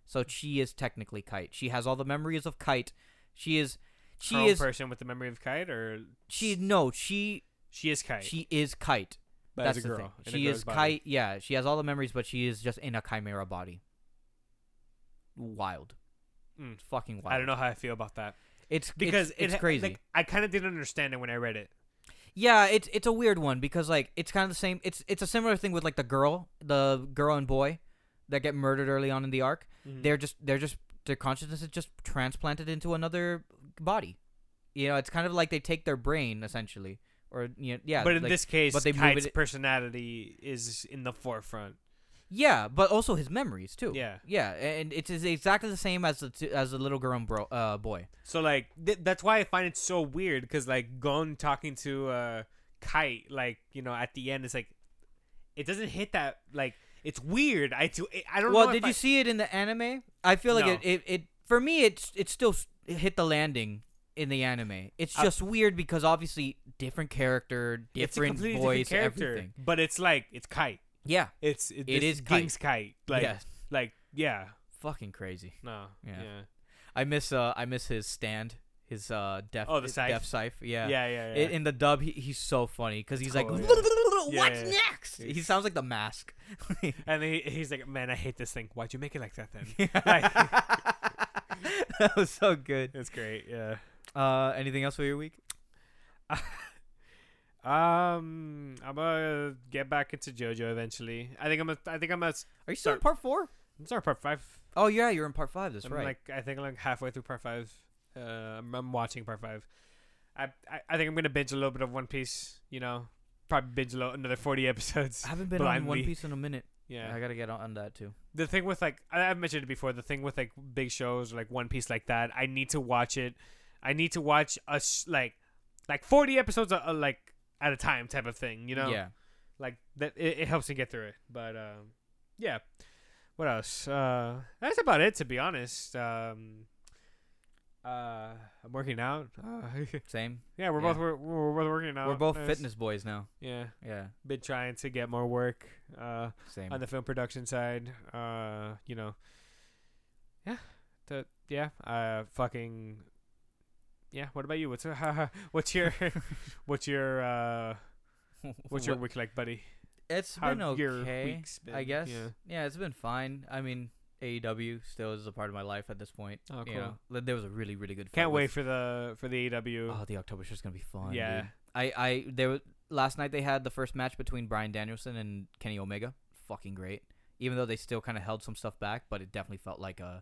So she is technically Kite. She has all the memories of Kite. She is she is person with the memory of kite, or she no, she she is kite. she is Kite. But That's as a the girl. thing. She is. Kite. Yeah, she has all the memories but she is just in a chimera body. Wild. Mm. It's fucking wild. I don't know how I feel about that It's because it's, it's it, crazy. Like, I kind of didn't understand it when I read it. Yeah, it's it's a weird one because like it's kind of the same. It's it's a similar thing with like the girl, the girl and boy that get murdered early on in the arc. Mm-hmm. They're just they're just their consciousness is just transplanted into another body. You know, it's kind of like they take their brain essentially, or you know, yeah. but in like- this case, but they Kite's it- personality is in the forefront. yeah, but also his memories too. Yeah. yeah, and it's exactly the same as the two, as the little girl and bro uh boy. So like th- that's why I find it so weird because like Gon talking to uh Kite like you know at the end it's like it doesn't hit that like it's weird. I do I don't know. Well, did you see it in the anime? I feel like No. it, it, it for me it's it still hit the landing in the anime. It's I- just weird because obviously different character, different voice, different character, everything. but it's like it's Kite. Yeah, It's it, It Kite. Ging's Kite. Like yeah, like yeah fucking crazy. no Yeah. yeah I miss uh I miss his stand, his uh deaf Oh, the scythe? deaf scythe. Yeah. yeah yeah yeah. I- In the dub, he, he's so funny because he's like, Oh, yeah. "What's Yeah, yeah. next?" He sounds like the mask. and he, he's like, man, I hate this thing. Why'd you make it like that then? that was so good. it's great. Yeah. Uh, anything else for your week? Um, I'm gonna get back into JoJo eventually. I think I'm. A, I think I'm. A, Are you still in part four? I'm sorry, part five. Oh yeah, you're in part five. That's I'm right. like I think I'm like halfway through part five. Uh, I'm, I'm watching part five. I, I I think I'm gonna binge a little bit of One Piece. You know, probably binge a little, another 40 episodes. I haven't been on One. Piece in a minute. Yeah. I gotta get on, on that too. the thing with like I- I've mentioned it before. The thing with like big shows like One Piece like that, I need to watch it. I need to watch a sh- like like forty episodes uh, like at a time type of thing. You know, Yeah. like that. It, it helps me get through it. But um, yeah. What else? Uh, that's about it. To be honest. Um, uh, I'm working out. Uh, Same. yeah, we're Yeah. both we're, we're both working out. We're both Nice. fitness boys now. Yeah, Yeah. been trying to get more work. Uh, Same. on the film production side. Uh, you know, yeah, the yeah, uh, fucking, yeah. What about you? What's uh, what's your what's your uh, what's your week like, buddy? It's How been okay. week's I guess. Yeah. Yeah. it's been fine. I mean, AEW still is a part of my life at this point. Oh, You cool. know, there was a really, really good. Can't wait with- for the for the AEW. Oh, the October show's gonna be fun. Yeah. dude. I, I, there was last night they had the first match between Bryan Danielson and Kenny Omega. Fucking great. Even though they still kind of held some stuff back, but it definitely felt like a,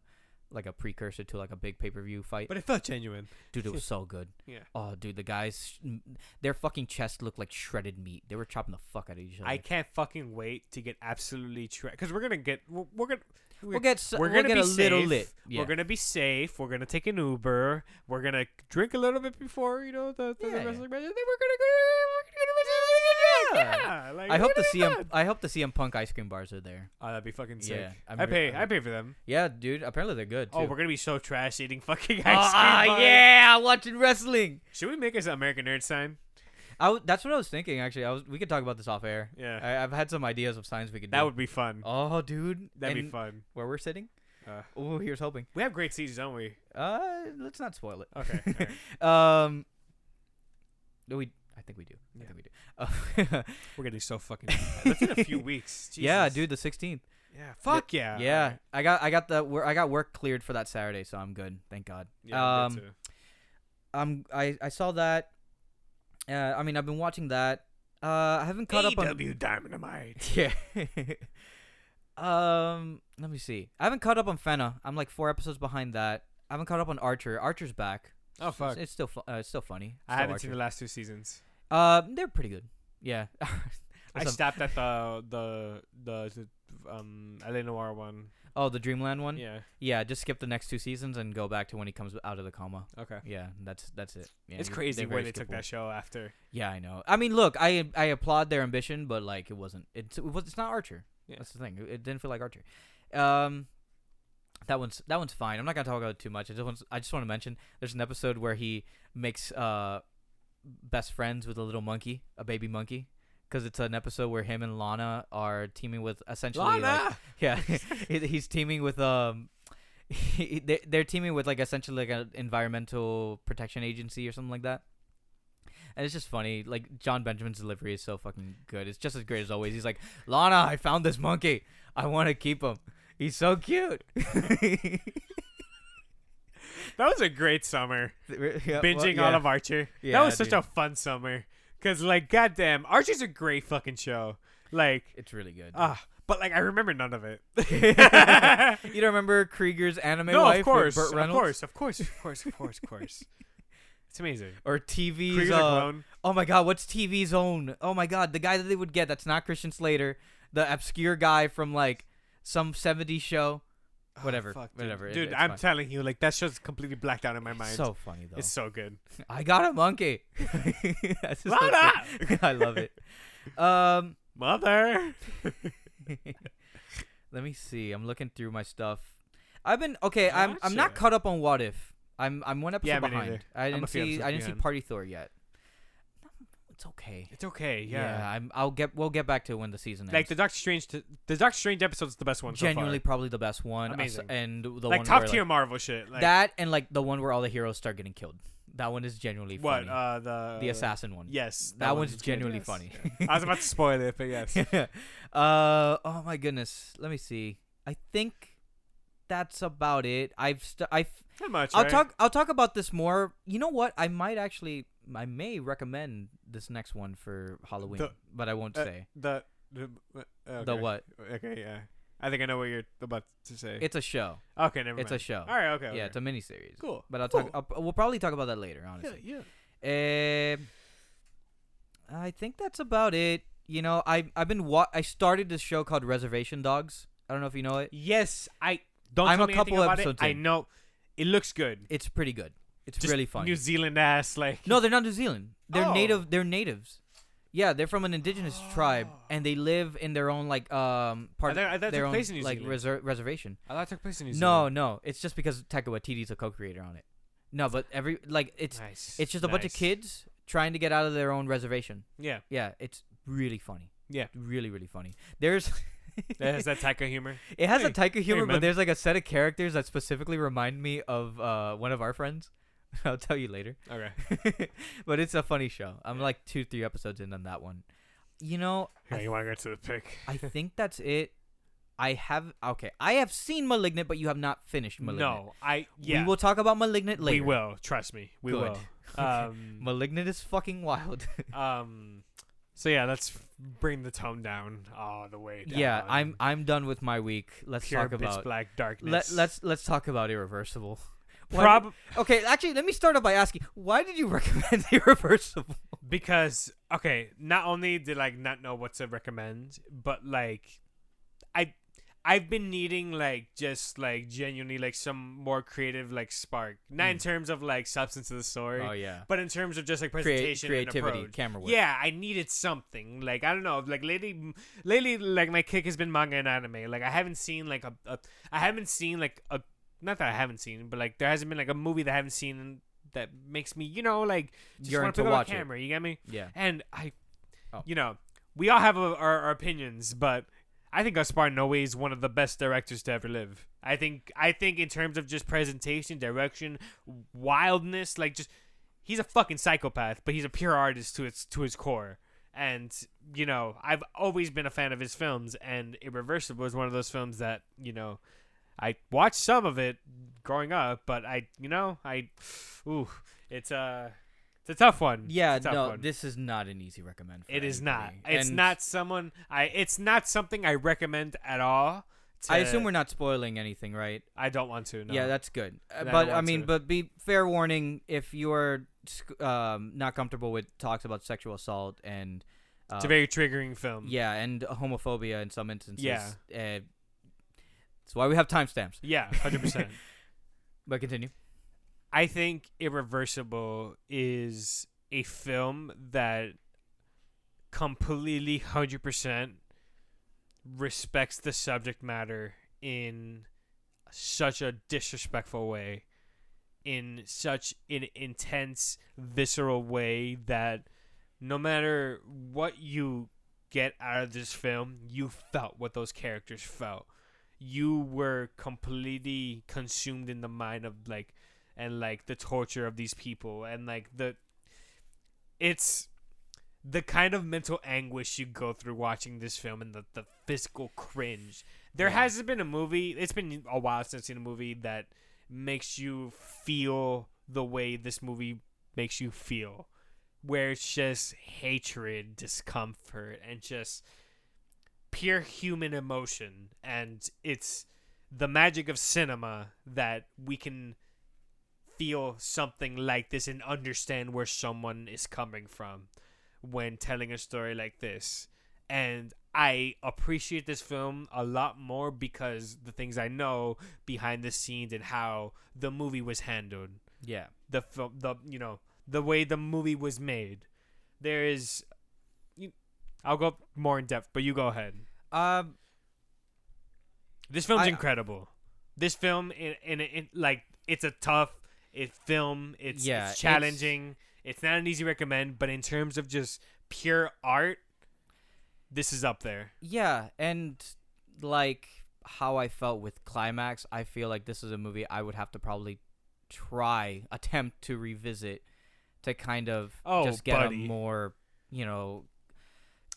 like a precursor to like a big pay per view fight. but it felt genuine. dude, it was so good. Yeah. Oh, dude, the guys, mm, their fucking chests looked like shredded meat. They were chopping the fuck out of each other. I can't fucking wait to get absolutely tra- because we're gonna get we're, we're gonna we'll get, we're we'll gonna get be a little safe. lit. Yeah. We're gonna be safe. We're gonna take an Uber. We're gonna drink a little bit before you know the, the Yeah. wrestling match. And then we're gonna go. We're gonna go. Yeah. Yeah. Like, I hope the CM. have. I hope the CM Punk ice cream bars are there. Oh, that'd be fucking sick. Yeah, I'm I pay. I pay for them. Yeah, dude. Apparently they're good too. Oh, we're gonna be so trash eating fucking ice cream. bars. yeah, watching wrestling. Should we make us an American Nerd sign? I w- that's what I was thinking. Actually, I was. We could talk about this off air. Yeah. I, I've had some ideas of signs we could do. That would be fun. Oh, dude. That'd be fun. Where we're sitting? Uh, Oh, here's hoping. we have great seats, don't we? Uh, let's not spoil it. Okay. alright. um. We. I think we do. Yeah. I think we do. Uh, We're gonna be so fucking. That's in a few weeks. yeah, dude. The 16th. Yeah. Fuck yeah. Yeah, Alright. I got. I got the. wor- I got work cleared for that Saturday, so I'm good. Thank God. Yeah. um. too. I'm. I. I saw that. Uh. I mean, I've been watching that. Uh. I haven't caught up on. AEW Dynamite. Yeah. um, let me see. I haven't caught up on Fena. I'm like four episodes behind that. I haven't caught up on Archer. Archer's back. Oh fuck. It's, still fu- uh, it's still funny. I Still haven't Archer. seen the last two seasons. Uh, they're pretty good. Yeah. I stopped at the the the, um LA Noir one. oh, the Dreamland one. Yeah. Yeah, just skip the next two seasons and go back to when he comes out of the coma. Okay. Yeah, that's that's it. Yeah, it's crazy where they took that show after. Yeah, I know. I mean, look, I I applaud their ambition, but like it wasn't. It's it was it's not Archer. Yeah. That's the thing. It, it didn't feel like Archer. Um, that one's that one's fine. I'm not gonna talk about it too much. I just want I just want to mention there's an episode where he makes uh best friends with a little monkey, a baby monkey. Because it's an episode where him and Lana are teaming with essentially like, Lana! yeah, he- he's teaming with um, he, they're, they're teaming with like essentially like an environmental protection agency or something like that. And it's just funny. Like Jon Benjamin's delivery is so fucking good. It's just as great as always. He's like, Lana, I found this monkey. I want to keep him. He's so cute. That was a great summer. Yeah, well, Binging all of Archer. that Yeah, was such a fun summer. Cause like, goddamn, Archer's a great fucking show. Like, It's really good. ah, but like, I remember none of it. you don't remember Krieger's anime no, wife of course, Burt of course, of course, of course, of course, of course. It's amazing. Or TV's uh. Oh my god, what's TV's own? Oh my god, the guy that they would get that's not Christian Slater, the obscure guy from like some 70s show. Oh, Whatever, dude. whatever, it- Dude, I'm fine. telling you, like that show's completely blacked out in my mind. So funny though. it's so good. I got a monkey. That's just so I love it. Um, Mother. let me see. I'm looking through my stuff. I've been okay. I'm I'm not caught up on What If. I'm I'm one episode Yeah, behind. neither. I I'm a didn't see I didn't see. Party Thor yet. It's okay. It's okay. Yeah. I'm. I'll get. We'll get back to it when the season ends. like the Doctor Strange. T- the Doctor Strange episode's the best one. so far. genuinely probably the best one. Amazing. and the like one top where, tier like, Marvel shit. Like that and like the one where all the heroes start getting killed. That one is genuinely what? funny. Uh, the the assassin one. Yes, That one's one's genuinely yes. funny. I was about to spoil it, but yes. uh oh my goodness. Let me see. I think that's about it. I've st- I Not much. I'll right? talk I'll talk about this more. You know what? I might actually I may recommend this next one for Halloween, The- but I won't uh, say. The the, uh, okay. The what? Okay, yeah. I think I know what you're about to say. It's a show. okay, never mind. It's a show. All right, okay. Yeah, okay. it's a miniseries. cool. But I'll cool. talk. I'll, we'll probably talk about that later. Honestly. yeah. Yeah. Um, I think that's about it. You know, I I've been wa- I started this show called Reservation Dogs. I don't know if you know it. Yes, I don't I'm a couple episodes. I know it looks good. It's pretty good. It's Just really fun. New Zealand ass like No, they're not New Zealand. They're Oh. native. They're natives. Yeah, they're from an indigenous tribe, and they live in their own like um part. thought- I thought it their took own place in New like Zealand. reser- reservation. I thought it took place in New No, Zealand. no, no. it's just because Taika Waititi's a co-creator on it. No, but every like it's nice. it's just a bunch of nice. kids trying to get out of their own reservation. Yeah, Yeah, it's really funny. Yeah. really, really funny. There's it has that Taika humor. it has a Hey, Taika humor, man. but there's like a set of characters that specifically remind me of uh one of our friends. I'll tell you later. Okay. but it's a funny show. I'm like two, three episodes in on that one. You know, Yeah, you want to go to the pick? I think that's it. I have okay. I have seen Malignant, but you have not finished Malignant. No, I yeah. We will talk about Malignant later. We will. Trust me. We Good. will. Um, Malignant is fucking wild. um. So yeah, let's bring the tone down all the way down. yeah, I'm I'm done with my week. Let's pure talk about black darkness. let let's let's talk about Irreversible. Prob Okay, actually, let me start off by asking, why did you recommend the Irreversible? because okay, not only did I not know what to recommend, but like, I. I've been needing like just like genuinely like some more creative like spark, not in Mm. terms of like substance of the story, Oh yeah, but in terms of just like presentation creativity, and camera work. Yeah, I needed something. Like I don't know, like lately, lately, like my kick has been manga and anime. Like I haven't seen like a, a I haven't seen like a, not that I haven't seen, but like there hasn't been like a movie that I haven't seen that makes me, you know, like just want to pick up watch a it. camera. You get me? yeah. And I, Oh. you know, we all have our, our, our opinions, but I think Gaspar Noé is one of the best directors to ever live. I think I think in terms of just presentation, direction, wildness, like just he's a fucking psychopath, but he's a pure artist to its to his core. And you know, I've always been a fan of his films, and Irreversible is one of those films that you know, I watched some of it growing up, but I, you know, I, ooh, it's a, it's a tough one. Yeah, tough no, one. this is not an easy recommend. For It is not. It's And not someone I. It's not something I recommend at all. I assume we're not spoiling anything, right? I don't want to. No. Yeah, that's good. Uh, I but I want mean, to. but be fair warning if you're um, not comfortable with talks about sexual assault and uh, it's a very triggering film. yeah, and homophobia in some instances. Yeah. uh, that's why we have timestamps. Yeah, hundred percent. But continue. I think Irreversible is a film that completely hundred percent respects the subject matter in such a disrespectful way, in such an intense, visceral way that no matter what you get out of this film, you felt what those characters felt. You were completely consumed in the mind of like and like the torture of these people and like the it's the kind of mental anguish you go through watching this film and the, the physical cringe. There Yeah. hasn't been a movie, it's been a while since I've seen a movie that makes you feel the way this movie makes you feel. Where it's just hatred, discomfort, and just pure human emotion. And it's the magic of cinema that we can feel something like this and understand where someone is coming from when telling a story like this. And I appreciate this film a lot more because the things I know behind the scenes and how the movie was handled. Yeah. The film, the you know, the way the movie was made. There is, I'll go more in depth, but you go ahead. Um. This film's I- incredible. This film, in, in, in like, it's a tough it film. It's, Yeah, it's it's- challenging. It's, not an easy recommend, but in terms of just pure art, this is up there. Yeah, and like how I felt with Climax, I feel like this is a movie I would have to probably try attempt to revisit to kind of Oh, just get buddy. a more, you know,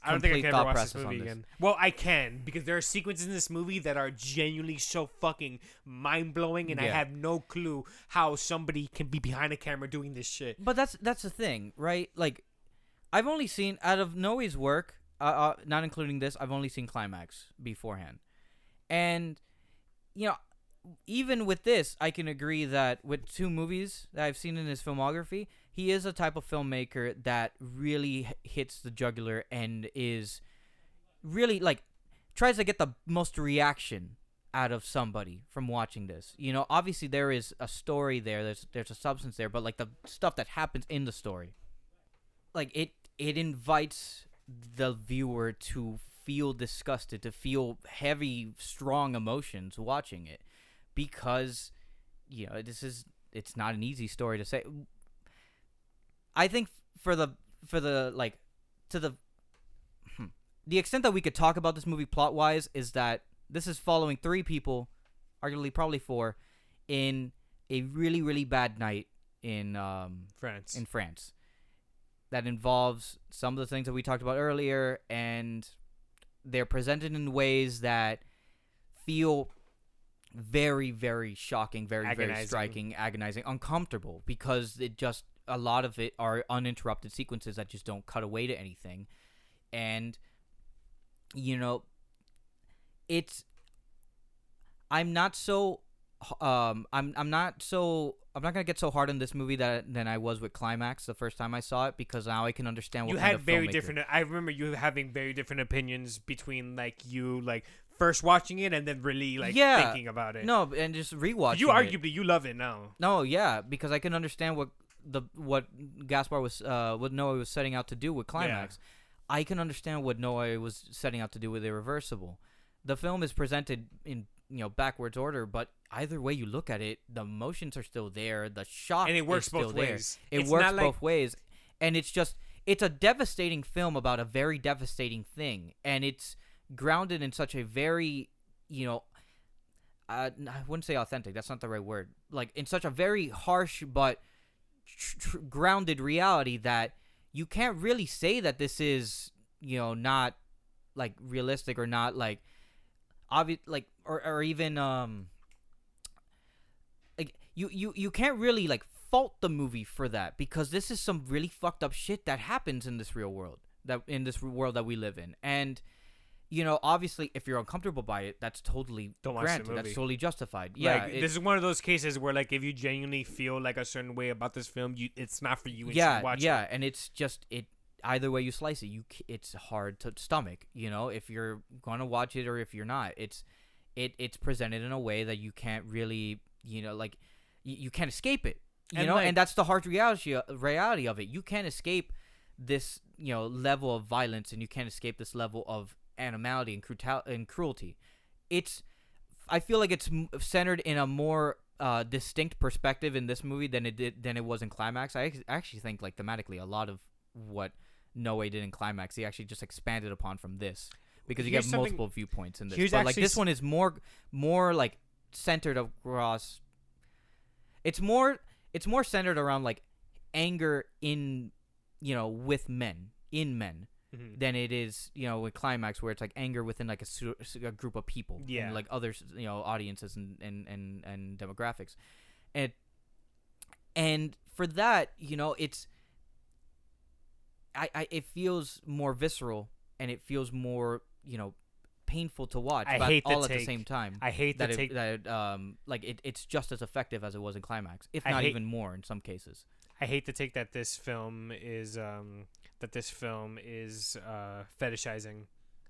I don't think I can ever watch this movie this. again. Well, I can because there are sequences in this movie that are genuinely so fucking mind blowing, and I have no clue how somebody can be behind a camera doing this shit. But that's that's the thing, right? Like, I've only seen out of Noe's work, uh, uh, not including this, I've only seen Climax beforehand, and you know, even with this, I can agree that with two movies that I've seen in his filmography, he is a type of filmmaker that really hits the jugular and is really like tries to get the most reaction out of somebody from watching this. You know, obviously there is a story there, there's there's a substance there, but like the stuff that happens in the story. Like it it invites the viewer to feel disgusted, to feel heavy, strong emotions watching it because you know, this is it's not an easy story to say. I think for the for the like to the hmm, the extent that we could talk about this movie plot wise is that this is following three people, arguably probably four, in a really really bad night in um France. in France. That involves some of the things that we talked about earlier, and they're presented in ways that feel very, very shocking, very, very striking, agonizing, uncomfortable because it just a lot of it are uninterrupted sequences that just don't cut away to anything, and you know, it's. I'm not so um I'm I'm not so I'm not gonna get so hard on this movie that than I was with Climax the first time I saw it because now I can understand what you had very filmmaker- different. I remember you having very different opinions between like you like first watching it and then really like Yeah. thinking about it. No, and just rewatching. you it. arguably you love it now. No, yeah, because I can understand what the what Gaspar was uh what Noé was setting out to do with Climax. I can understand what Noé was setting out to do with Irreversible. The film is presented in you know backwards order, but either way you look at it, the emotions are still there. The shock And it works is still both there. ways. It It's works like- both ways, and it's just it's a devastating film about a very devastating thing, and it's grounded in such a very you know uh, I wouldn't say authentic. That's not the right word. Like in such a very harsh but tr- grounded reality that you can't really say that this is you know not like realistic or not like obvious like or or even um like you you you can't really like fault the movie for that because this is some really fucked up shit that happens in this real world that in this world that we live in. And you know obviously if you're uncomfortable by it that's totally Don't watch the granted that's movie. totally justified yeah like, it- this is one of those cases where like if you genuinely feel like a certain way about this film, you it's not for you. And yeah you watch yeah It. and it's just it either way you slice it you c- it's hard to stomach you know if you're gonna watch it or if you're not it's it it's presented in a way that you can't really you know like you, you can't escape it you And, know like- and that's the harsh reality reality of it you can't escape this you know level of violence and you can't escape this level of animality and cruel and cruelty it's I feel like it's centered in a more uh, distinct perspective in this movie than it did than it was in Climax. I actually think like thematically a lot of what Noe did in Climax, he actually just expanded upon from this because you Here's get multiple viewpoints in this. But like this one is more more like centered across. It's more it's more centered around like anger in you know with men in men Mhm. than it is you know with climax where it's like anger within like a, su- a group of people Yeah. and like others you know audiences and and and, and demographics and and for that you know it's I, I it feels more visceral and it feels more you know painful to watch I but hate the all at the same time I hate that it, take. that it, um like it, it's just as effective as it was in climax if I not hate- even more in some cases I hate to take that this film is um that this film is uh fetishizing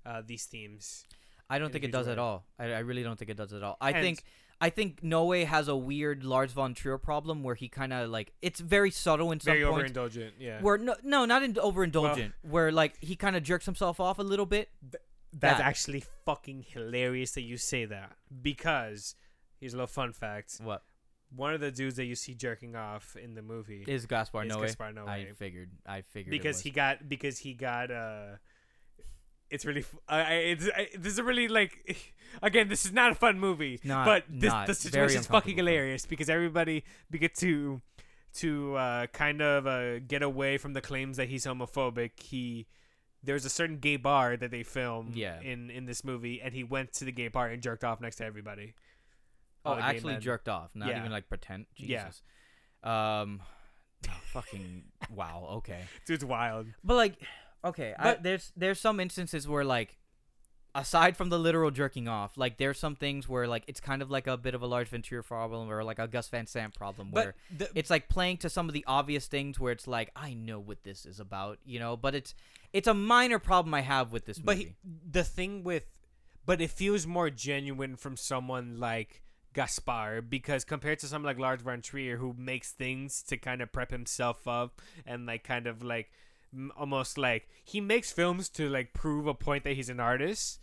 uh these themes. I don't think it does at all. I, I really don't think it does at all. I And- think I think Noe has a weird Lars von Trier problem where he kind of like it's very subtle in some Very points. overindulgent. Yeah. Where no, no, not in overindulgent. where like he kind of jerks himself off a little bit. That's that. actually fucking hilarious that you say that because here's a little fun fact. What One of the dudes that you see jerking off in the movie is Gaspar Noe? Gaspar Noé. I figured. I figured because he got because he got uh it's really I- it's I, this is a really like again this is not a fun movie not- but this not. the situation is fucking hilarious because everybody we get to to uh kind of uh get away from the claims that he's homophobic he there's a certain gay bar that they film Yeah. in in this movie and he went to the gay bar and jerked off next to everybody oh, all the gay actually jerked off, not Yeah. even like pretend. Yeah. Jesus. Um, fucking wow. Okay. dude's wild But like, okay, I, But- there's there's some instances where like, aside from the literal jerking off, like there's some things where like it's kind of like a bit of a Lars von Trier problem or like a Gus Van Sant problem where But the, it's like playing to some of the obvious things where it's like I know what this is about, you know, but it's it's a minor problem I have with this but movie. he, the thing with, but it feels more genuine from someone like Gaspar because compared to someone like Lars von Trier who makes things to kind of prep himself up and like kind of like almost like he makes films to like prove a point that he's an artist.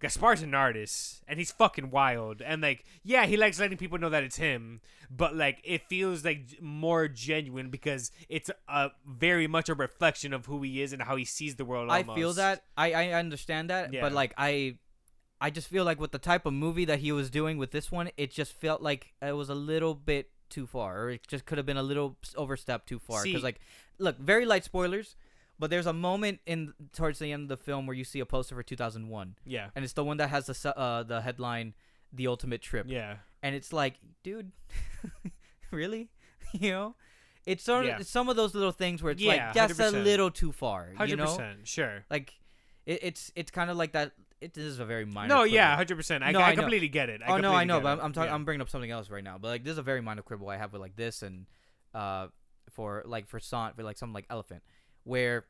Gaspar's an artist and he's fucking wild and like yeah he likes letting people know that it's him but like it feels like more genuine because it's a very much a reflection of who he is and how he sees the world I feel that I I understand that, Yeah. but like I I just feel like with the type of movie that he was doing with this one, it just felt like it was a little bit too far, or it just could have been a little s- overstep too far. Because like, look, very light spoilers, but there's a moment in towards the end of the film where you see a poster for 2001, yeah and it's the one that has the uh the headline, "The Ultimate Trip," yeah and it's like, dude, really, you know. It's sort of Yeah. some of those little things where it's Yeah, like just a 100%. little too far, Hundred you know. percent, sure. Like, it, it's it's kind of like that. It is a very minor. No, quibble. yeah, hundred percent. I, No, I, I completely get it. I oh no, I know, but. I'm I'm, talking, Yeah. I'm bringing up something else right now. But like, this is a very minor quibble I have with like this and uh for like Van Sant for like something like Elephant, where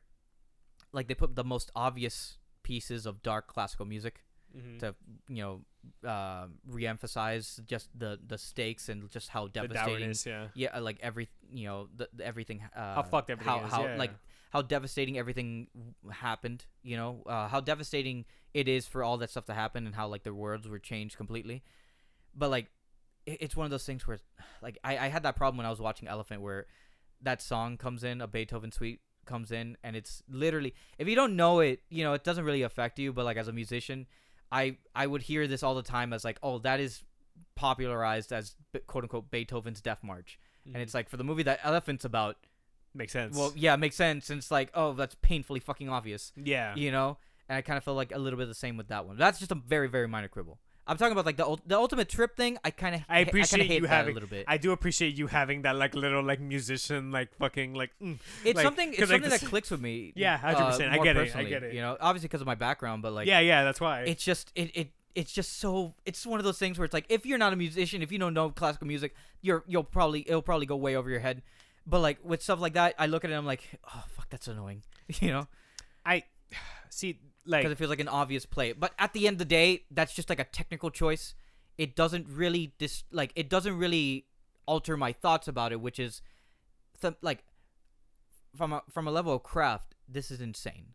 like they put the most obvious pieces of dark classical music Mhm. to you know uh, re-emphasize just the the stakes and just how the devastating dourness, yeah. yeah like every you know the, the everything uh, How fucked everything how, is, how yeah, like yeah. How devastating everything happened you know uh, how devastating it is for all that stuff to happen and how like the worlds were changed completely. But like it's one of those things where like I, I had that problem when i was watching elephant where that song comes in a beethoven suite comes in and it's literally if you don't know it you know it doesn't really affect you but like as a musician i i would hear this all the time as like oh that is popularized as quote unquote beethoven's death march. And it's like for the movie that elephant's about makes sense. well, yeah, it makes sense. And it's like, oh, that's painfully fucking obvious, yeah, you know. And I kind of feel like a little bit the same with that one. That's just a very, very minor quibble. I'm talking about like the the ultimate trip thing. I kind of I appreciate hate you that having. a little bit. I do appreciate you having that like little like musician like fucking like. Mm, it's like, something. It's like, something this- that clicks with me. Yeah, 100%. uh, I get it, I get it. You know, obviously because of my background, but like, yeah, yeah, that's why. it's just it it. It's just so. It's one of those things where it's like, if you're not a musician, if you don't know classical music, you're you'll probably it'll probably go way over your head. But like with stuff like that, I look at it, and I'm like, oh fuck, that's annoying. You know, I see like because it feels like an obvious play. But at the end of the day, that's just like a technical choice. It doesn't really dis like it doesn't really alter my thoughts about it, which is th- like from a from a level of craft, this is insane.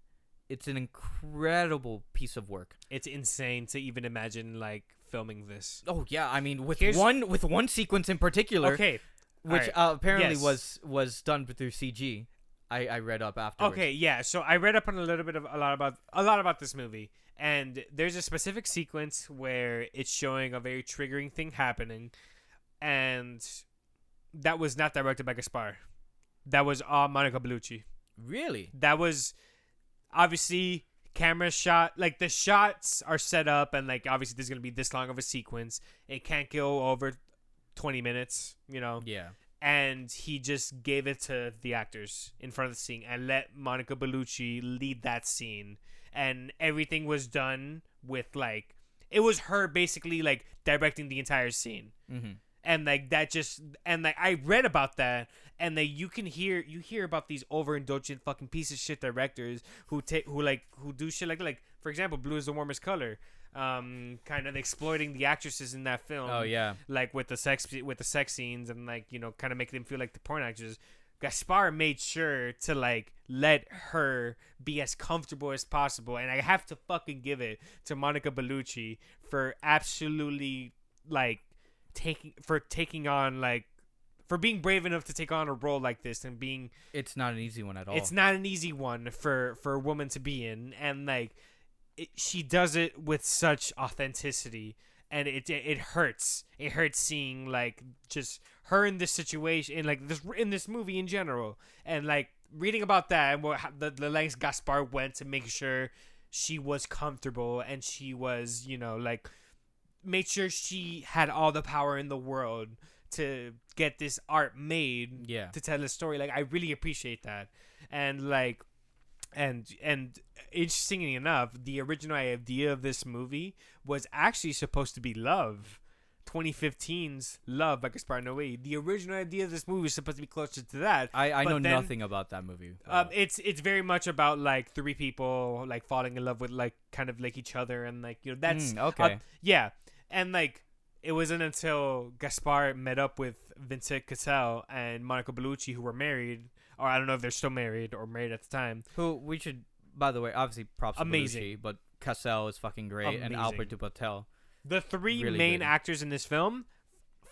It's an incredible piece of work. it's insane to even imagine like filming this. Oh yeah, I mean with Here's- one with one sequence in particular, Okay, which alright, uh, apparently yes. was was done through CG. I, I read up afterwards. Okay, yeah. So I read up on a little bit of a lot about a lot about this movie, and there's a specific sequence where it's showing a very triggering thing happening, and that was not directed by Gaspar. That was all Monica Bellucci. Really? That was obviously camera shot. Like the shots are set up, and like obviously there's gonna be this long of a sequence. It can't go over twenty minutes. You know Yeah. and he just gave it to the actors in front of the scene and let Monica Bellucci lead that scene. And everything was done with like it was her basically like directing the entire scene. Mm-hmm. And like that just and like I read about that and like you can hear you hear about these overindulgent fucking piece of shit directors who take who like who do shit like like for example blue is the warmest color um kind of exploiting the actresses in that film Oh yeah. like with the sex with the sex scenes and like you know kind of making them feel like the porn actors gaspar made sure to like let her be as comfortable as possible and i have to fucking give it to monica bellucci for absolutely like taking for taking on like for being brave enough to take on a role like this and being It's not an easy one at all. it's not an easy one for for a woman to be in and like it, she does it with such authenticity and it it hurts. It hurts seeing like just her in this situation in like this in this movie in general and like reading about that and what the, the lengths gaspar went to make sure she was comfortable and she was you know like made sure she had all the power in the world to get this art made Yeah. to tell a story. Like i really appreciate that. And like and and interestingly enough, the original idea of this movie was actually supposed to be Love. 2015's Love by Gaspar Noé. The original idea of this movie was supposed to be closer to that. I, I know then- nothing about that movie. Um, it's it's very much about like three people like falling in love with like kind of like each other and like you know that's Mm, uh, okay. yeah, and like it wasn't until Gaspar met up with Vincent Cassel and Monica Bellucci who were married, or I don't know if they're still married or married at the time. Who we should, by the way, obviously props to Amazing. Bellucci, but Cassel is fucking great, and Albert Dupontel. The three Really main good. actors in this film,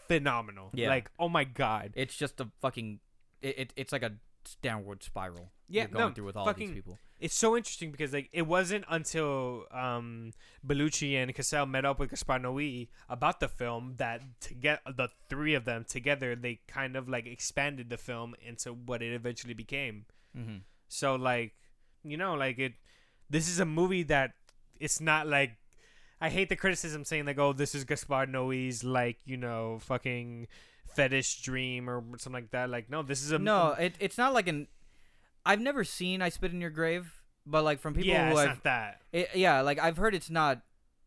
phenomenal. Yeah. Like oh my god. It's just a fucking, it, it it's like a downward spiral. Yeah, you're going no, through with all fucking- these people. It's so interesting because like it wasn't until um Bellucci and Cassel met up with Gaspar Noé about the film that to get the three of them together they kind of like expanded the film into what it eventually became. Mm-hmm. So like you know like it this is a movie that it's not like I hate the criticism saying like oh this is Gaspar Noé's like you know fucking fetish dream or something like that like no this is a No, it, it's not like an. I've never seen I Spit in Your Grave, but like from people yeah who it's I've not that It, yeah, like I've heard it's not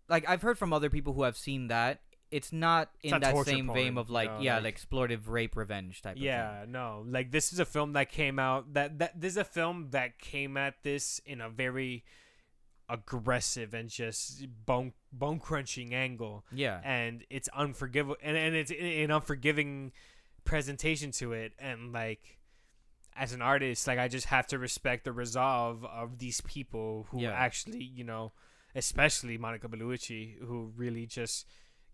like I've heard from other people who have seen that. It's not in not that same vein of like no, yeah, like- like exploitive rape revenge type of Yeah, no. Like this is a film that came out that that this is a film that came at this in a very aggressive and just bone bone crunching angle. Yeah. and it's unforgivable and and it's an unforgiving presentation to it, and like as an artist, like I just have to respect the resolve of these people who Yeah. actually, you know, especially Monica Bellucci, who really just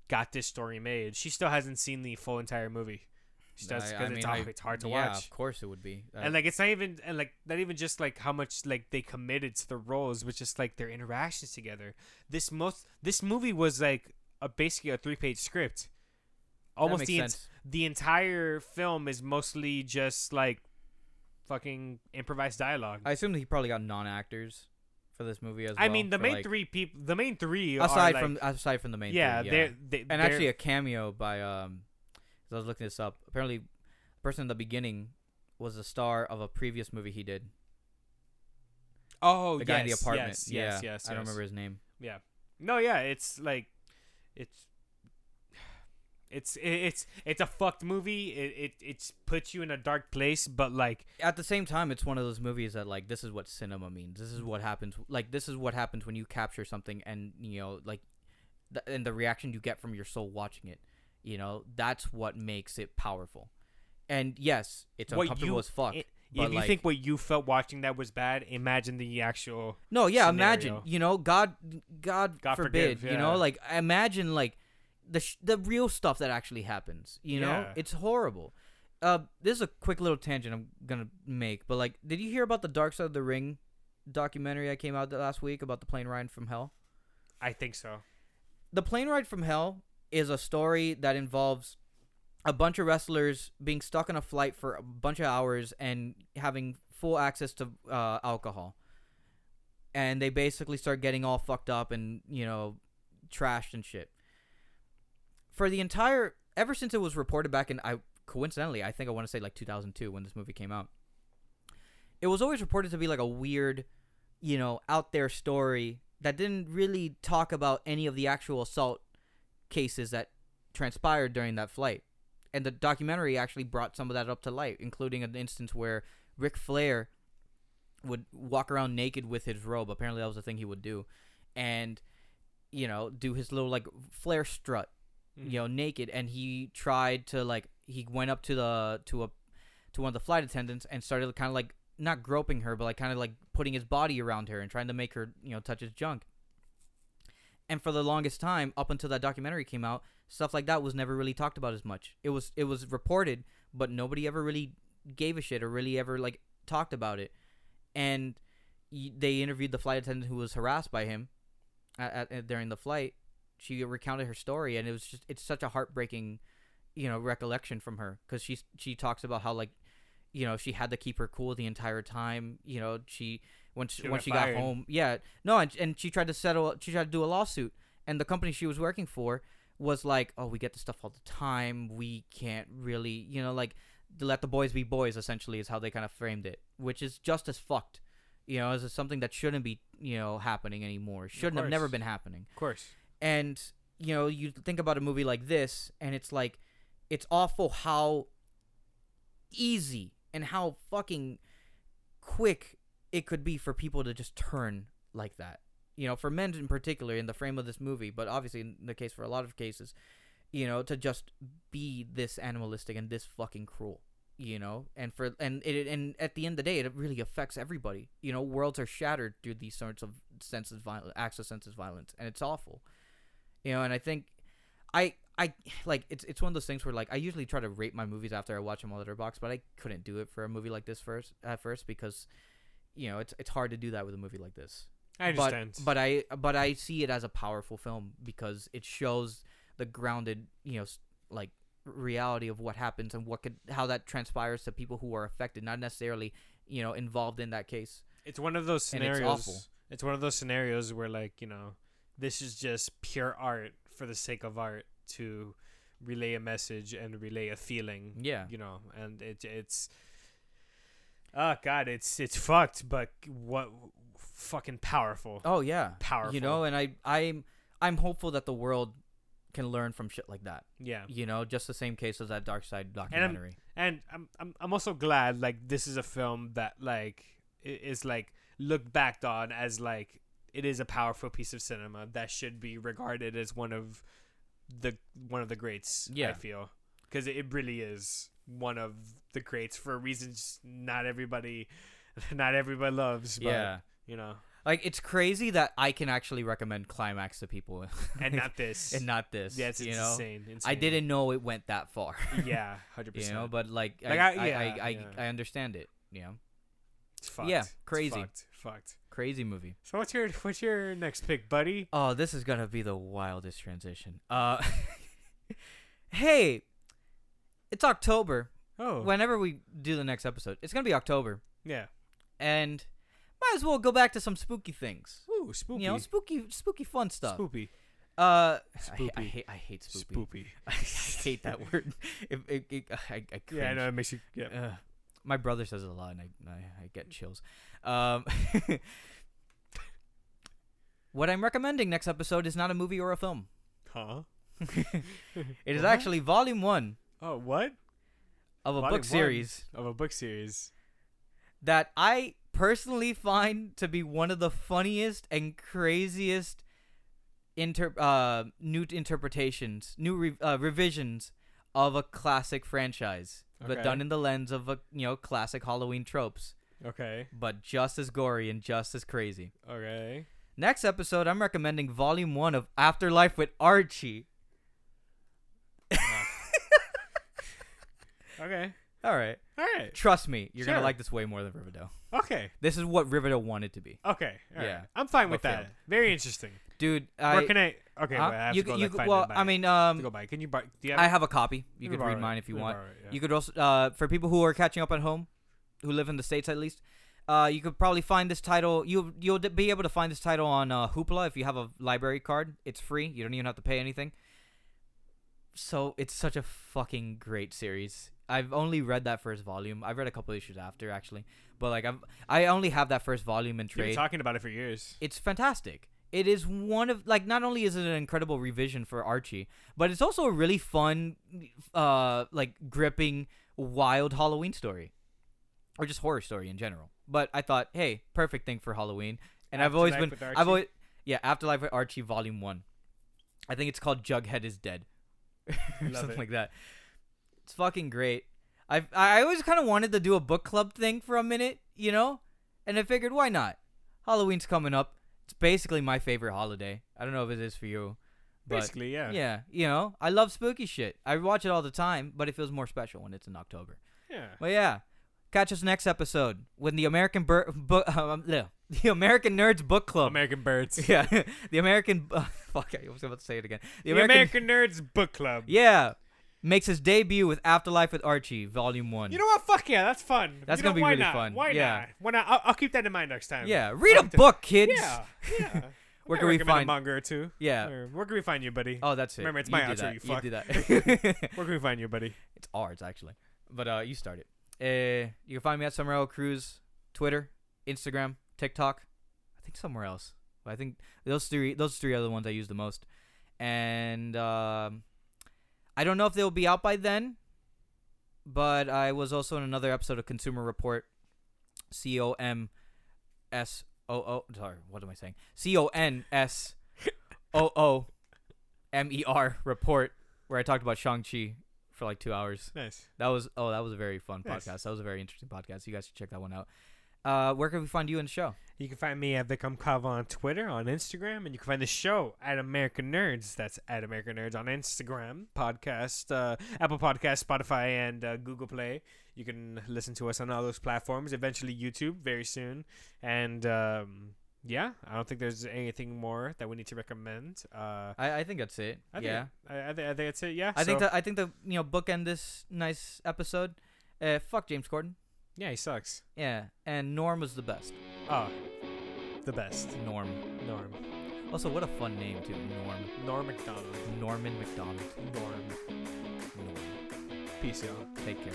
got this story made. She still hasn't seen the full entire movie. She does because it's, hard- it's hard to yeah, watch. of course it would be. Uh, And like it's not even and like not even just like how much like they committed to the roles, but just like their interactions together. This most this movie was like a basically a three page script. Almost the en- the entire film is mostly just like fucking improvised dialogue. I assume that he probably got non actors for this movie as well. I mean, the for, main like- three people, the main three are, aside like- from aside from the main yeah, three, they're they, and they're- actually a cameo by um, I was looking this up. Apparently, the person in the beginning was the star of a previous movie he did. oh The guy in the yes, apartment. yes, yeah, yes, yes, I don't yes. remember his name. Yeah. No, yeah, it's like, it's, it's it's it's a fucked movie. It it it's puts you in a dark place, but like at the same time, it's one of those movies that like this is what cinema means. This is what happens. Like this is what happens when you capture something, and you know, like, the, and the reaction you get from your soul watching it. You know, that's what makes it powerful. And yes, it's what uncomfortable you as fuck. i- but, if you like- think what you felt watching that was bad, imagine the actual. No, yeah, scenario. imagine. You know, God, God, God forbid. forgive, You know, like imagine like the sh- the real stuff that actually happens. You know, Yeah. it's horrible. Uh, this is a quick little tangent I'm gonna make, but like, did you hear about the Dark Side of the Ring documentary that came out last week about the plane ride from hell? I think so. The plane ride from hell is a story that involves a bunch of wrestlers being stuck on a flight for a bunch of hours and having full access to uh, alcohol. And they basically start getting all fucked up and, you know, trashed and shit. For the entire ever since it was reported back in I coincidentally, I think I want to say like 2002 when this movie came out. It was always reported to be like a weird, you know, out there story that didn't really talk about any of the actual assault cases that transpired during that flight. And the documentary actually brought some of that up to light, including an instance where Ric Flair would walk around naked with his robe. Apparently, that was a thing he would do, and you know, do his little like Flair strut, Mm. you know, naked. And he tried to like he went up to the to a to one of the flight attendants and started kind of like not groping her, but like kind of like putting his body around her and trying to make her you know touch his junk. And for the longest time, up until that documentary came out, stuff like that was never really talked about as much. It was it was reported, but nobody ever really gave a shit or really ever like talked about it. And they interviewed the flight attendant who was harassed by him at, at- during the flight. She recounted her story, and it was just it's such a heartbreaking, you know, recollection from her because she she talks about how like, you know, she had to keep her cool the entire time. You know, she when she, She when got she fired. got home, yeah, no, and and she tried to settle, she tried to do a lawsuit, and the company she was working for was like, oh, we get this stuff all the time. We can't really, you know, like let the boys be boys. Essentially, is how they kind of framed it, which is just as fucked. You know, as something that shouldn't be, you know, happening anymore. Shouldn't have never been happening. Of course. And you know, you think about a movie like this, and it's like, it's awful how easy and how fucking quick it could be for people to just turn like that. You know, for men in particular, in the frame of this movie, but obviously in the case for a lot of cases, you know, to just be this animalistic and this fucking cruel. You know, and for and it and at the end of the day, it really affects everybody. You know, worlds are shattered through these sorts of senseless violence, acts of senseless violence, and it's awful. You know, and I think I I like it's it's one of those things where like I usually try to rate my movies after I watch them on Letterboxd, but I couldn't do it for a movie like this first at first because you know it's it's hard to do that with a movie like this. I understand. But but I but I see it as a powerful film because it shows the grounded you know s- like reality of what happens and what could how that transpires to people who are affected, not necessarily you know involved in that case. it's one of those it's scenarios. awful. It's one of those scenarios where like you know, this is just pure art for the sake of art to relay a message and relay a feeling. Yeah. You know, and it it's. Oh God, it's it's fucked, but what fucking powerful. Oh yeah, Powerful. You know, and I I'm I'm hopeful that the world can learn from shit like that. Yeah. You know, just the same case as that Dark Side I'm- documentary. and I'm, I'm I'm also glad like this is a film that like is like looked back on as like it is a powerful piece of cinema that should be regarded as one of the one of the greats. Yeah. I feel because it really is one of the greats for reasons not everybody not everybody loves. But, yeah. you know, Like it's crazy that I can actually recommend Climax to people and not this. and not this. yeah, it's, it's you know. insane, insane. I didn't know it went that far. Yeah, hundred percent. you know, but like, Like, I, I- I, yeah, I, I, yeah. I understand it. You know, it's fucked. yeah, It's crazy. fucked. Fucked. Crazy movie. So what's your what's your next pick, buddy? Oh, this is gonna be the wildest transition. Uh, hey, it's October. Oh, Whenever we do the next episode, it's gonna be October, yeah. and might as well go back to some spooky things. Ooh, spooky. You know, spooky, spooky, fun stuff. Spooky. Uh, I, I hate, I hate spoopy. Spoopy. I hate that word. It, it, it, I, I. Yeah, I know it makes you. Yeah. Ugh. My brother says it a lot, and I, I, I get chills. Um, what I'm recommending next episode is not a movie or a film. Huh? It is What? actually volume one Oh, what? of a Volume book series Of a book series. that I personally find to be one of the funniest and craziest inter uh new interpretations, new re- uh, revisions of a classic franchise, but done in the lens of a you know classic Halloween tropes, Okay. but just as gory and just as crazy. Okay. Next episode, I'm recommending Volume One of Afterlife with Archie. Okay. All right, All right. trust me, you're Sure. gonna like this way more than Riverdale. Okay. This is what Riverdale wanted to be, Okay. All right. Yeah. I'm fine with that. Very interesting. dude. Where I, can I? Okay. huh? wait, I have you to go, you like, find well, and buy I it. mean, I have um, to go buy. it. Can you buy? Do you have? I have a copy. You me could borrow read it. mine if you want. borrow it, yeah. You could also, uh, for people who are catching up at home, who live in the states at least, uh, you could probably find this title. You you'll d- be able to find this title on uh, Hoopla if you have a library card. It's free. You don't even have to pay anything. So it's such a fucking great series. I've only read that first volume. I've read a couple issues after actually, but like I've I only have that first volume in trade. You've been talking about it for years. it's fantastic. It is one of like not only is it an incredible revision for Archie, but it's also a really fun, uh, like gripping, wild Halloween story, or just horror story in general. But I thought, hey, perfect thing for Halloween, and I've always been, with I've always, yeah, Afterlife with Archie Volume One. I think it's called Jughead is Dead, or Love something it. like that. It's fucking great. I I always kind of wanted to do a book club thing for a minute, you know, and I figured why not? Halloween's coming up. It's basically my favorite holiday. I don't know if it is for you, but Basically, yeah. yeah, you know, I love spooky shit. I watch it all the time, but it feels more special when it's in October. Yeah. But yeah, catch us next episode when the American Bur- book, um, no, the American Nerds Book Club. American Birds. yeah, the American. Uh, fuck, I was about to say it again. The American, Nerds Book Club. Yeah, makes his debut with Afterlife with Archie, Volume One. You know what? Fuck yeah, that's fun. That's You know, gonna be why really not? fun. Why Yeah. not? Why not? I'll, I'll keep that in mind next time. yeah, read a book, kids. Yeah. Yeah. Where I can we recommend find- a manga or two? Yeah. Or where can we find you, buddy? Oh, that's it. Remember, it's You my do outro, that. you fuck. do that. Where can we find you, buddy? it's ours actually, but uh, you start it. Uh, you can find me at Summer L Cruz, Twitter, Instagram, TikTok, I think somewhere else. But I think those three those three are the ones I use the most. And um, I don't know if they'll be out by then, but I was also in another episode of Consumer Report, C O M S O O. Sorry, what am I saying? C O N S O O M E R report, where I talked about Shang Chi for like two hours. Nice. That was oh, that was a very fun Nice. podcast. That was a very interesting podcast. You guys should check that one out. Uh, where can we find you in the show? You can find me at Vikram Kava on Twitter, on Instagram, and you can find the show at American Nerds. That's at American Nerds on Instagram, podcast, uh, Apple Podcast, Spotify, and uh, Google Play. You can listen to us on all those platforms. Eventually, YouTube very soon. And um, yeah, I don't think there's anything more that we need to recommend. Uh, I, I think that's it. I think, yeah, I, I, think, I think that's it. Yeah, I think so- that I think the you know bookend this nice episode. Uh, fuck James Corden. Yeah, he sucks. Yeah, and Norm was the best. Oh, the best. Norm. Norm. Also, what a fun name too. Norm. Norm Macdonald. Norman Macdonald. Norm. Norm. Peace, y'all. Take care.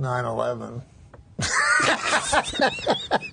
Nine eleven.